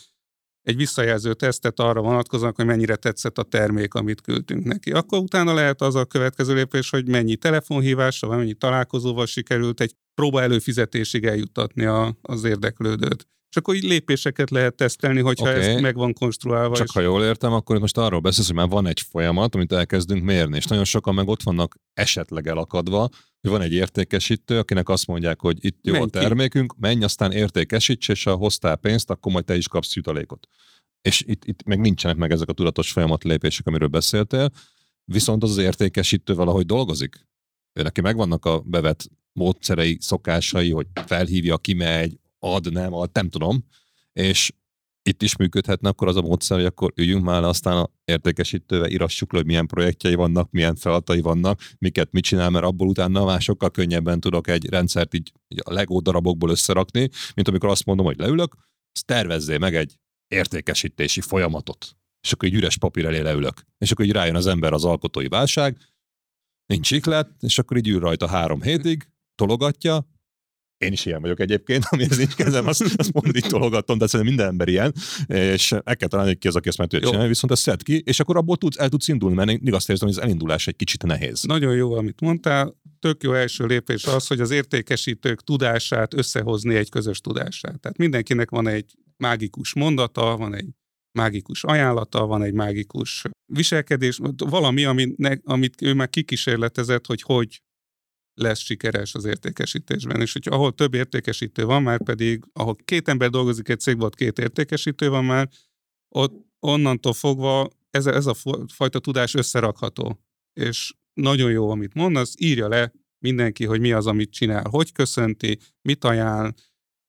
egy visszajelző tesztet arra vonatkozóan, hogy mennyire tetszett a termék, amit küldtünk neki. Akkor utána lehet az a következő lépés, hogy mennyi telefonhívásra, vagy mennyi találkozóval sikerült egy próba előfizetésig eljuttatni a, az érdeklődőt. És akkor így lépéseket lehet tesztelni, hogyha okay. ez meg van konstruálva. Csak és... ha jól értem, akkor most arról beszélsz, hogy már van egy folyamat, amit elkezdünk mérni, és nagyon sokan meg ott vannak esetleg elakadva, hogy van egy értékesítő, akinek azt mondják, hogy itt jó menj a termékünk, ki. menj, aztán értékesíts, és ha hoztál pénzt, akkor majd te is kapsz jutalékot. És itt, itt meg nincsenek meg ezek a tudatos folyamat lépések, amiről beszéltél, viszont az az értékesítő valahogy dolgozik. Ő neki megvannak a bevett módszerei, szokásai, hogy felhívja, kimegy, ad, nem ad, nem tudom, és itt is működhetne akkor az a módszer, hogy akkor üljünk már le, aztán a értékesítővel írassuk le, hogy milyen projektjei vannak, milyen feladatai vannak, miket mit csinál, mert abból utána már sokkal könnyebben tudok egy rendszert így, így a legó darabokból összerakni, mint amikor azt mondom, hogy leülök, azt tervezzél meg egy értékesítési folyamatot. És akkor egy üres papír elé leülök. És akkor így rájön az ember az alkotói válság, nincs iklet, és akkor így ül rajta három hétig, tologatja, én is ilyen vagyok egyébként, ez nincs kezem, azt, azt mondom, így tologatom, de szerintem minden ember ilyen, és el kell találni, hogy ki az, aki ezt meg tudja csinálni, viszont ezt szed ki, és akkor abból tudsz, el tudsz indulni, mert én azt érzem, hogy az elindulás egy kicsit nehéz. Nagyon jó, amit mondtál. Tök jó első lépés az, hogy az értékesítők tudását összehozni egy közös tudását. Tehát mindenkinek van egy mágikus mondata, van egy mágikus ajánlata, van egy mágikus viselkedés, valami, amit, amit ő már kikísérletezett, hogy hogy lesz sikeres az értékesítésben. És hogy ahol több értékesítő van már pedig, ahol két ember dolgozik egy cégben, ott két értékesítő van már, ott onnantól fogva ez, ez a fajta tudás összerakható. És nagyon jó, amit mond, az írja le mindenki, hogy mi az, amit csinál, hogy köszönti, mit ajánl,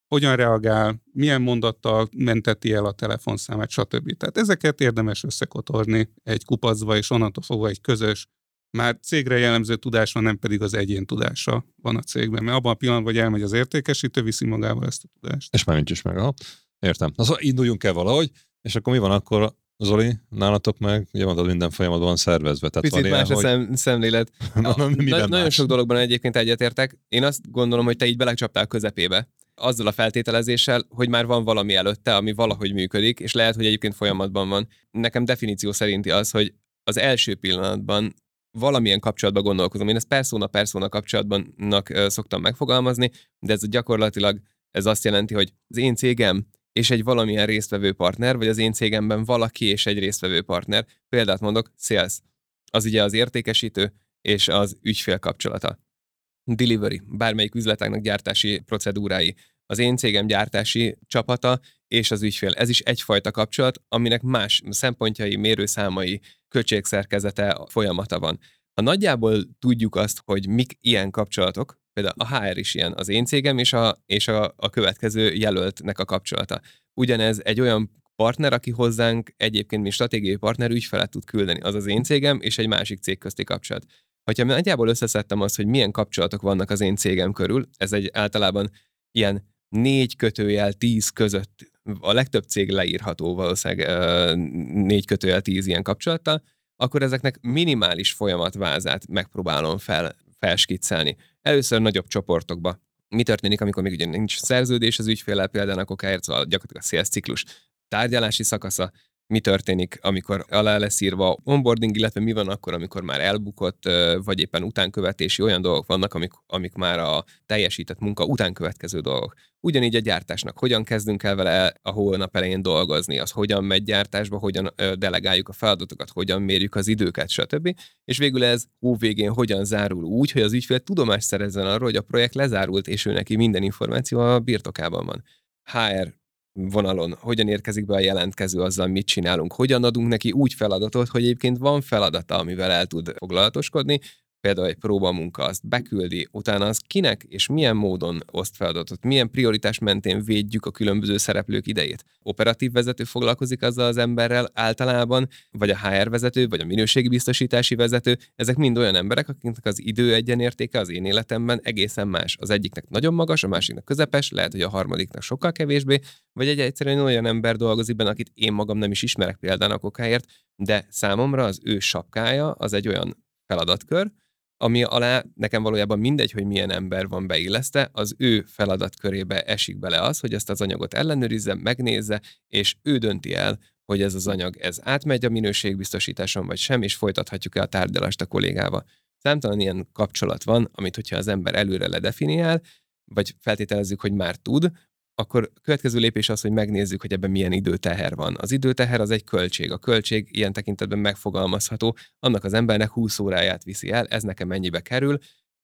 hogyan reagál, milyen mondattal menteti el a telefonszámát, stb. Tehát ezeket érdemes összekotorni egy kupacba, és onnantól fogva egy közös már cégre jellemző tudás van, nem pedig az egyén tudása van a cégben. Mert abban a pillanatban, hogy elmegy az értékesítő, viszi magával ezt a tudást. És már nincs is meg, aha. Értem. Na szóval induljunk el valahogy, és akkor mi van akkor, Zoli, nálatok meg, ugye mondod, minden folyamatban van szervezve. Tehát Picit más hogy... a szem, szemlélet. a, na, nagyon sok dologban egyébként egyetértek. Én azt gondolom, hogy te így belecsaptál közepébe azzal a feltételezéssel, hogy már van valami előtte, ami valahogy működik, és lehet, hogy egyébként folyamatban van. Nekem definíció szerinti az, hogy az első pillanatban valamilyen kapcsolatban gondolkozom. Én ezt persona-persona kapcsolatbannak szoktam megfogalmazni, de ez gyakorlatilag ez azt jelenti, hogy az én cégem és egy valamilyen résztvevő partner, vagy az én cégemben valaki és egy résztvevő partner. Példát mondok, sales. Az ugye az értékesítő és az ügyfél kapcsolata. Delivery, bármelyik üzletágnak gyártási procedúrái. Az én cégem gyártási csapata és az ügyfél. Ez is egyfajta kapcsolat, aminek más szempontjai, mérőszámai, költségszerkezete, folyamata van. Ha nagyjából tudjuk azt, hogy mik ilyen kapcsolatok, például a HR is ilyen, az én cégem és a, és a, a következő jelöltnek a kapcsolata. Ugyanez egy olyan partner, aki hozzánk egyébként, mint stratégiai partner ügyfelet tud küldeni. Az az én cégem és egy másik cég közti kapcsolat. Ha nagyjából összeszedtem azt, hogy milyen kapcsolatok vannak az én cégem körül, ez egy általában ilyen négy kötőjel tíz között, a legtöbb cég leírható valószínűleg négy kötőjel tíz ilyen kapcsolattal, akkor ezeknek minimális folyamatvázát megpróbálom fel, felskiccelni. Először nagyobb csoportokba. Mi történik, amikor még ugye nincs szerződés az ügyféllel például, akkor szóval gyakorlatilag a sales ciklus tárgyalási szakasza, mi történik, amikor alá lesz írva onboarding, illetve mi van akkor, amikor már elbukott, vagy éppen utánkövetési olyan dolgok vannak, amik, amik már a teljesített munka után következő dolgok. Ugyanígy a gyártásnak, hogyan kezdünk el vele a hónap elején dolgozni, az hogyan megy gyártásba, hogyan delegáljuk a feladatokat, hogyan mérjük az időket, stb. És végül ez hó végén hogyan zárul? Úgy, hogy az ügyfél tudomást szerezzen arról, hogy a projekt lezárult, és ő neki minden információ a birtokában van. HR vonalon, hogyan érkezik be a jelentkező azzal, mit csinálunk, hogyan adunk neki úgy feladatot, hogy egyébként van feladata, amivel el tud foglalatoskodni, például egy próbamunka azt beküldi, utána az kinek és milyen módon oszt feladatot, milyen prioritás mentén védjük a különböző szereplők idejét. Operatív vezető foglalkozik azzal az emberrel általában, vagy a HR vezető, vagy a minőségi biztosítási vezető, ezek mind olyan emberek, akiknek az idő egyenértéke az én életemben egészen más. Az egyiknek nagyon magas, a másiknak közepes, lehet, hogy a harmadiknak sokkal kevésbé, vagy egy egyszerűen olyan ember dolgozik benne, akit én magam nem is ismerek például a kokáért, de számomra az ő sapkája az egy olyan feladatkör, ami alá nekem valójában mindegy, hogy milyen ember van beilleszte, az ő feladatkörébe esik bele az, hogy ezt az anyagot ellenőrizze, megnézze, és ő dönti el, hogy ez az anyag ez átmegy a minőségbiztosításon, vagy sem, és folytathatjuk-e a tárgyalást a kollégával. Számtalan ilyen kapcsolat van, amit hogyha az ember előre ledefiniál, vagy feltételezzük, hogy már tud, akkor következő lépés az, hogy megnézzük, hogy ebben milyen időteher van. Az időteher az egy költség. A költség ilyen tekintetben megfogalmazható. Annak az embernek 20 óráját viszi el, ez nekem mennyibe kerül.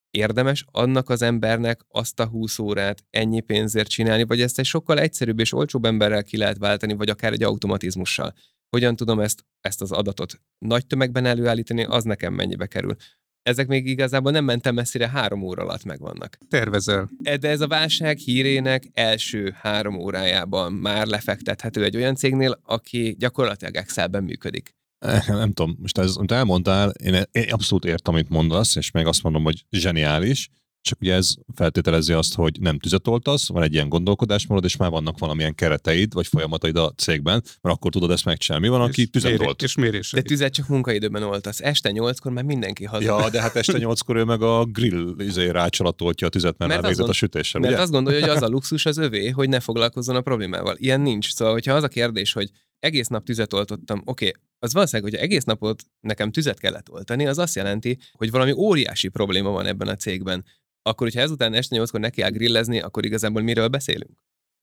Érdemes annak az embernek azt a 20 órát ennyi pénzért csinálni, vagy ezt egy sokkal egyszerűbb és olcsóbb emberrel ki lehet váltani, vagy akár egy automatizmussal. Hogyan tudom ezt, ezt az adatot nagy tömegben előállítani, az nekem mennyibe kerül ezek még igazából nem mentem messzire, három óra alatt megvannak. Tervezel. E, de ez a válság hírének első három órájában már lefektethető egy olyan cégnél, aki gyakorlatilag Excelben működik. Eh, nem tudom, most ez, amit elmondtál, én, én abszolút értem, amit mondasz, és meg azt mondom, hogy zseniális, csak ugye ez feltételezi azt, hogy nem tüzet oltasz, van egy ilyen gondolkodásmódod, és már vannak valamilyen kereteid, vagy folyamataid a cégben, mert akkor tudod ezt megcsinálni. Mi van, aki tüzet olt? És mérés. De tüzet csak munkaidőben oltasz. Este nyolckor már mindenki haza. Ja, de hát este nyolckor ő meg a grill izé rácsalatoltja a tüzet, mert, mert már végzett a sütéssel. Mert ugye? azt gondolja, hogy az a luxus az övé, hogy ne foglalkozzon a problémával. Ilyen nincs. Szóval, hogyha az a kérdés, hogy egész nap tüzet oltottam, oké, okay, az valószínűleg, hogy egész napot nekem tüzet kellett oltani, az azt jelenti, hogy valami óriási probléma van ebben a cégben akkor hogyha ezután este nyolckor neki áll grillezni, akkor igazából miről beszélünk?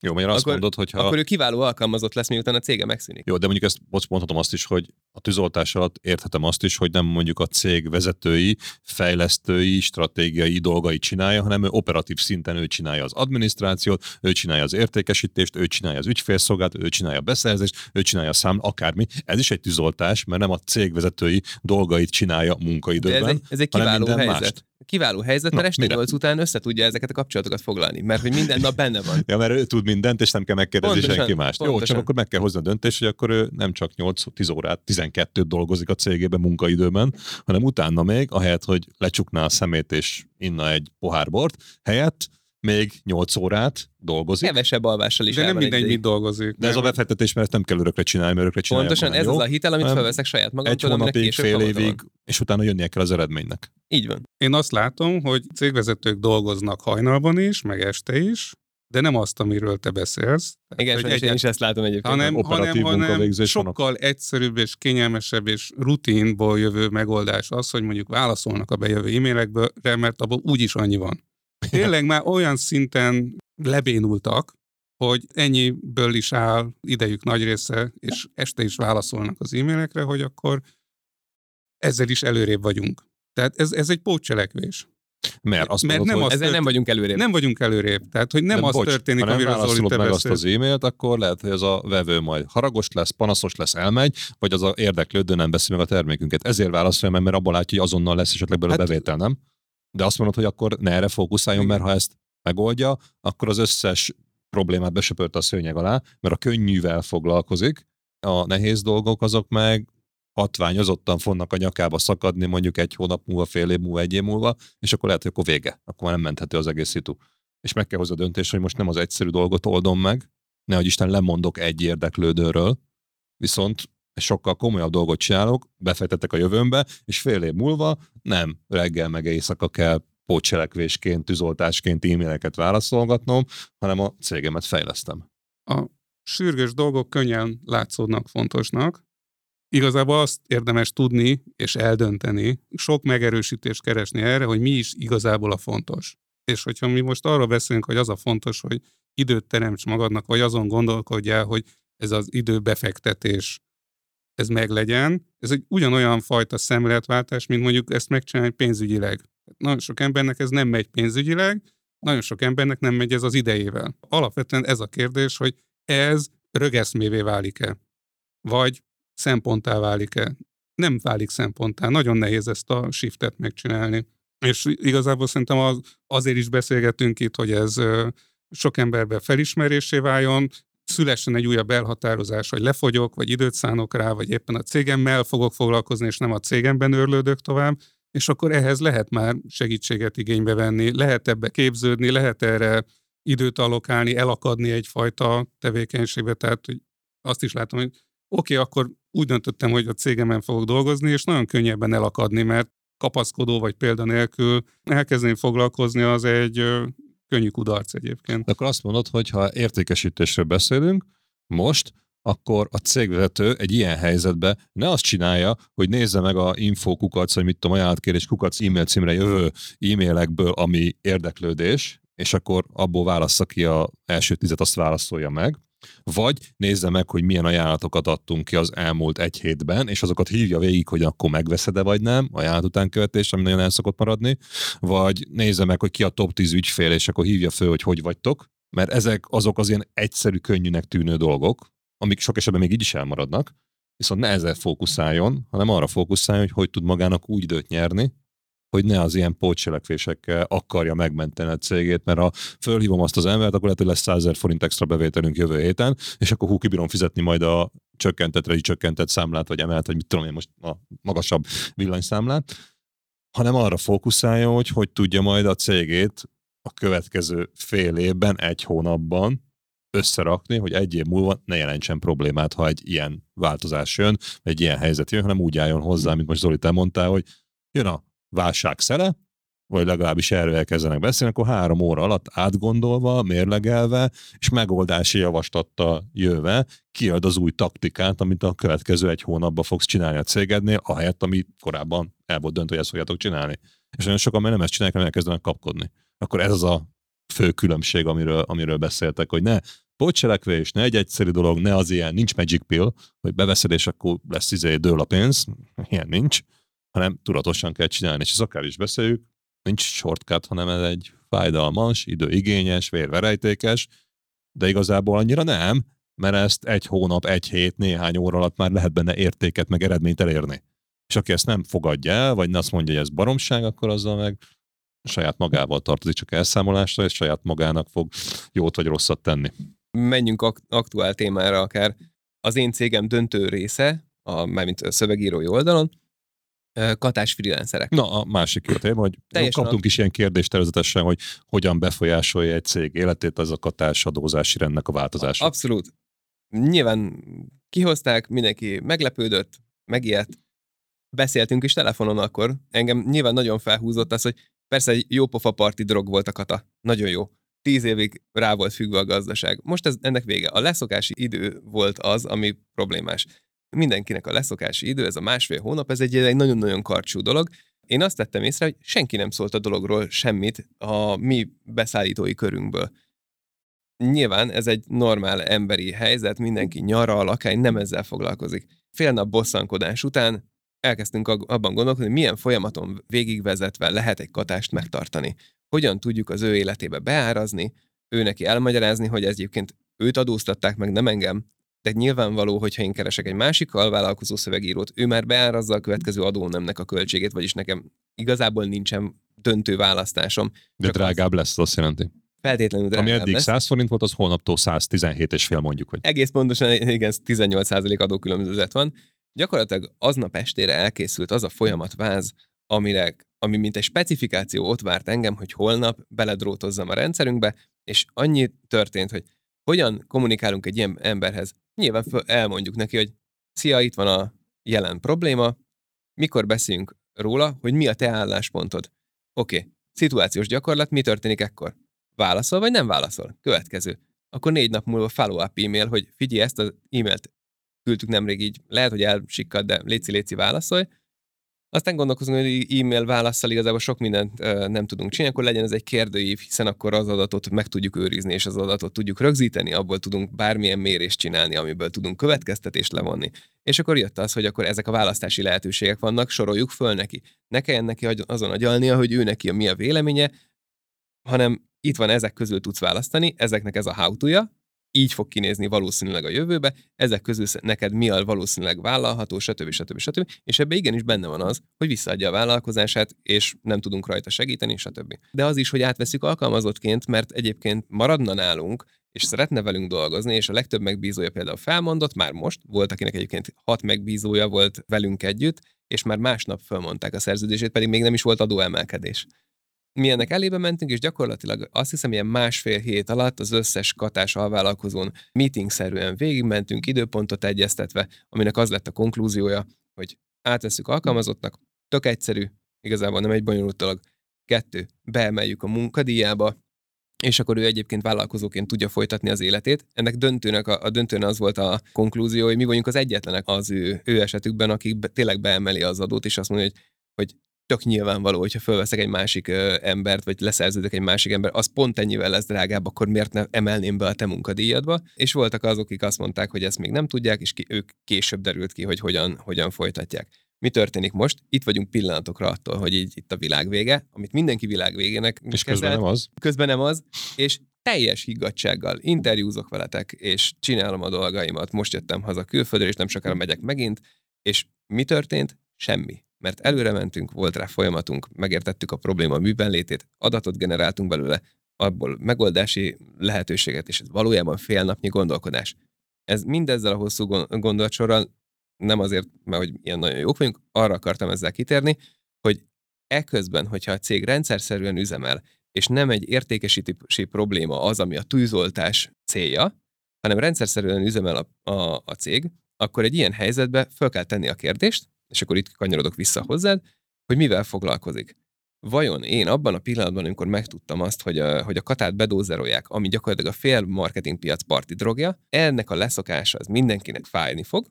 Jó, mert azt akkor, mondod, hogy ha... Akkor ő kiváló alkalmazott lesz, miután a cége megszűnik. Jó, de mondjuk ezt most mondhatom azt is, hogy a tűzoltás alatt érthetem azt is, hogy nem mondjuk a cég vezetői, fejlesztői, stratégiai dolgai csinálja, hanem ő operatív szinten ő csinálja az adminisztrációt, ő csinálja az értékesítést, ő csinálja az ügyfélszolgálatot, ő csinálja a beszerzést, ő csinálja a szám, akármi. Ez is egy tűzoltás, mert nem a cég vezetői dolgait csinálja munkaidőben, de ez egy, ez egy kiváló helyzet. Mást. Kiváló helyzet, mert este 8 után össze tudja ezeket a kapcsolatokat foglalni, mert hogy minden nap benne van. ja, mert ő tud mindent, és nem kell megkérdezni pontosan, senki mást. Pontosan. Jó, csak akkor meg kell hozni a döntést, hogy akkor ő nem csak 8-10 órát, 12-t dolgozik a cégében munkaidőben, hanem utána még, ahelyett, hogy lecsukná a szemét és inna egy pohár bort, helyett még 8 órát dolgozik. Kevesebb alvással is De nem mindegy, mit dolgozik. De ez a befektetés, mert ezt nem kell örökre csinálni, mert örökre csinálni. Pontosan, ez jó? az a hitel, amit felveszek saját magam. Egy hónapig, fél évig, és utána jönnie kell az eredménynek. Így van. Én azt látom, hogy cégvezetők dolgoznak hajnalban is, meg este is, de nem azt, amiről te beszélsz. Igen, hogy és én is ezt látom egyébként. hanem, hanem, operatív hanem munkavégzés vannak. sokkal egyszerűbb és kényelmesebb és rutinból jövő megoldás az, hogy mondjuk válaszolnak a bejövő e-mailekből, mert abban úgyis annyi van. Tényleg már olyan szinten lebénultak, hogy ennyiből is áll idejük nagy része, és este is válaszolnak az e-mailekre, hogy akkor ezzel is előrébb vagyunk. Tehát ez, ez egy pótcselekvés. Mert azt Mert mondod, nem hogy az Ezzel nem vagyunk előrébb. Nem vagyunk előrébb. Tehát, hogy nem de az bocs, történik, ha amiről Zoli te meg azt az e-mailt, akkor lehet, hogy ez a vevő majd haragos lesz, panaszos lesz, elmegy, vagy az a érdeklődő nem veszi meg a termékünket. Ezért válaszolja mert abban látja, hogy azonnal lesz esetleg belőle Hát- bevétel, nem? De azt mondod, hogy akkor ne erre fókuszáljon, mert ha ezt megoldja, akkor az összes problémát besöpört a szőnyeg alá, mert a könnyűvel foglalkozik, a nehéz dolgok azok meg hatványozottan fognak a nyakába szakadni mondjuk egy hónap múlva, fél év múlva, egy év múlva, és akkor lehet, hogy akkor vége. Akkor már nem menthető az egész szitu. És meg kell hozni a döntés, hogy most nem az egyszerű dolgot oldom meg, nehogy Isten lemondok egy érdeklődőről, viszont sokkal komolyabb dolgot csinálok, befektetek a jövőmbe, és fél év múlva nem reggel meg éjszaka kell pótcselekvésként, tűzoltásként e-maileket válaszolgatnom, hanem a cégemet fejlesztem. sürgős dolgok könnyen látszódnak fontosnak. Igazából azt érdemes tudni és eldönteni, sok megerősítést keresni erre, hogy mi is igazából a fontos. És hogyha mi most arról beszélünk, hogy az a fontos, hogy időt teremts magadnak, vagy azon gondolkodjál, hogy ez az időbefektetés, ez meglegyen, ez egy ugyanolyan fajta szemléletváltás, mint mondjuk ezt megcsinálni pénzügyileg. Nagyon sok embernek ez nem megy pénzügyileg, nagyon sok embernek nem megy ez az idejével. Alapvetően ez a kérdés, hogy ez rögeszmévé válik-e? Vagy szemponttá válik-e? Nem válik szemponttá. Nagyon nehéz ezt a shiftet megcsinálni. És igazából szerintem az, azért is beszélgetünk itt, hogy ez sok emberben felismerésé váljon, szülessen egy újabb elhatározás, hogy lefogyok, vagy időt szánok rá, vagy éppen a cégemmel fogok foglalkozni, és nem a cégemben örlődök tovább, és akkor ehhez lehet már segítséget igénybe venni, lehet ebbe képződni, lehet erre időt allokálni, elakadni egyfajta tevékenységbe, tehát hogy azt is látom, hogy oké, okay, akkor úgy döntöttem, hogy a cégemen fogok dolgozni, és nagyon könnyebben elakadni, mert kapaszkodó vagy példa nélkül elkezdeni foglalkozni, az egy könnyű kudarc egyébként. De akkor azt mondod, hogy ha értékesítésről beszélünk, most, akkor a cégvezető egy ilyen helyzetben ne azt csinálja, hogy nézze meg a info kukac, vagy mit tudom, ajánlatkérés kukac e-mail címre jövő e-mailekből, ami érdeklődés, és akkor abból válassza ki a első tizet, azt válaszolja meg, vagy nézze meg, hogy milyen ajánlatokat adtunk ki az elmúlt egy hétben, és azokat hívja végig, hogy akkor megveszed-e vagy nem, ajánlat utánkövetés, ami nagyon el szokott maradni, vagy nézze meg, hogy ki a top 10 ügyfél, és akkor hívja föl, hogy hogy vagytok, mert ezek azok az ilyen egyszerű, könnyűnek tűnő dolgok, amik sok esetben még így is elmaradnak, viszont ne ezzel fókuszáljon, hanem arra fókuszáljon, hogy hogy tud magának úgy időt nyerni, hogy ne az ilyen pótcselekvésekkel akarja megmenteni a cégét, mert ha fölhívom azt az embert, akkor lehet, hogy lesz 100 000 forint extra bevételünk jövő héten, és akkor hú, kibírom fizetni majd a csökkentett, vagy csökkentett számlát, vagy emelt, vagy mit tudom én most a magasabb villanyszámlát, hanem arra fókuszáljon, hogy hogy tudja majd a cégét a következő fél évben, egy hónapban összerakni, hogy egy év múlva ne jelentsen problémát, ha egy ilyen változás jön, egy ilyen helyzet jön, hanem úgy álljon hozzá, mint most Zoli, te mondtál, hogy jön a válság szele, vagy legalábbis erről elkezdenek beszélni, akkor három óra alatt átgondolva, mérlegelve, és megoldási javaslattal jöve kiad az új taktikát, amit a következő egy hónapban fogsz csinálni a cégednél, ahelyett, ami korábban el volt döntve, hogy ezt fogjátok csinálni. És nagyon sokan már nem ezt csinálják, hanem elkezdenek kapkodni. Akkor ez az a fő különbség, amiről, amiről beszéltek, hogy ne pótcselekvés, ne egy egyszerű dolog, ne az ilyen, nincs magic pill, hogy beveszed, és akkor lesz izé, dől a pénz, ilyen nincs, hanem tudatosan kell csinálni. És ezt akár is beszéljük, nincs shortcut, hanem ez egy fájdalmas, időigényes, vérverejtékes, de igazából annyira nem, mert ezt egy hónap, egy hét, néhány óra alatt már lehet benne értéket, meg eredményt elérni. És aki ezt nem fogadja el, vagy azt mondja, hogy ez baromság, akkor azzal meg saját magával tartozik csak elszámolásra, és saját magának fog jót vagy rosszat tenni. Menjünk ak- aktuál témára akár. Az én cégem döntő része, a, mármint a szövegírói oldalon, katás freelancerek. Na, a másik jó téma, hogy Teljesen kaptunk is ilyen kérdést tervezetesen, hogy hogyan befolyásolja egy cég életét az a katás adózási rendnek a változása. Abszolút. Nyilván kihozták, mindenki meglepődött, megijedt. Beszéltünk is telefonon akkor. Engem nyilván nagyon felhúzott az, hogy persze egy jó pofa parti drog volt a kata. Nagyon jó. tíz évig rá volt függve a gazdaság. Most ez, ennek vége. A leszokási idő volt az, ami problémás. Mindenkinek a leszokási idő, ez a másfél hónap, ez egy, egy nagyon-nagyon karcsú dolog. Én azt tettem észre, hogy senki nem szólt a dologról semmit a mi beszállítói körünkből. Nyilván ez egy normál emberi helyzet, mindenki nyaral, akár nem ezzel foglalkozik. Fél nap bosszankodás után elkezdtünk abban gondolkodni, hogy milyen folyamaton végigvezetve lehet egy katást megtartani. Hogyan tudjuk az ő életébe beárazni, ő neki elmagyarázni, hogy ez egyébként őt adóztatták meg, nem engem, de nyilvánvaló, hogyha én keresek egy másik alvállalkozó szövegírót, ő már beárazza a következő adónemnek a költségét, vagyis nekem igazából nincsen döntő választásom. De drágább az... lesz, azt jelenti. Feltétlenül drágább Ami eddig lesz. 100 forint volt, az holnaptól 117 és fél mondjuk. Hogy... Egész pontosan, igen, 18% adókülönbözet van. Gyakorlatilag aznap estére elkészült az a folyamatváz, amire, ami mint egy specifikáció ott várt engem, hogy holnap beledrótozzam a rendszerünkbe, és annyi történt, hogy hogyan kommunikálunk egy ilyen emberhez. Nyilván föl, elmondjuk neki, hogy szia, itt van a jelen probléma, mikor beszélünk róla, hogy mi a te álláspontod. Oké, szituációs gyakorlat, mi történik ekkor? Válaszol vagy nem válaszol? Következő. Akkor négy nap múlva follow-up e-mail, hogy figyelj, ezt az e-mailt küldtük nemrég így, lehet, hogy elsikkad, de léci, léci válaszolj. Aztán gondolkozunk, hogy e-mail válaszsal igazából sok mindent nem tudunk csinálni, akkor legyen ez egy kérdőív, hiszen akkor az adatot meg tudjuk őrizni, és az adatot tudjuk rögzíteni, abból tudunk bármilyen mérést csinálni, amiből tudunk következtetést levonni. És akkor jött az, hogy akkor ezek a választási lehetőségek vannak, soroljuk föl neki. Ne kelljen neki azon agyalnia, hogy ő neki a mi a véleménye, hanem itt van ezek közül tudsz választani, ezeknek ez a how így fog kinézni valószínűleg a jövőbe, ezek közül neked mi a valószínűleg vállalható, stb. stb. stb. És ebbe igenis benne van az, hogy visszaadja a vállalkozását, és nem tudunk rajta segíteni, stb. De az is, hogy átveszük alkalmazottként, mert egyébként maradna nálunk, és szeretne velünk dolgozni, és a legtöbb megbízója például felmondott, már most, volt akinek egyébként hat megbízója volt velünk együtt, és már másnap felmondták a szerződését, pedig még nem is volt adóemelkedés mi ennek elébe mentünk, és gyakorlatilag azt hiszem, ilyen másfél hét alatt az összes katás alvállalkozón meetingszerűen végigmentünk, időpontot egyeztetve, aminek az lett a konklúziója, hogy átveszük alkalmazottnak, tök egyszerű, igazából nem egy bonyolult dolog. Kettő, beemeljük a munkadíjába, és akkor ő egyébként vállalkozóként tudja folytatni az életét. Ennek döntőnek a, a döntőn az volt a konklúzió, hogy mi vagyunk az egyetlenek az ő, ő esetükben, akik be, tényleg beemeli az adót, és azt mondja, hogy, hogy tök nyilvánvaló, hogyha fölveszek egy másik ö, embert, vagy leszerződök egy másik ember, az pont ennyivel lesz drágább, akkor miért ne emelném be a te munkadíjadba? És voltak azok, akik azt mondták, hogy ezt még nem tudják, és ki, ők később derült ki, hogy hogyan, hogyan folytatják. Mi történik most? Itt vagyunk pillanatokra attól, hogy így itt a világ vége, amit mindenki világ végének És közben nem az. Közben nem az, és teljes higgadsággal interjúzok veletek, és csinálom a dolgaimat. Most jöttem haza külföldre, és nem sokára megyek megint, és mi történt? Semmi mert előre mentünk, volt rá folyamatunk, megértettük a probléma műben létét, adatot generáltunk belőle, abból megoldási lehetőséget, és ez valójában félnapnyi gondolkodás. Ez mindezzel a hosszú gondolatsorral nem azért, mert hogy ilyen nagyon jók vagyunk, arra akartam ezzel kitérni, hogy eközben, hogyha a cég rendszerszerűen üzemel, és nem egy értékesítési probléma az, ami a tűzoltás célja, hanem rendszerszerűen üzemel a, a, a cég, akkor egy ilyen helyzetbe fel kell tenni a kérdést, és akkor itt kanyarodok vissza hozzád, hogy mivel foglalkozik. Vajon én abban a pillanatban, amikor megtudtam azt, hogy a, hogy a katát bedózerolják, ami gyakorlatilag a fél marketingpiac parti drogja, ennek a leszokása az mindenkinek fájni fog.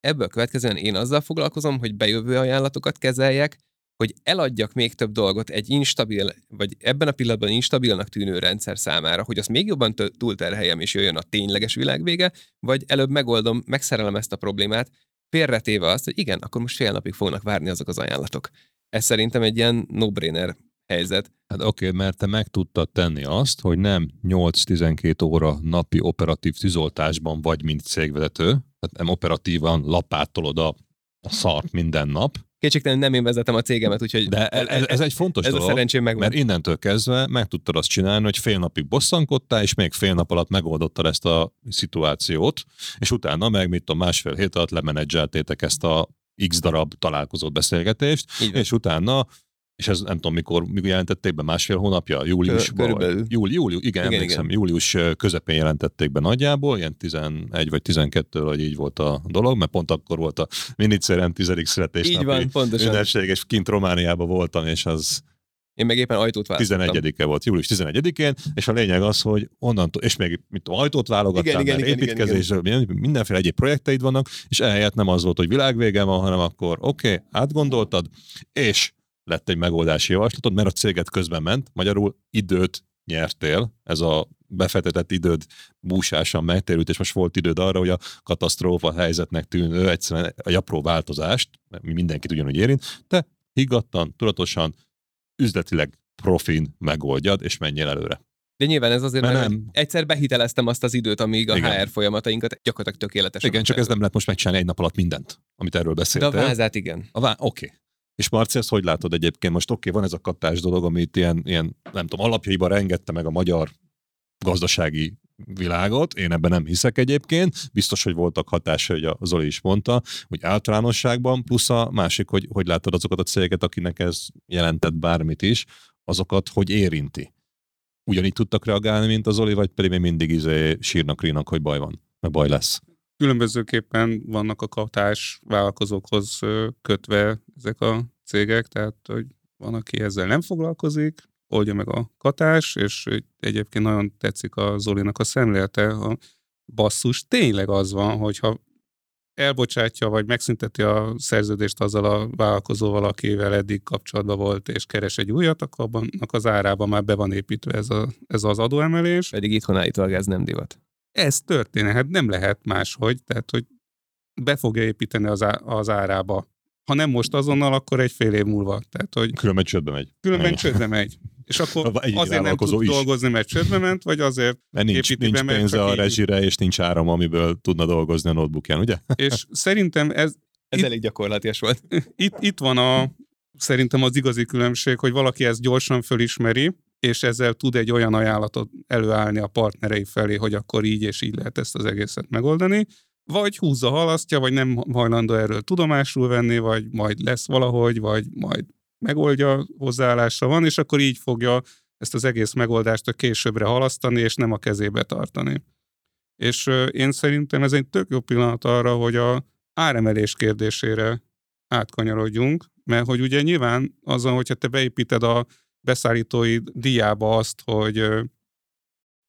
Ebből következően én azzal foglalkozom, hogy bejövő ajánlatokat kezeljek, hogy eladjak még több dolgot egy instabil, vagy ebben a pillanatban instabilnak tűnő rendszer számára, hogy azt még jobban túlterheljem és jöjjön a tényleges világvége, vagy előbb megoldom, megszerelem ezt a problémát, félretéve azt, hogy igen, akkor most fél napig fognak várni azok az ajánlatok. Ez szerintem egy ilyen no-brainer helyzet. Hát oké, okay, mert te meg tudtad tenni azt, hogy nem 8-12 óra napi operatív tűzoltásban vagy, mint cégvezető, tehát nem operatívan lapátolod a, a szart minden nap, Kétségtelenül nem én vezetem a cégemet, úgyhogy... De ez, ez, egy fontos ez dolog, a szerencsém megvan. mert innentől kezdve meg tudtad azt csinálni, hogy fél napig bosszankodtál, és még fél nap alatt megoldottad ezt a szituációt, és utána meg, mit a másfél hét alatt lemenedzseltétek ezt a x darab találkozott beszélgetést, és utána és ez nem tudom, mikor, mikor jelentették be, másfél hónapja, július, Körülbelül. Júli, júli, igen, igen, emlékszem, igen. július közepén jelentették be nagyjából, ilyen 11 vagy 12 hogy így volt a dolog, mert pont akkor volt a Minicerem 10. születésnapi így van, pontosan. ünnepség, és kint Romániában voltam, és az Én meg éppen ajtót választottam. 11-e volt, július 11-én, és a lényeg az, hogy onnantól, és még mit tudom, ajtót válogattál, Igen, mert igen, igen, építkezés, mindenféle egyéb projekteid vannak, és ehelyett nem az volt, hogy világvége van, hanem akkor oké, okay, átgondoltad, és lett egy megoldási javaslatod, mert a céget közben ment, magyarul időt nyertél, ez a befektetett időd búsásan megtérült, és most volt időd arra, hogy a katasztrófa helyzetnek tűnő egyszerűen egy apró változást, mi mindenkit ugyanúgy érint, te higgadtan, tudatosan, üzletileg profin megoldjad, és menjél előre. De nyilván ez azért, Mert mert nem. egyszer behiteleztem azt az időt, amíg a Igen. HR folyamatainkat gyakorlatilag tökéletesen. Igen, csak ez nem lehet most megcsinálni egy nap alatt mindent, amit erről De a beszéltél. vázát igen. A vá- oké. Okay. És Marci, ezt hogy látod egyébként? Most oké, okay, van ez a katás dolog, amit ilyen, ilyen, nem tudom, alapjaiban rengette meg a magyar gazdasági világot, én ebben nem hiszek egyébként, biztos, hogy voltak hatásai, hogy a Zoli is mondta, hogy általánosságban, plusz a másik, hogy hogy látod azokat a cégeket, akinek ez jelentett bármit is, azokat hogy érinti. Ugyanígy tudtak reagálni, mint az Zoli, vagy pedig még mindig izé sírnak, rínak, hogy baj van, mert baj lesz. Különbözőképpen vannak a katás vállalkozókhoz kötve ezek a cégek, tehát hogy van, aki ezzel nem foglalkozik, oldja meg a katás, és egyébként nagyon tetszik a Zolinak a szemlélete, a basszus tényleg az van, hogyha elbocsátja, vagy megszünteti a szerződést azzal a vállalkozóval, akivel eddig kapcsolatban volt, és keres egy újat, akkor abban az árában már be van építve ez, a, ez az adóemelés. Pedig itthon állítólag ez nem divat. Ez történhet, hát nem lehet máshogy, tehát hogy be fogja építeni az, á, az árába. Ha nem most azonnal, akkor egy fél év múlva. Tehát, hogy Különben csődbe megy. különben csődbe megy. És akkor Egyik azért nem tud is. dolgozni, mert csődbe ment, vagy azért, Mert nincs, építi nincs be, mert pénze a így- rezsire, és nincs áram, amiből tudna dolgozni a notebookján, ugye? és szerintem ez, Ez Itt- elég gyakorlatias volt. itt, itt van a, szerintem az igazi különbség, hogy valaki ezt gyorsan fölismeri, és ezzel tud egy olyan ajánlatot előállni a partnerei felé, hogy akkor így és így lehet ezt az egészet megoldani, vagy húzza, halasztja, vagy nem hajlandó erről tudomásul venni, vagy majd lesz valahogy, vagy majd megoldja, hozzáállásra van, és akkor így fogja ezt az egész megoldást a későbbre halasztani, és nem a kezébe tartani. És én szerintem ez egy tök jó pillanat arra, hogy a áremelés kérdésére átkanyarodjunk, mert hogy ugye nyilván azon, hogyha te beépíted a beszállítói díjába azt, hogy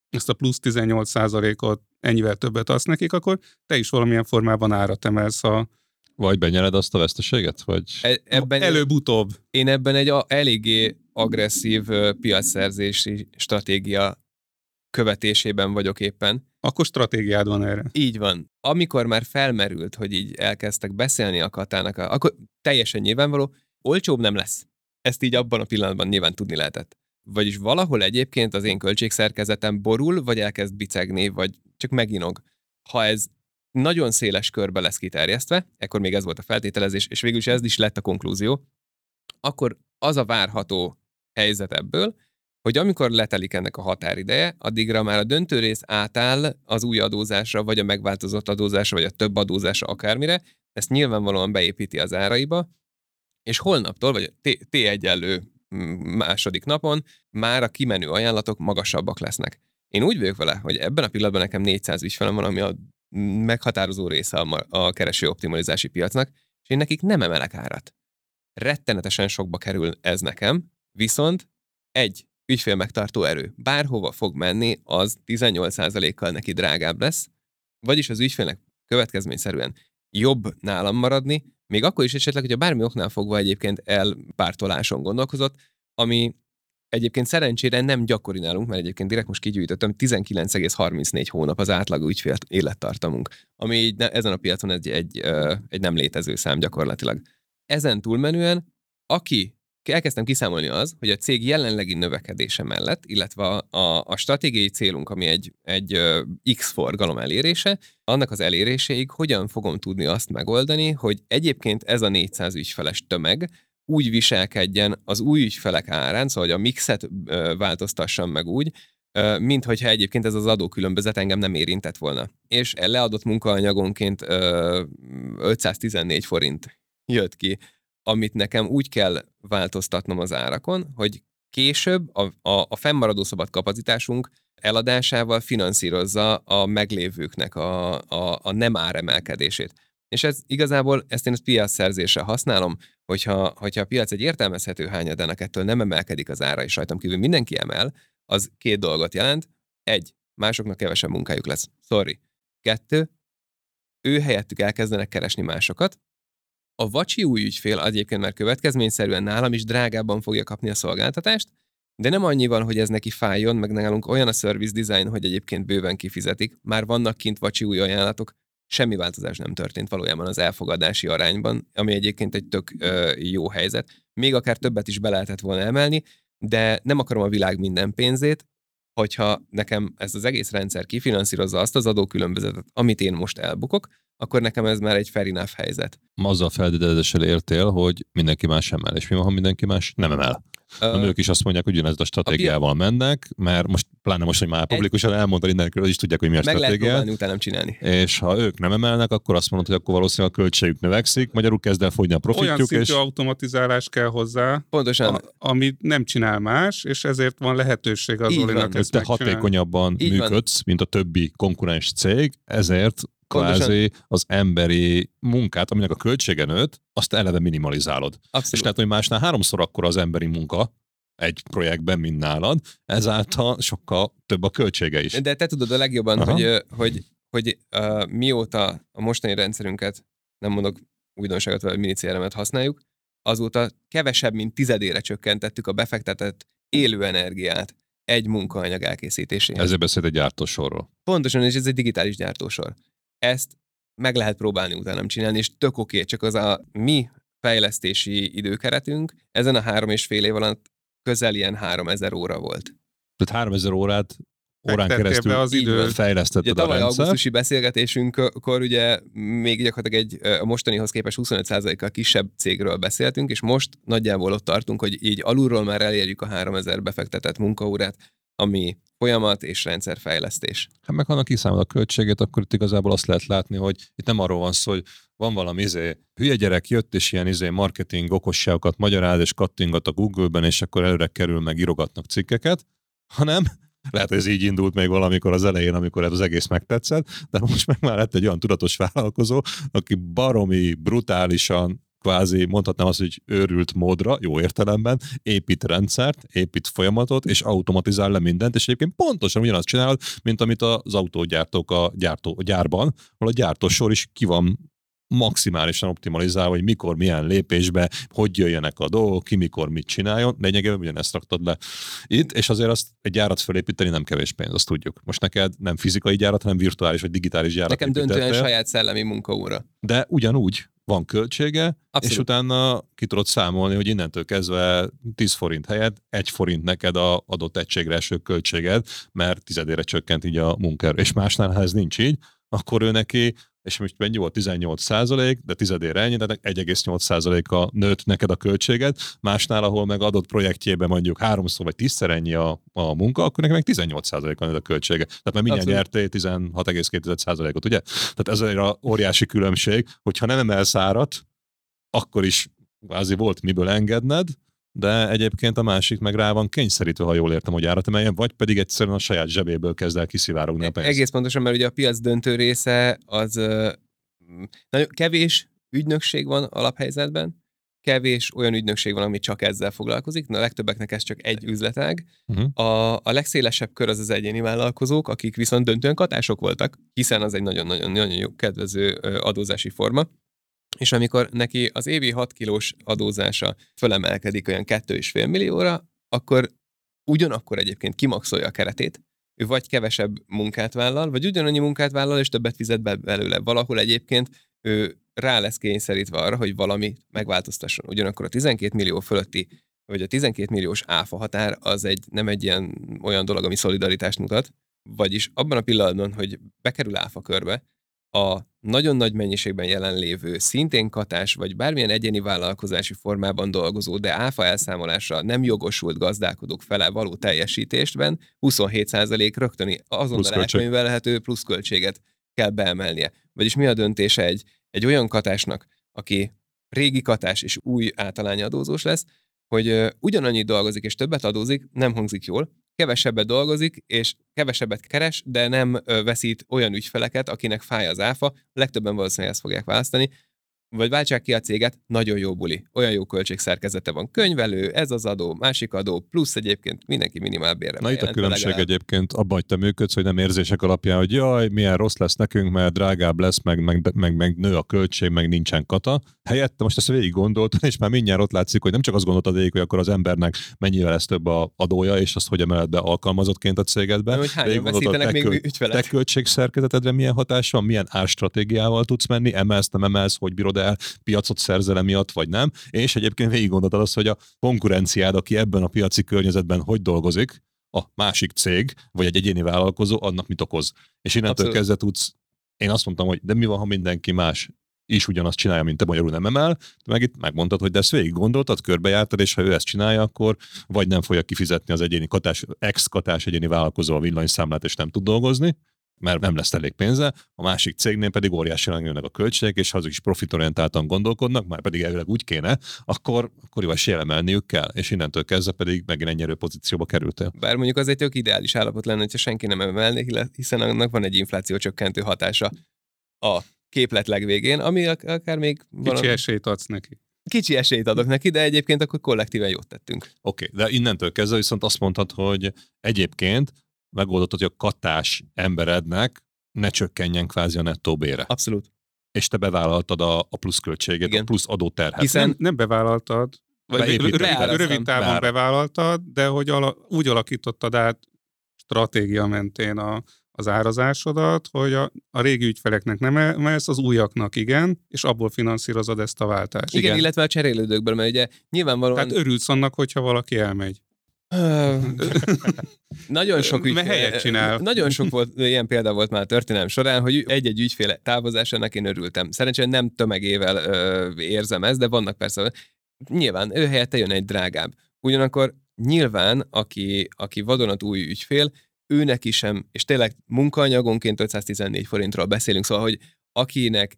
ezt a plusz 18%-ot ennyivel többet adsz nekik, akkor te is valamilyen formában árat emelsz a Vagy benyered azt a veszteséget, vagy... E- Ebben előbb-utóbb. én ebben egy a, eléggé agresszív ö, piacszerzési stratégia követésében vagyok éppen. Akkor stratégiád van erre. Így van. Amikor már felmerült, hogy így elkezdtek beszélni a katának, akkor teljesen nyilvánvaló, olcsóbb nem lesz. Ezt így abban a pillanatban nyilván tudni lehetett. Vagyis valahol egyébként az én költségszerkezetem borul, vagy elkezd bicegni, vagy csak meginog. Ha ez nagyon széles körbe lesz kiterjesztve, ekkor még ez volt a feltételezés, és végül is ez is lett a konklúzió, akkor az a várható helyzet ebből, hogy amikor letelik ennek a határideje, addigra már a döntő rész átáll az új adózásra, vagy a megváltozott adózásra, vagy a több adózásra akármire, ezt nyilvánvalóan beépíti az áraiba, és holnaptól, vagy T- T1 elő második napon már a kimenő ajánlatok magasabbak lesznek. Én úgy vagyok vele, hogy ebben a pillanatban nekem 400 ügyfelem van, ami a meghatározó része a, a kereső optimalizási piacnak, és én nekik nem emelek árat. Rettenetesen sokba kerül ez nekem, viszont egy ügyfél megtartó erő. Bárhova fog menni, az 18%-kal neki drágább lesz, vagyis az ügyfélnek következményszerűen jobb nálam maradni, még akkor is esetleg, hogyha bármi oknál fogva egyébként elpártoláson gondolkozott, ami egyébként szerencsére nem gyakori nálunk, mert egyébként direkt most kigyűjtöttem, 19,34 hónap az átlag ügyfél élettartamunk, ami így ezen a piacon egy, egy, egy nem létező szám gyakorlatilag. Ezen túlmenően, aki elkezdtem kiszámolni az, hogy a cég jelenlegi növekedése mellett, illetve a, a, stratégiai célunk, ami egy, egy X forgalom elérése, annak az eléréséig hogyan fogom tudni azt megoldani, hogy egyébként ez a 400 ügyfeles tömeg úgy viselkedjen az új ügyfelek árán, szóval hogy a mixet változtassam meg úgy, mint hogyha egyébként ez az adókülönbözet engem nem érintett volna. És leadott munkaanyagonként ö, 514 forint jött ki, amit nekem úgy kell változtatnom az árakon, hogy később a, a, a fennmaradó szabad kapacitásunk eladásával finanszírozza a meglévőknek a, a, a nem áremelkedését. És ez igazából, ezt én a piac szerzésre használom, hogyha, hogyha a piac egy értelmezhető hányadának ettől nem emelkedik az ára, és rajtam kívül mindenki emel, az két dolgot jelent. Egy, másoknak kevesebb munkájuk lesz. Sorry. Kettő, ő helyettük elkezdenek keresni másokat. A vacsi új ügyfél egyébként már következményszerűen nálam is drágábban fogja kapni a szolgáltatást, de nem annyi van, hogy ez neki fájjon, meg nálunk olyan a service design, hogy egyébként bőven kifizetik. Már vannak kint vacsi új ajánlatok, semmi változás nem történt valójában az elfogadási arányban, ami egyébként egy tök ö, jó helyzet. Még akár többet is be lehetett volna emelni, de nem akarom a világ minden pénzét, hogyha nekem ez az egész rendszer kifinanszírozza azt az adókülönbözetet, amit én most elbukok, akkor nekem ez már egy fair enough helyzet. Azzal feltételezéssel értél, hogy mindenki más emel, és mi van, ha mindenki más nem emel? Uh, ők is azt mondják, hogy ugyanezt a stratégiával a mennek, mert most, pláne most, hogy már publikusan elmondta mindenkiről, is tudják, hogy mi a meg stratégia. Meg lehet utána csinálni. És ha ők nem emelnek, akkor azt mondod, hogy akkor valószínűleg a költségük növekszik, magyarul kezd el fogyni a profitjuk. Olyan szintű és... automatizálás kell hozzá, Pontosan. A, ami nem csinál más, és ezért van lehetőség az Olinak ezt Te hatékonyabban Így működsz, van. mint a többi konkurens cég, ezért kvázi az emberi munkát, aminek a költsége nőtt, azt eleve minimalizálod. Abszolút. És tehát, hogy másnál háromszor akkor az emberi munka egy projektben, mint nálad, ezáltal sokkal több a költsége is. De te tudod a legjobban, Aha. hogy, hogy, hogy uh, mióta a mostani rendszerünket, nem mondok újdonságot, vagy mini használjuk, azóta kevesebb, mint tizedére csökkentettük a befektetett élő energiát egy munkaanyag elkészítéséhez. Ezért beszélt egy gyártósorról. Pontosan, és ez egy digitális gyártósor ezt meg lehet próbálni utána csinálni, és tök oké, okay, csak az a mi fejlesztési időkeretünk ezen a három és fél év alatt közel ilyen 3000 óra volt. Tehát 3000 órát órán keresztül az idő fejlesztetted ugye, a rendszer. augusztusi beszélgetésünkkor ugye még gyakorlatilag egy a mostanihoz képest 25%-kal kisebb cégről beszéltünk, és most nagyjából ott tartunk, hogy így alulról már elérjük a 3000 befektetett munkaórát, ami folyamat és rendszerfejlesztés. Hát meg ha kiszámol a költséget, akkor itt igazából azt lehet látni, hogy itt nem arról van szó, hogy van valami izé, hülye gyerek jött, és ilyen izé marketing okosságokat magyaráz, és kattingat a Google-ben, és akkor előre kerül, meg írogatnak cikkeket, hanem lehet, hogy ez így indult még valamikor az elején, amikor ez az egész megtetszett, de most meg már lett egy olyan tudatos vállalkozó, aki baromi, brutálisan kvázi mondhatnám azt, hogy őrült módra, jó értelemben, épít rendszert, épít folyamatot, és automatizál le mindent, és egyébként pontosan ugyanazt csinálod, mint amit az autógyártók a, gyártó, a gyárban, ahol a gyártósor is ki van maximálisan optimalizálva, hogy mikor, milyen lépésbe, hogy jöjjenek a dolgok, ki mikor mit csináljon, lényegében ugyanezt raktad le itt, és azért azt egy gyárat felépíteni nem kevés pénz, azt tudjuk. Most neked nem fizikai gyárat, hanem virtuális vagy digitális gyárat Nekem döntően saját szellemi munkaóra. De ugyanúgy van költsége, Abszolút. és utána ki tudod számolni, hogy innentől kezdve 10 forint helyett 1 forint neked a adott egységre eső költséged, mert tizedére csökkent így a munkaerő. És másnál, ha ez nincs így, akkor ő neki és most mennyi volt 18 százalék, de tizedére ennyi, tehát 1,8 százaléka nőtt neked a költséged, másnál, ahol meg adott projektjében mondjuk háromszor vagy tízszer ennyi a, a munka, akkor neked meg 18 százaléka nőtt a költsége. Tehát már mindjárt nyertél 16,2 százalékot, ugye? Tehát ez egy óriási különbség, hogyha nem emelsz árat, akkor is kvázi volt miből engedned, de egyébként a másik meg rá van kényszerítve, ha jól értem, hogy árat emeljen, vagy pedig egyszerűen a saját zsebéből kezd el kiszivárogni a pénz. Egész pontosan, mert ugye a piac döntő része az nagyon kevés ügynökség van alaphelyzetben, kevés olyan ügynökség van, ami csak ezzel foglalkozik, na a legtöbbeknek ez csak egy üzletág. Uh-huh. A, a legszélesebb kör az az egyéni vállalkozók, akik viszont döntően katások voltak, hiszen az egy nagyon-nagyon jó kedvező adózási forma és amikor neki az évi 6 kilós adózása fölemelkedik olyan 2,5 millióra, akkor ugyanakkor egyébként kimaxolja a keretét, ő vagy kevesebb munkát vállal, vagy ugyanannyi munkát vállal, és többet fizet be belőle. Valahol egyébként ő rá lesz kényszerítve arra, hogy valami megváltoztasson. Ugyanakkor a 12 millió fölötti, vagy a 12 milliós áfa határ az egy, nem egy ilyen olyan dolog, ami szolidaritást mutat, vagyis abban a pillanatban, hogy bekerül áfa körbe, a nagyon nagy mennyiségben jelenlévő, szintén katás vagy bármilyen egyéni vállalkozási formában dolgozó, de áfa elszámolásra nem jogosult gazdálkodók fele való teljesítésben 27% rögtön azonnal elkönyvelhető pluszköltséget kell beemelnie. Vagyis mi a döntése egy, egy olyan katásnak, aki régi katás és új általányadózós lesz, hogy ugyanannyit dolgozik és többet adózik, nem hangzik jól, kevesebbet dolgozik, és kevesebbet keres, de nem veszít olyan ügyfeleket, akinek fáj az áfa. Legtöbben valószínűleg ezt fogják választani, vagy váltsák ki a céget, nagyon jó buli. Olyan jó költségszerkezete van. Könyvelő, ez az adó, másik adó, plusz egyébként mindenki minimál bérre. Na itt a különbség legalább. egyébként abban, hogy te működsz, hogy nem érzések alapján, hogy jaj, milyen rossz lesz nekünk, mert drágább lesz, meg, meg, meg, meg nő a költség, meg nincsen kata. Helyette most ezt végig gondoltad, és már mindjárt ott látszik, hogy nem csak azt gondoltad végig, hogy akkor az embernek mennyivel lesz több a adója, és azt hogy emeled be alkalmazottként a cégedbe. Hogy hányan veszítenek te még ügyfelet. Te költségszerkezetedre milyen hatása van, milyen árstratégiával tudsz menni, emelsz, nem emelsz, hogy bírod el, piacot szerzel emiatt, vagy nem. És egyébként végig gondoltad azt, hogy a konkurenciád, aki ebben a piaci környezetben hogy dolgozik, a másik cég, vagy egy egyéni vállalkozó, annak mit okoz. És innentől Abszolút. kezdve tudsz, én azt mondtam, hogy de mi van, ha mindenki más is ugyanazt csinálja, mint te magyarul nem emel, te meg itt megmondtad, hogy de ezt végig gondoltad, körbejártad, és ha ő ezt csinálja, akkor vagy nem fogja kifizetni az egyéni katás, ex-katás egyéni vállalkozó a villanyszámlát, és nem tud dolgozni, mert nem lesz elég pénze, a másik cégnél pedig óriási jönnek a költségek, és ha azok is profitorientáltan gondolkodnak, már pedig elvileg úgy kéne, akkor, akkor jó emelniük kell, és innentől kezdve pedig megint egy nyerő pozícióba kerültél. Bár mondjuk az egy tök ideális állapot lenne, hogyha senki nem emelné, hiszen annak van egy infláció csökkentő hatása a képlet legvégén, ami ak- akár még Kicsi valami- esélyt adsz neki. kicsi esélyt adok neki, de egyébként akkor kollektíven jót tettünk. Oké, okay, de innentől kezdve viszont azt mondtad, hogy egyébként megoldottad, hogy a katás emberednek ne csökkenjen kvázi a nettó bére. Abszolút. És te bevállaltad a, a pluszköltséget, Igen. a plusz adóterhet. Hiszen- Nem, nem bevállaltad, vagy rövid, rövid távon bevállaltad, de hogy ala, úgy alakítottad át stratégia mentén a, az árazásodat, hogy a, a régi ügyfeleknek nem emelsz, az újaknak igen, és abból finanszírozod ezt a váltást. Igen, Igen, illetve a cserélődőkből, mert ugye nyilvánvalóan... Tehát örülsz annak, hogyha valaki elmegy. Nagyon sok ügyfél, helyet csinál. Nagyon sok volt, ilyen példa volt már a történelem során, hogy egy-egy ügyféle távozásának én örültem. Szerencsére nem tömegével ö, érzem ezt, de vannak persze, nyilván ő helyette jön egy drágább. Ugyanakkor nyilván, aki, aki vadonatúj ügyfél, őnek is sem, és tényleg munkaanyagonként 514 forintról beszélünk, szóval, hogy akinek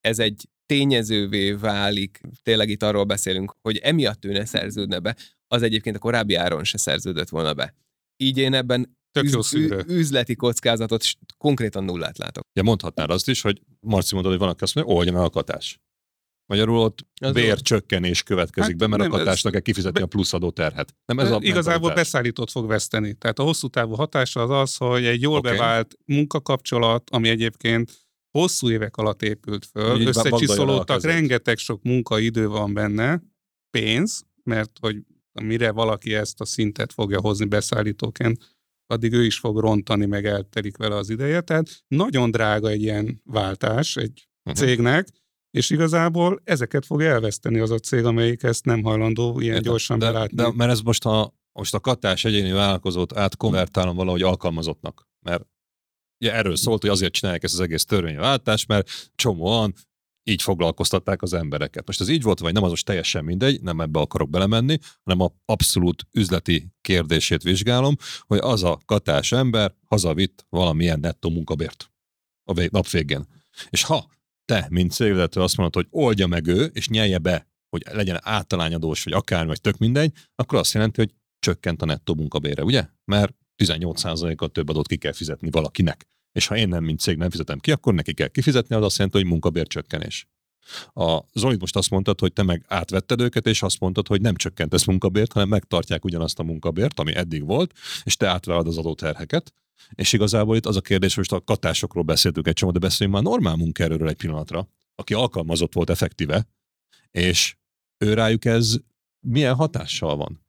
ez egy tényezővé válik, tényleg itt arról beszélünk, hogy emiatt ő ne szerződne be, az egyébként a korábbi áron se szerződött volna be. Így én ebben Tök jó üz- szűrő. ü- üzleti kockázatot konkrétan nullát látok. Ja, mondhatnád azt is, hogy Marci mondod, hogy van, aki azt mondja, oldja meg a katás. Magyarul ott Az bércsökkenés következik Hát be, mert a katásnak kell kifizetni a plusz adóterhet. Nem ez a Igazából mentalitás. beszállítót fog veszteni. Tehát a hosszú távú hatása az az, hogy egy jól okay. bevált munkakapcsolat, ami egyébként hosszú évek alatt épült föl, Így összecsiszolódtak, rengeteg sok munkaidő van benne, pénz, mert hogy mire valaki ezt a szintet fogja hozni beszállítóként, addig ő is fog rontani, meg eltelik vele az ideje. Tehát nagyon drága egy ilyen váltás egy Mhm. cégnek, és igazából ezeket fog elveszteni az a cég, amelyik ezt nem hajlandó ilyen Értem. gyorsan de, belátni. de, mert ez most a, most a katás egyéni vállalkozót átkonvertálom valahogy alkalmazottnak. Mert ugye erről szólt, hogy azért csinálják ezt az egész törvényváltást, mert csomóan így foglalkoztatták az embereket. Most ez így volt, vagy nem, az most teljesen mindegy, nem ebbe akarok belemenni, hanem a abszolút üzleti kérdését vizsgálom, hogy az a katás ember hazavitt valamilyen nettó munkabért a nap végén. És ha te, mint cégvezető azt mondod, hogy oldja meg ő, és nyelje be, hogy legyen általányadós, vagy akár, vagy tök mindegy, akkor azt jelenti, hogy csökkent a nettó munkabére, ugye? Mert 18%-kal több adót ki kell fizetni valakinek. És ha én nem, mint cég nem fizetem ki, akkor neki kell kifizetni, az azt jelenti, hogy munkabércsökkenés. A Zolit most azt mondtad, hogy te meg átvetted őket, és azt mondtad, hogy nem csökkentesz munkabért, hanem megtartják ugyanazt a munkabért, ami eddig volt, és te átvállad az adóterheket. És igazából itt az a kérdés, most a katásokról beszéltünk egy csomó, de beszéljünk már normál munkaerőről egy pillanatra, aki alkalmazott volt effektíve, és ő rájuk ez milyen hatással van?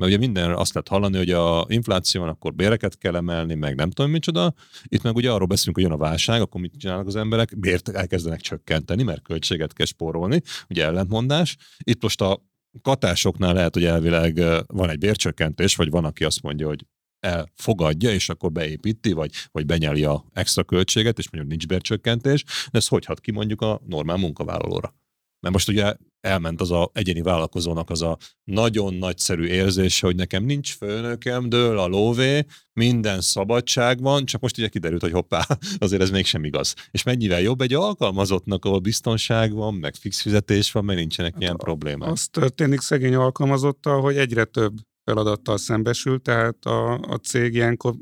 Mert ugye mindenre azt lehet hallani, hogy a infláció van, akkor béreket kell emelni, meg nem tudom micsoda. Itt meg ugye arról beszélünk, hogy jön a válság, akkor mit csinálnak az emberek? Bért elkezdenek csökkenteni, mert költséget kell spórolni, ugye ellentmondás. Itt most a katásoknál lehet, hogy elvileg van egy bércsökkentés, vagy van, aki azt mondja, hogy elfogadja, és akkor beépíti, vagy, vagy benyeli a extra költséget, és mondjuk nincs bércsökkentés, de ez hogy hat ki mondjuk a normál munkavállalóra? Mert most ugye elment az a egyéni vállalkozónak az a nagyon nagyszerű érzése, hogy nekem nincs főnökem, dől a lóvé, minden szabadság van, csak most ugye kiderült, hogy hoppá, azért ez mégsem igaz. És mennyivel jobb egy alkalmazottnak, ahol biztonság van, meg fix fizetés van, meg nincsenek ilyen problémák. Az történik szegény alkalmazottal, hogy egyre több feladattal szembesül, tehát a, a cég ilyenkor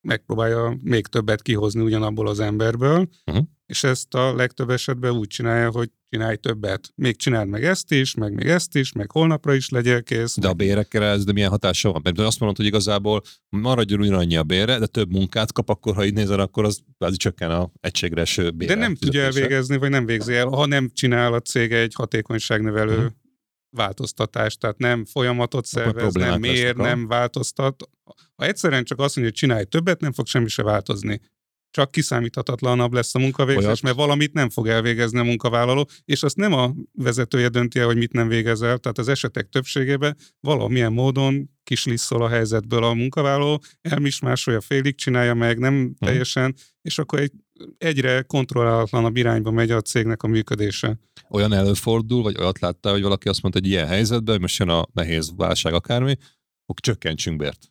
megpróbálja még többet kihozni ugyanabból az emberből, uh-huh. és ezt a legtöbb esetben úgy csinálja, hogy csinálj többet. Még csináld meg ezt is, meg még ezt is, meg holnapra is legyél kész. De a bérekkel ez de milyen hatása van? Mert azt mondod, hogy igazából maradjon ugyanannyi a bére, de több munkát kap, akkor ha így nézel, akkor az kvázi csökken a egységre eső bére. De nem tudja elvégezni, vagy nem végzi el, ha nem csinál a cég egy hatékonyságnövelő uh-huh változtatást, tehát nem folyamatot szervez, nem mér, nem változtat. Ha egyszerűen csak azt mondja, hogy csinálj többet, nem fog semmi se változni. Csak kiszámíthatatlanabb lesz a munkavégzés, mert valamit nem fog elvégezni a munkavállaló, és azt nem a vezetője dönti el, hogy mit nem végezel. Tehát az esetek többségében valamilyen módon kislisszol a helyzetből a munkavállaló, elmismásolja, félig csinálja meg, nem hmm. teljesen, és akkor egy egyre kontrollálatlanabb irányba megy a cégnek a működése. Olyan előfordul, vagy olyat láttál, hogy valaki azt mondta, hogy ilyen helyzetben, most jön a nehéz válság akármi, akkor csökkentsünk bért.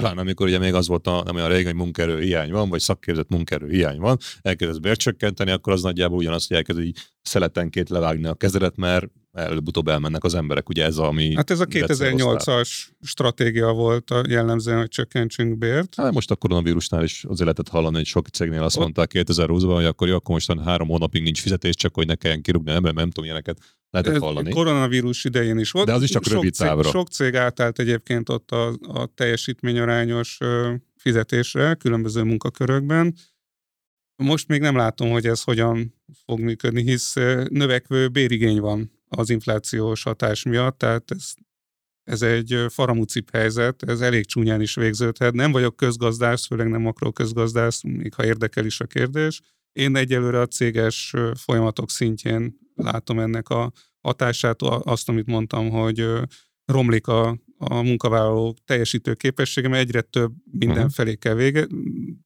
Pláne amikor ugye még az volt a, nem olyan régen, hogy munkerő hiány van, vagy szakképzett munkerő hiány van, elkezdesz bércsökkenteni, akkor az nagyjából ugyanaz, hogy elkezd így szeletenként levágni a kezedet, mert előbb-utóbb elmennek az emberek, ugye ez ami... Hát ez a 2008-as stratégia volt a jellemzően, hogy csökkentsünk bért. Hát most a koronavírusnál is az életet hallani, hogy sok cégnél azt mondták 2020-ban, hogy akkor jó, akkor most három hónapig nincs fizetés, csak hogy ne kelljen kirúgni, nem, nem tudom, ilyeneket lehetett ez hallani. Koronavírus idején is volt. De az is csak sok rövid távra. Cég, sok cég átállt egyébként ott a, a teljesítményarányos fizetésre különböző munkakörökben. Most még nem látom, hogy ez hogyan fog működni, hisz növekvő bérigény van az inflációs hatás miatt, tehát ez, ez egy faramúcip helyzet, ez elég csúnyán is végződhet. Nem vagyok közgazdász, főleg nem közgazdász, még ha érdekel is a kérdés. Én egyelőre a céges folyamatok szintjén látom ennek a hatását, azt, amit mondtam, hogy romlik a, a munkavállaló teljesítő képessége, mert egyre több mindenfelé kell vége,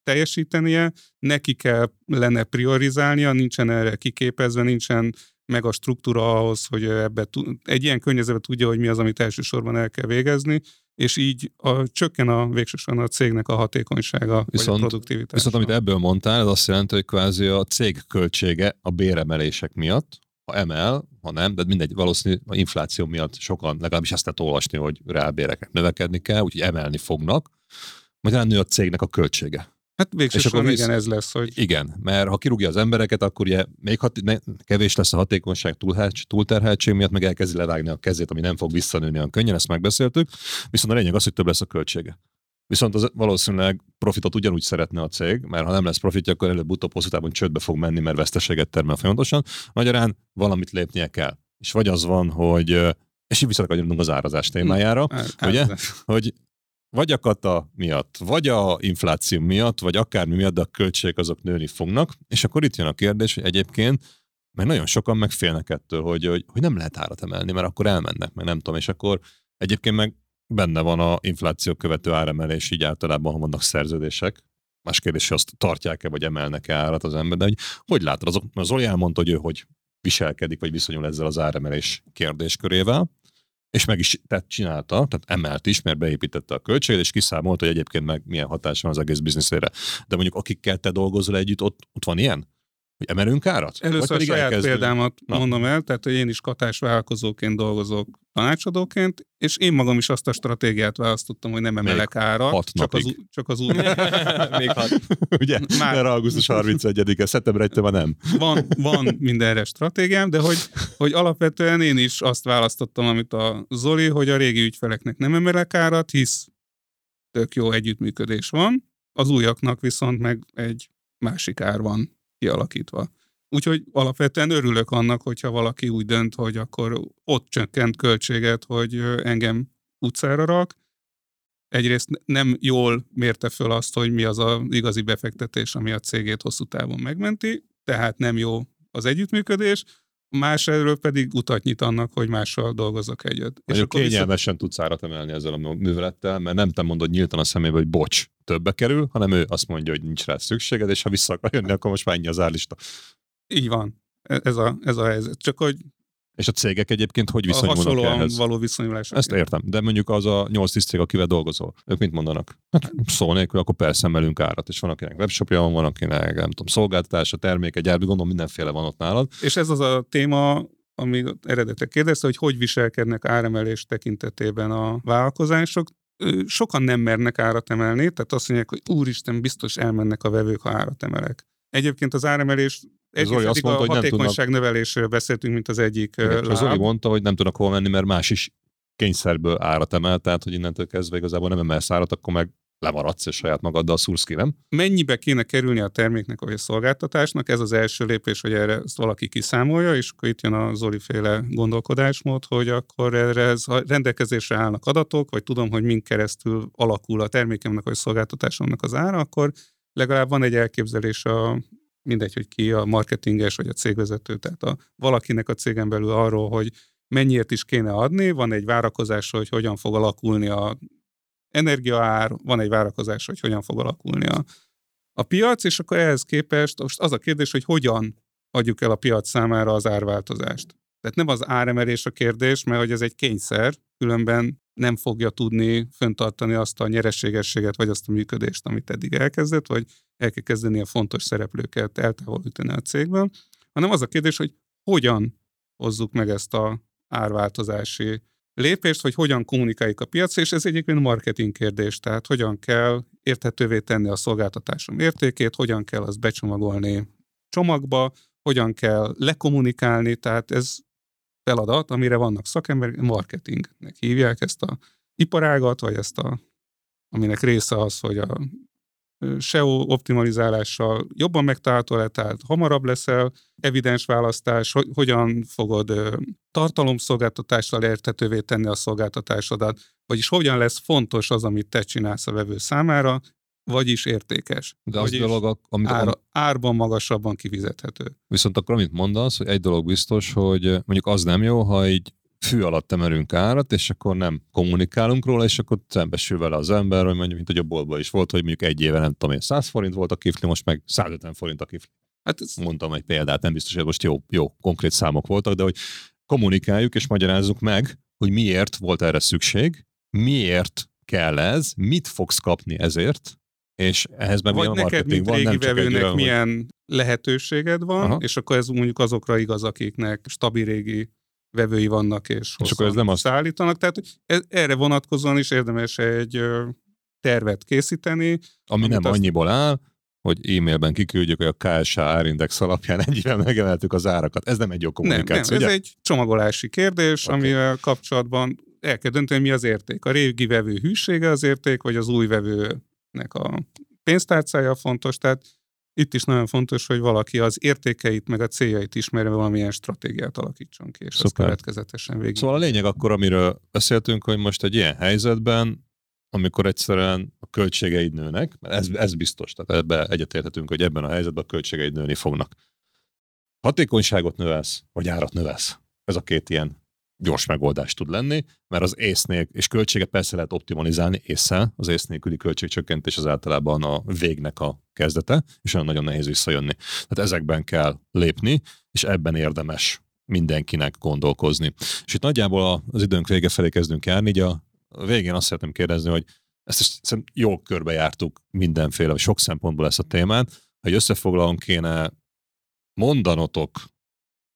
teljesítenie, neki kell lenne priorizálnia, nincsen erre kiképezve, nincsen meg a struktúra ahhoz, hogy ebbe egy ilyen környezetben tudja, hogy mi az, amit elsősorban el kell végezni, és így a, csökken a végsősorban a cégnek a hatékonysága, viszont, vagy a produktivitása. Viszont amit ebből mondtál, ez azt jelenti, hogy kvázi a cég költsége a béremelések miatt, ha emel, ha nem, de mindegy, valószínű a infláció miatt sokan legalábbis ezt lehet olvasni, hogy reálbéreket növekedni kell, úgyhogy emelni fognak, majd nő a cégnek a költsége. Hát végsősorban igen, ez lesz, hogy... Igen, mert ha kirúgja az embereket, akkor ugye még hat, ne, kevés lesz a hatékonyság túlterheltség miatt, meg elkezdi levágni a kezét, ami nem fog visszanőni olyan könnyen, ezt megbeszéltük. Viszont a lényeg az, hogy több lesz a költsége. Viszont az valószínűleg profitot ugyanúgy szeretne a cég, mert ha nem lesz profitja, akkor előbb-utóbb hosszú távon csődbe fog menni, mert veszteséget termel folyamatosan. Magyarán valamit lépnie kell. És vagy az van, hogy és így visszakadjunk az árazás témájára, hm. ugye? Hogy vagy a kata miatt, vagy a infláció miatt, vagy akármi miatt, de a költségek azok nőni fognak, és akkor itt jön a kérdés, hogy egyébként mert nagyon sokan megfélnek ettől, hogy, hogy, hogy nem lehet árat emelni, mert akkor elmennek, meg nem tudom, és akkor egyébként meg benne van a infláció követő áremelés, így általában, ha vannak szerződések. Más kérdés, hogy azt tartják-e, vagy emelnek-e árat az ember, de hogy, hogy látod, az, az Zoli elmondta, hogy ő hogy viselkedik, vagy viszonyul ezzel az áremelés kérdéskörével, és meg is tett, csinálta, tehát emelt is, mert beépítette a költséget, és kiszámolt, hogy egyébként meg milyen hatása van az egész bizniszére. De mondjuk akikkel te dolgozol együtt, ott, ott van ilyen? Hogy emelünk árat? Először a saját elkezdünk? példámat Na. mondom el, tehát hogy én is katás vállalkozóként dolgozok tanácsadóként, és én magam is azt a stratégiát választottam, hogy nem emelek Még árat, csak az, csak az út. Még hat. Ugye? Már... Mert augusztus 31-e, szeptember 1 nem. Van, van mindenre stratégiám, de hogy, hogy alapvetően én is azt választottam, amit a Zoli, hogy a régi ügyfeleknek nem emelek árat, hisz tök jó együttműködés van, az újaknak viszont meg egy másik ár van kialakítva. Úgyhogy alapvetően örülök annak, hogyha valaki úgy dönt, hogy akkor ott csökkent költséget, hogy engem utcára rak. Egyrészt nem jól mérte föl azt, hogy mi az az igazi befektetés, ami a cégét hosszú távon megmenti, tehát nem jó az együttműködés, másról pedig utat nyit annak, hogy mással dolgozok együtt. És akkor kényelmesen viszont... tudsz árat emelni ezzel a művelettel, mert nem te mondod nyíltan a szemébe, hogy bocs, többe kerül, hanem ő azt mondja, hogy nincs rá szükséged, és ha vissza akar jönni, akkor most már ennyi az állista. Így van. E- ez a, ez a helyzet. Csak hogy és a cégek egyébként hogy viszonyulnak ehhez? való viszonyulás. Ezt értem, de mondjuk az a 8-10 cég, akivel dolgozol, ők mit mondanak? Hát szó nélkül, akkor persze emelünk árat, és van akinek webshopja van, van akinek nem tudom, szolgáltatás, a termék, egy gyárbi, gondolom mindenféle van ott nálad. És ez az a téma, ami eredetileg kérdezte, hogy hogy viselkednek áremelés tekintetében a vállalkozások. Sokan nem mernek árat emelni, tehát azt mondják, hogy úristen, biztos elmennek a vevők, ha árat emelek. Egyébként az áremelés Zoli azt mondta, a hogy hatékonyság tudnak... növelésről beszéltünk, mint az egyik Igen, Zoli mondta, hogy nem tudnak hova menni, mert más is kényszerből árat emel, tehát hogy innentől kezdve igazából nem emelsz árat, akkor meg lemaradsz, és saját magaddal szúrsz ki, nem? Mennyibe kéne kerülni a terméknek vagy a szolgáltatásnak? Ez az első lépés, hogy erre ezt valaki kiszámolja, és akkor itt jön a Zoli féle gondolkodásmód, hogy akkor erre rendelkezésre állnak adatok, vagy tudom, hogy mind keresztül alakul a termékemnek vagy a szolgáltatásomnak az ára, akkor legalább van egy elképzelés a mindegy, hogy ki a marketinges vagy a cégvezető, tehát a, valakinek a cégen belül arról, hogy mennyiért is kéne adni, van egy várakozás, hogy hogyan fog alakulni a energiaár, van egy várakozás, hogy hogyan fog alakulni a, a piac, és akkor ehhez képest most az a kérdés, hogy hogyan adjuk el a piac számára az árváltozást. Tehát nem az áremelés a kérdés, mert hogy ez egy kényszer, különben nem fogja tudni föntartani azt a nyereségességet, vagy azt a működést, amit eddig elkezdett, vagy el kell kezdeni a fontos szereplőket eltávolítani a cégből, hanem az a kérdés, hogy hogyan hozzuk meg ezt a árváltozási lépést, hogy hogyan kommunikáljuk a piacra, és ez egyébként marketing kérdés, tehát hogyan kell érthetővé tenni a szolgáltatásom értékét, hogyan kell azt becsomagolni csomagba, hogyan kell lekommunikálni, tehát ez feladat, amire vannak szakemberek, marketingnek hívják ezt a iparágat, vagy ezt a, aminek része az, hogy a SEO optimalizálással jobban megtalálható le, tehát hamarabb leszel, evidens választás, hogy hogyan fogod tartalomszolgáltatással értetővé tenni a szolgáltatásodat, vagyis hogyan lesz fontos az, amit te csinálsz a vevő számára, vagyis értékes. De az dolog, amit ár, árban magasabban kifizethető. Viszont akkor amit mondasz, hogy egy dolog biztos, hogy mondjuk az nem jó, ha így fű alatt emelünk árat, és akkor nem kommunikálunk róla, és akkor szembesül vele az ember, hogy mondjuk, mint hogy a boltban is volt, hogy mondjuk egy éve nem tudom én, 100 forint volt a kifli, most meg 150 forint a kifli. Hát ez... Mondtam egy példát, nem biztos, hogy most jó, jó, konkrét számok voltak, de hogy kommunikáljuk és magyarázzuk meg, hogy miért volt erre szükség, miért kell ez, mit fogsz kapni ezért, és ehhez meg Vagy neked, mint van, régi vevőnek olyan, milyen hogy... lehetőséged van, Aha. és akkor ez mondjuk azokra igaz, akiknek stabil régi vevői vannak, és, és akkor ez nem azt szállítanak. Tehát ez, erre vonatkozóan is érdemes egy tervet készíteni. Ami nem azt... annyiból áll, hogy e-mailben kiküldjük, hogy a KSH árindex alapján egyre megemeltük az árakat. Ez nem egy jó kommunikáció, Nem, nem. ez egy csomagolási kérdés, okay. amivel kapcsolatban el kell dönteni, mi az érték. A régi vevő hűsége az érték, vagy az új vevőnek a pénztárcája fontos. Tehát itt is nagyon fontos, hogy valaki az értékeit, meg a céljait ismerve valamilyen stratégiát alakítson ki, és Szuper. azt következetesen végig. Szóval a lényeg akkor, amiről beszéltünk, hogy most egy ilyen helyzetben, amikor egyszerűen a költségeid nőnek, mert ez, ez biztos, tehát ebbe egyetérthetünk, hogy ebben a helyzetben a költségeid nőni fognak. Hatékonyságot növelsz, vagy árat növelsz. Ez a két ilyen gyors megoldás tud lenni, mert az észnél, és költséget persze lehet optimalizálni észre, az ész nélküli költségcsökkentés az általában a végnek a kezdete, és olyan nagyon nehéz visszajönni. Tehát ezekben kell lépni, és ebben érdemes mindenkinek gondolkozni. És itt nagyjából az időnk vége felé kezdünk járni, így a végén azt szeretném kérdezni, hogy ezt szerintem jól körbejártuk mindenféle, sok szempontból ezt a témát, hogy összefoglalom kéne mondanotok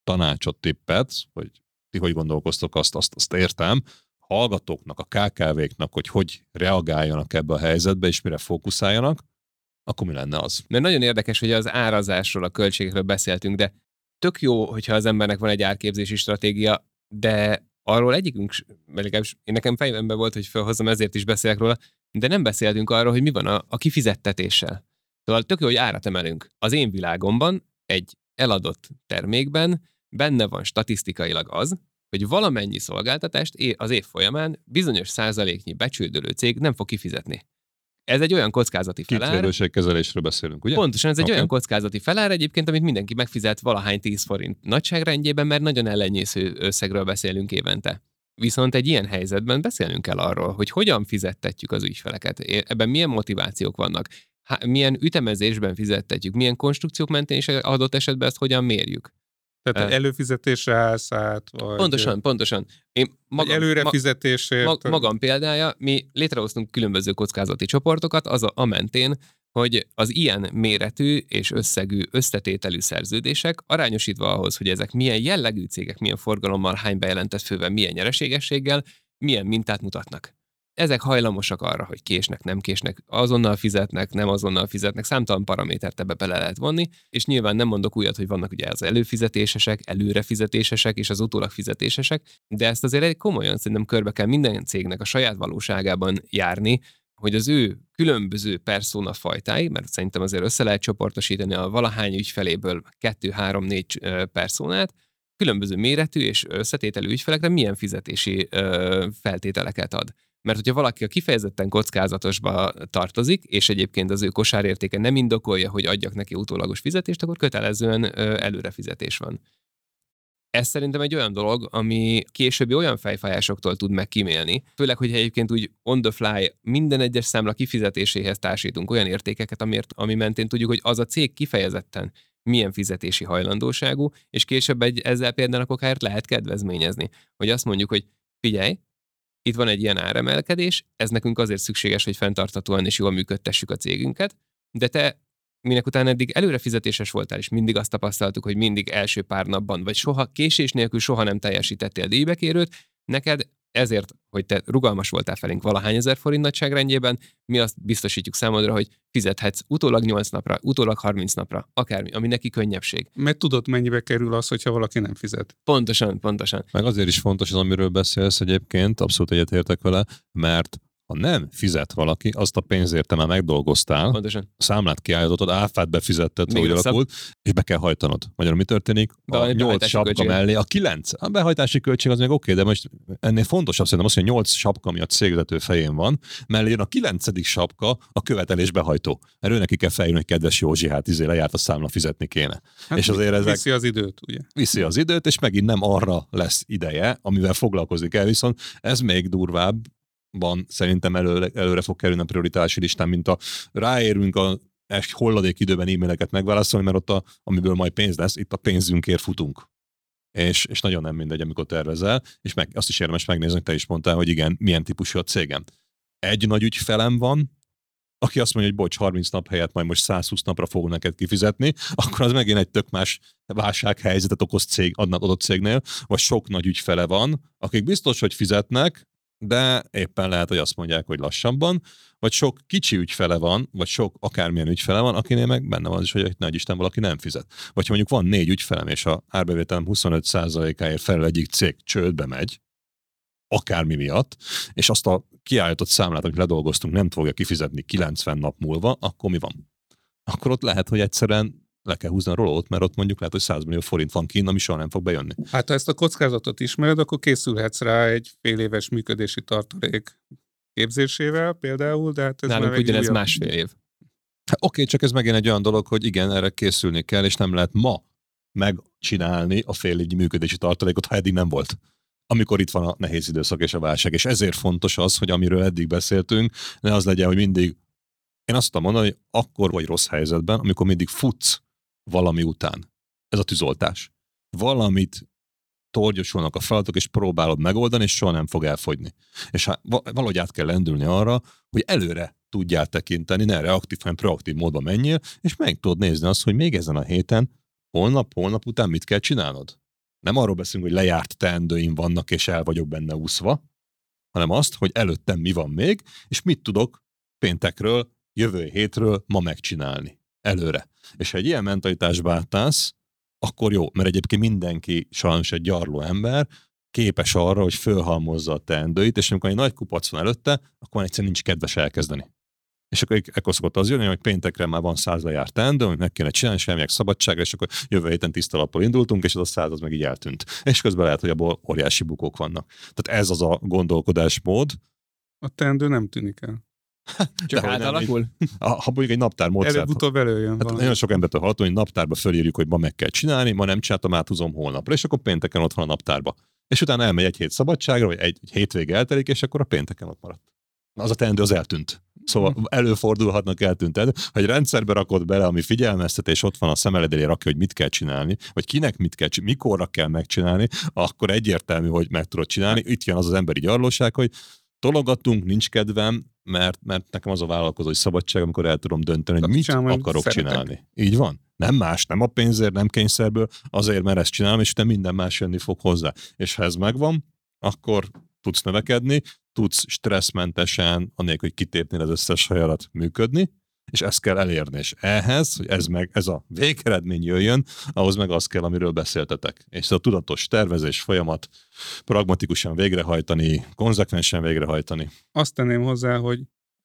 tanácsot, tippet, hogy ti hogy gondolkoztok, azt, azt, azt értem, hallgatóknak, a KKV-knak, hogy hogy reagáljanak ebbe a helyzetbe, és mire fókuszáljanak, akkor mi lenne az? Mert nagyon érdekes, hogy az árazásról, a költségekről beszéltünk, de tök jó, hogyha az embernek van egy árképzési stratégia, de arról egyikünk, legalábbis én nekem fejemben volt, hogy felhozom, ezért is beszélek róla, de nem beszéltünk arról, hogy mi van a, a kifizettetéssel. Szóval tök jó, hogy árat emelünk. Az én világomban egy eladott termékben benne van statisztikailag az, hogy valamennyi szolgáltatást az év folyamán bizonyos százaléknyi becsüldölő cég nem fog kifizetni. Ez egy olyan kockázati felár. kezelésről beszélünk, ugye? Pontosan, ez egy okay. olyan kockázati felár egyébként, amit mindenki megfizet valahány 10 forint nagyságrendjében, mert nagyon ellenyésző összegről beszélünk évente. Viszont egy ilyen helyzetben beszélnünk kell arról, hogy hogyan fizettetjük az ügyfeleket. Ebben milyen motivációk vannak, milyen ütemezésben fizettetjük, milyen konstrukciók mentén is adott esetben ezt hogyan mérjük. Tehát uh, előfizetésre állsz át, vagy... Pontosan, pontosan. Én magam, előrefizetésért... Ma, magam példája, mi létrehoztunk különböző kockázati csoportokat, az a, a mentén, hogy az ilyen méretű és összegű összetételű szerződések arányosítva ahhoz, hogy ezek milyen jellegű cégek, milyen forgalommal, hány bejelentett fővel, milyen nyereségességgel, milyen mintát mutatnak. Ezek hajlamosak arra, hogy késnek, nem késnek, azonnal fizetnek, nem azonnal fizetnek, számtalan paramétert ebbe bele lehet vonni, és nyilván nem mondok újat, hogy vannak ugye az előfizetésesek, előrefizetésesek és az utólag fizetésesek, de ezt azért egy komolyan szerintem körbe kell minden cégnek a saját valóságában járni, hogy az ő különböző persona fajtái, mert szerintem azért össze lehet csoportosítani a valahány ügyfeléből kettő, három, négy personát, különböző méretű és összetételű ügyfelekre milyen fizetési feltételeket ad. Mert hogyha valaki a kifejezetten kockázatosba tartozik, és egyébként az ő kosárértéke nem indokolja, hogy adjak neki utólagos fizetést, akkor kötelezően előrefizetés van. Ez szerintem egy olyan dolog, ami későbbi olyan fejfájásoktól tud meg kimélni, főleg, hogy egyébként úgy on the fly minden egyes számla kifizetéséhez társítunk olyan értékeket, amiért, ami mentén tudjuk, hogy az a cég kifejezetten milyen fizetési hajlandóságú, és később egy, ezzel például akár lehet kedvezményezni. Hogy azt mondjuk, hogy figyelj, itt van egy ilyen áremelkedés, ez nekünk azért szükséges, hogy fenntartatóan és jól működtessük a cégünket, de te minek után eddig előrefizetéses voltál, és mindig azt tapasztaltuk, hogy mindig első pár napban, vagy soha késés nélkül soha nem teljesítettél díjbekérőt, neked ezért, hogy te rugalmas voltál felénk valahány ezer forint nagyságrendjében, mi azt biztosítjuk számodra, hogy fizethetsz utólag 8 napra, utólag 30 napra, akármi, ami neki könnyebbség. Mert tudod, mennyibe kerül az, hogyha valaki nem fizet. Pontosan, pontosan. Meg azért is fontos az, amiről beszélsz egyébként, abszolút egyetértek vele, mert ha nem fizet valaki, azt a pénzért te már megdolgoztál, Pontosan. a számlát kiállítottad, áfát befizetted, Még hogy rosszabb. alakult, és be kell hajtanod. Magyarul mi történik? Be- A nyolc behajtási sapka költség. mellé, a kilenc. A behajtási költség az még oké, de most ennél fontosabb szerintem az, hogy a nyolc sapka, ami a cégvezető fején van, mellé jön a kilencedik sapka, a követelés behajtó. Ő neki kell feljönni, hogy kedves Józsi, hát izé lejárt a számla, fizetni kéne. Hát És azért ezek- Viszi az időt, ugye? viszi az időt, és megint nem arra lesz ideje, amivel foglalkozik el, viszont ez még durvább, van szerintem előre, előre fog kerülni a prioritási listán, mint a ráérünk a egy holladék időben e-maileket megválaszolni, mert ott, a, amiből majd pénz lesz, itt a pénzünkért futunk. És, és nagyon nem mindegy, amikor tervezel, és meg, azt is érdemes megnézni, te is mondtál, hogy igen, milyen típusú a cégem. Egy nagy ügyfelem van, aki azt mondja, hogy bocs, 30 nap helyett majd most 120 napra fogunk neked kifizetni, akkor az megint egy tök más válsághelyzetet okoz cég, adnak adott cégnél, vagy sok nagy ügyfele van, akik biztos, hogy fizetnek, de éppen lehet, hogy azt mondják, hogy lassabban, vagy sok kicsi ügyfele van, vagy sok akármilyen ügyfele van, akinél meg benne van az is, hogy nagy Isten valaki nem fizet. Vagy ha mondjuk van négy ügyfelem, és a árbevételem 25%-áért felel egyik cég csődbe megy, akármi miatt, és azt a kiállított számlát, amit ledolgoztunk, nem fogja kifizetni 90 nap múlva, akkor mi van? Akkor ott lehet, hogy egyszerűen le kell húzni a rolót, mert ott mondjuk lehet, hogy 100 millió forint van kint, ami soha nem fog bejönni. Hát ha ezt a kockázatot ismered, akkor készülhetsz rá egy fél éves működési tartalék képzésével például, de hát ez Nálunk már egy ugyanez újabb- másfél év. Hát, Oké, csak ez megint egy olyan dolog, hogy igen, erre készülni kell, és nem lehet ma megcsinálni a fél évnyi működési tartalékot, ha eddig nem volt. Amikor itt van a nehéz időszak és a válság. És ezért fontos az, hogy amiről eddig beszéltünk, ne az legyen, hogy mindig, én azt tudom mondani, hogy akkor vagy rossz helyzetben, amikor mindig futsz valami után. Ez a tűzoltás. Valamit torgyosulnak a feladatok, és próbálod megoldani, és soha nem fog elfogyni. És hát va- valahogy át kell lendülni arra, hogy előre tudjál tekinteni, ne reaktív, hanem proaktív módban menjél, és meg tudod nézni azt, hogy még ezen a héten, holnap, holnap után mit kell csinálnod. Nem arról beszélünk, hogy lejárt teendőim vannak, és el vagyok benne úszva, hanem azt, hogy előttem mi van még, és mit tudok péntekről, jövő hétről ma megcsinálni. Előre. És ha egy ilyen mentalitásba átállsz, akkor jó, mert egyébként mindenki sajnos egy gyarló ember, képes arra, hogy fölhalmozza a teendőit, és amikor egy nagy kupac van előtte, akkor egyszerűen nincs kedves elkezdeni. És akkor ekkor szokott az jönni, hogy péntekre már van száz lejárt teendő, amit meg kéne csinálni, és elmegyek szabadságra, és akkor jövő héten tiszta lappal indultunk, és az a száz az meg így eltűnt. És közben lehet, hogy abból óriási bukók vannak. Tehát ez az a gondolkodásmód. A teendő nem tűnik el. Csak Dehogy nem, átalakul? Ha, mondjuk egy naptár módszer, Előbb-utóbb előjön Hát valami. nagyon sok embertől hallottam, hogy naptárba fölírjuk, hogy ma meg kell csinálni, ma nem csináltam, áthúzom holnapra, és akkor pénteken ott van a naptárba. És utána elmegy egy hét szabadságra, vagy egy, egy hétvége eltelik, és akkor a pénteken ott maradt. Na, Az a teendő az eltűnt. Szóval előfordulhatnak eltűnt el. Ha egy rendszerbe rakod bele, ami figyelmeztet, és ott van a szemeled elé rakja, hogy mit kell csinálni, vagy kinek mit kell csinálni, mikorra kell megcsinálni, akkor egyértelmű, hogy meg tudod csinálni. Itt jön az az emberi gyarlóság, hogy tologatunk, nincs kedvem, mert, mert nekem az a vállalkozói szabadság, amikor el tudom dönteni, hogy mit Csinálom, amit akarok szeretek. csinálni. Így van. Nem más, nem a pénzért, nem kényszerből, azért, mert ezt csinálom, és te minden más jönni fog hozzá. És ha ez megvan, akkor tudsz növekedni, tudsz stresszmentesen, anélkül, hogy kitépnél az összes hajarat működni, és ezt kell elérni. És ehhez, hogy ez meg ez a végeredmény jöjjön, ahhoz meg az kell, amiről beszéltetek. És ez a tudatos tervezés folyamat pragmatikusan végrehajtani, konzekvensen végrehajtani. Azt tenném hozzá, hogy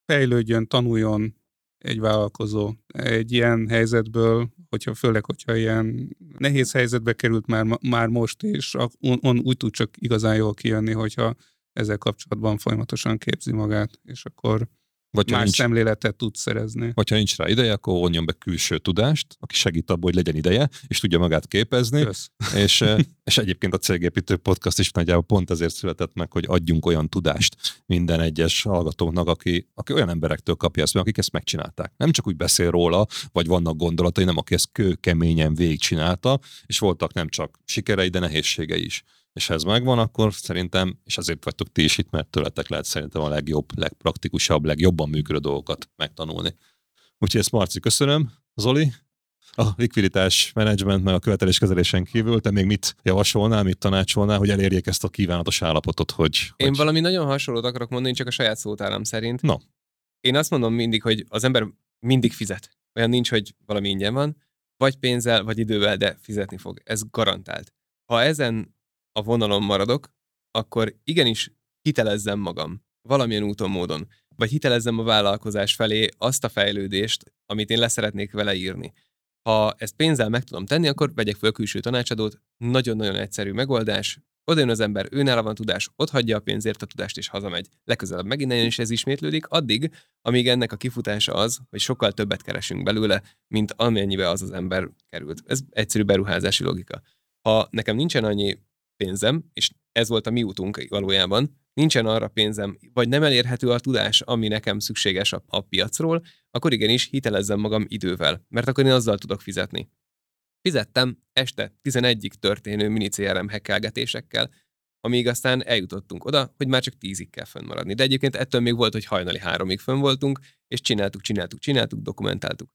fejlődjön, tanuljon egy vállalkozó egy ilyen helyzetből, hogyha főleg, hogyha ilyen nehéz helyzetbe került már, már most, és on, on úgy tud csak igazán jól kijönni, hogyha ezzel kapcsolatban folyamatosan képzi magát, és akkor Vagy ha más nincs, szemléletet tud szerezni. Hogyha nincs rá ideje, akkor vonjon be külső tudást, aki segít abban, hogy legyen ideje, és tudja magát képezni, Kösz. és, eh, és egyébként a Cégépítő Podcast is nagyjából pont azért született meg, hogy adjunk olyan tudást minden egyes hallgatónak, aki, aki olyan emberektől kapja ezt, akik ezt megcsinálták. Nem csak úgy beszél róla, vagy vannak gondolatai, nem aki ezt kőkeményen végigcsinálta, és voltak nem csak sikerei, de nehézségei is. És ha ez megvan, akkor szerintem, és azért vagytok ti is itt, mert tőletek lehet szerintem a legjobb, legpraktikusabb, legjobban működő dolgokat megtanulni. Úgyhogy ezt Marci, köszönöm. Zoli, a likviditás menedzsment meg a követeléskezelésen kívül, te még mit javasolnál, mit tanácsolnál, hogy elérjék ezt a kívánatos állapotot, hogy... Én hogy... valami nagyon hasonlót akarok mondani, csak a saját szótáram szerint. No. Én azt mondom mindig, hogy az ember mindig fizet. Olyan nincs, hogy valami ingyen van, vagy pénzzel, vagy idővel, de fizetni fog. Ez garantált. Ha ezen a vonalon maradok, akkor igenis hitelezzem magam valamilyen úton, módon. Vagy hitelezzem a vállalkozás felé azt a fejlődést, amit én leszeretnék vele írni. Ha ezt pénzzel meg tudom tenni, akkor vegyek föl külső tanácsadót. Nagyon-nagyon egyszerű megoldás. Oda jön az ember, őnála van tudás, ott hagyja a pénzért a tudást és hazamegy. Legközelebb megint nagyon is ez ismétlődik, addig, amíg ennek a kifutása az, hogy sokkal többet keresünk belőle, mint amennyibe az az ember került. Ez egyszerű beruházási logika. Ha nekem nincsen annyi pénzem, és ez volt a mi útunk valójában, nincsen arra pénzem, vagy nem elérhető a tudás, ami nekem szükséges a, a piacról, akkor igenis hitelezzem magam idővel, mert akkor én azzal tudok fizetni. Fizettem este 11-ig történő mini CRM hekkelgetésekkel, amíg aztán eljutottunk oda, hogy már csak 10-ig kell fönnmaradni. De egyébként ettől még volt, hogy hajnali háromig fönn voltunk, és csináltuk, csináltuk, csináltuk, dokumentáltuk.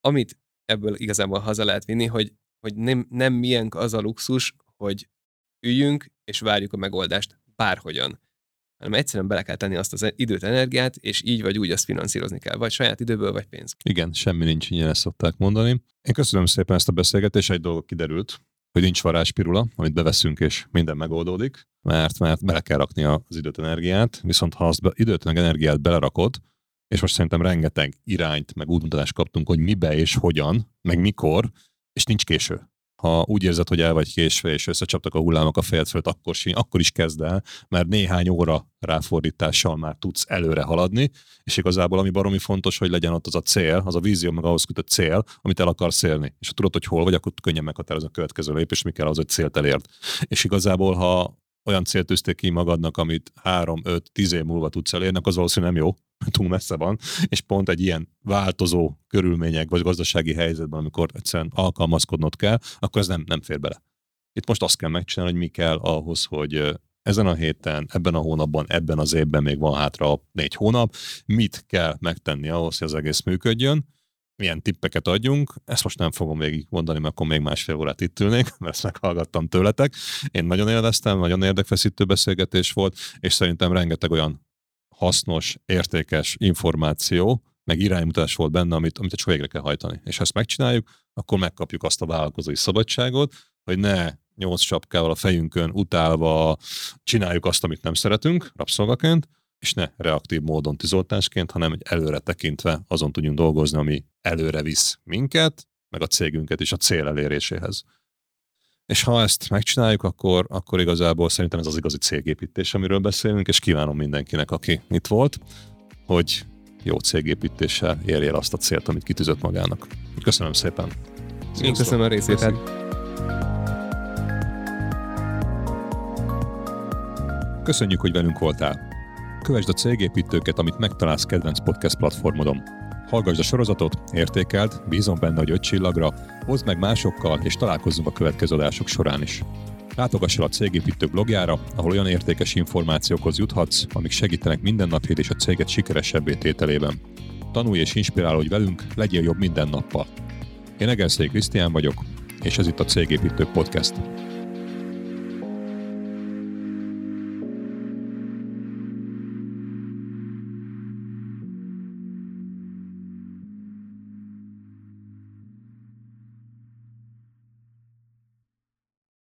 Amit ebből igazából haza lehet vinni, hogy, hogy nem, nem milyen az a luxus, hogy üljünk és várjuk a megoldást bárhogyan hanem egyszerűen bele kell tenni azt az időt, energiát, és így vagy úgy azt finanszírozni kell, vagy saját időből, vagy pénz. Igen, semmi nincs ingyen, ezt szokták mondani. Én köszönöm szépen ezt a beszélgetést, egy dolog kiderült, hogy nincs varázspirula, amit beveszünk, és minden megoldódik, mert, mert bele kell rakni az időt, energiát, viszont ha azt be, időt, meg energiát belerakod, és most szerintem rengeteg irányt, meg útmutatást kaptunk, hogy mibe és hogyan, meg mikor, és nincs késő. Ha úgy érzed, hogy el vagy késve, és összecsaptak a hullámok a fejed fölött, akkor, akkor is kezd el, mert néhány óra ráfordítással már tudsz előre haladni, és igazából ami baromi fontos, hogy legyen ott az a cél, az a vízió, meg ahhoz kötött cél, amit el akarsz élni. És ha tudod, hogy hol vagy, akkor könnyen meghatározni a következő lépés, mi kell ahhoz, hogy célt elért. És igazából, ha olyan célt tűzték ki magadnak, amit 3, 5, 10 év múlva tudsz elérni, az valószínűleg nem jó, túl messze van, és pont egy ilyen változó körülmények vagy gazdasági helyzetben, amikor egyszerűen alkalmazkodnod kell, akkor ez nem, nem fér bele. Itt most azt kell megcsinálni, hogy mi kell ahhoz, hogy ezen a héten, ebben a hónapban, ebben az évben még van hátra négy hónap, mit kell megtenni ahhoz, hogy az egész működjön, milyen tippeket adjunk, ezt most nem fogom végig mondani, mert akkor még másfél órát itt ülnék, mert ezt meghallgattam tőletek. Én nagyon élveztem, nagyon érdekfeszítő beszélgetés volt, és szerintem rengeteg olyan hasznos, értékes információ, meg iránymutatás volt benne, amit, amit csak végre kell hajtani. És ha ezt megcsináljuk, akkor megkapjuk azt a vállalkozói szabadságot, hogy ne nyolc sapkával a fejünkön utálva csináljuk azt, amit nem szeretünk rabszolgaként, és ne reaktív módon tizoltásként, hanem hogy előre tekintve azon tudjunk dolgozni, ami előre visz minket, meg a cégünket is a cél eléréséhez. És ha ezt megcsináljuk, akkor, akkor igazából szerintem ez az igazi cégépítés, amiről beszélünk, és kívánom mindenkinek, aki itt volt, hogy jó cégépítéssel érje el azt a célt, amit kitűzött magának. Köszönöm szépen! Én köszönöm a részvételt. Köszönjük, hogy velünk voltál! Kövesd a cégépítőket, amit megtalálsz kedvenc podcast platformodon. Hallgassd a sorozatot, értékeld, bízom benne, hogy öt csillagra, hozd meg másokkal, és találkozzunk a következő adások során is. Látogass el a Cégépítő blogjára, ahol olyan értékes információkhoz juthatsz, amik segítenek mindennapjét és a céget sikeresebbé tételében. Tanulj és inspirálódj velünk, legyél jobb minden nappal. Én Egerszék Krisztián vagyok, és ez itt a Cégépítő Podcast.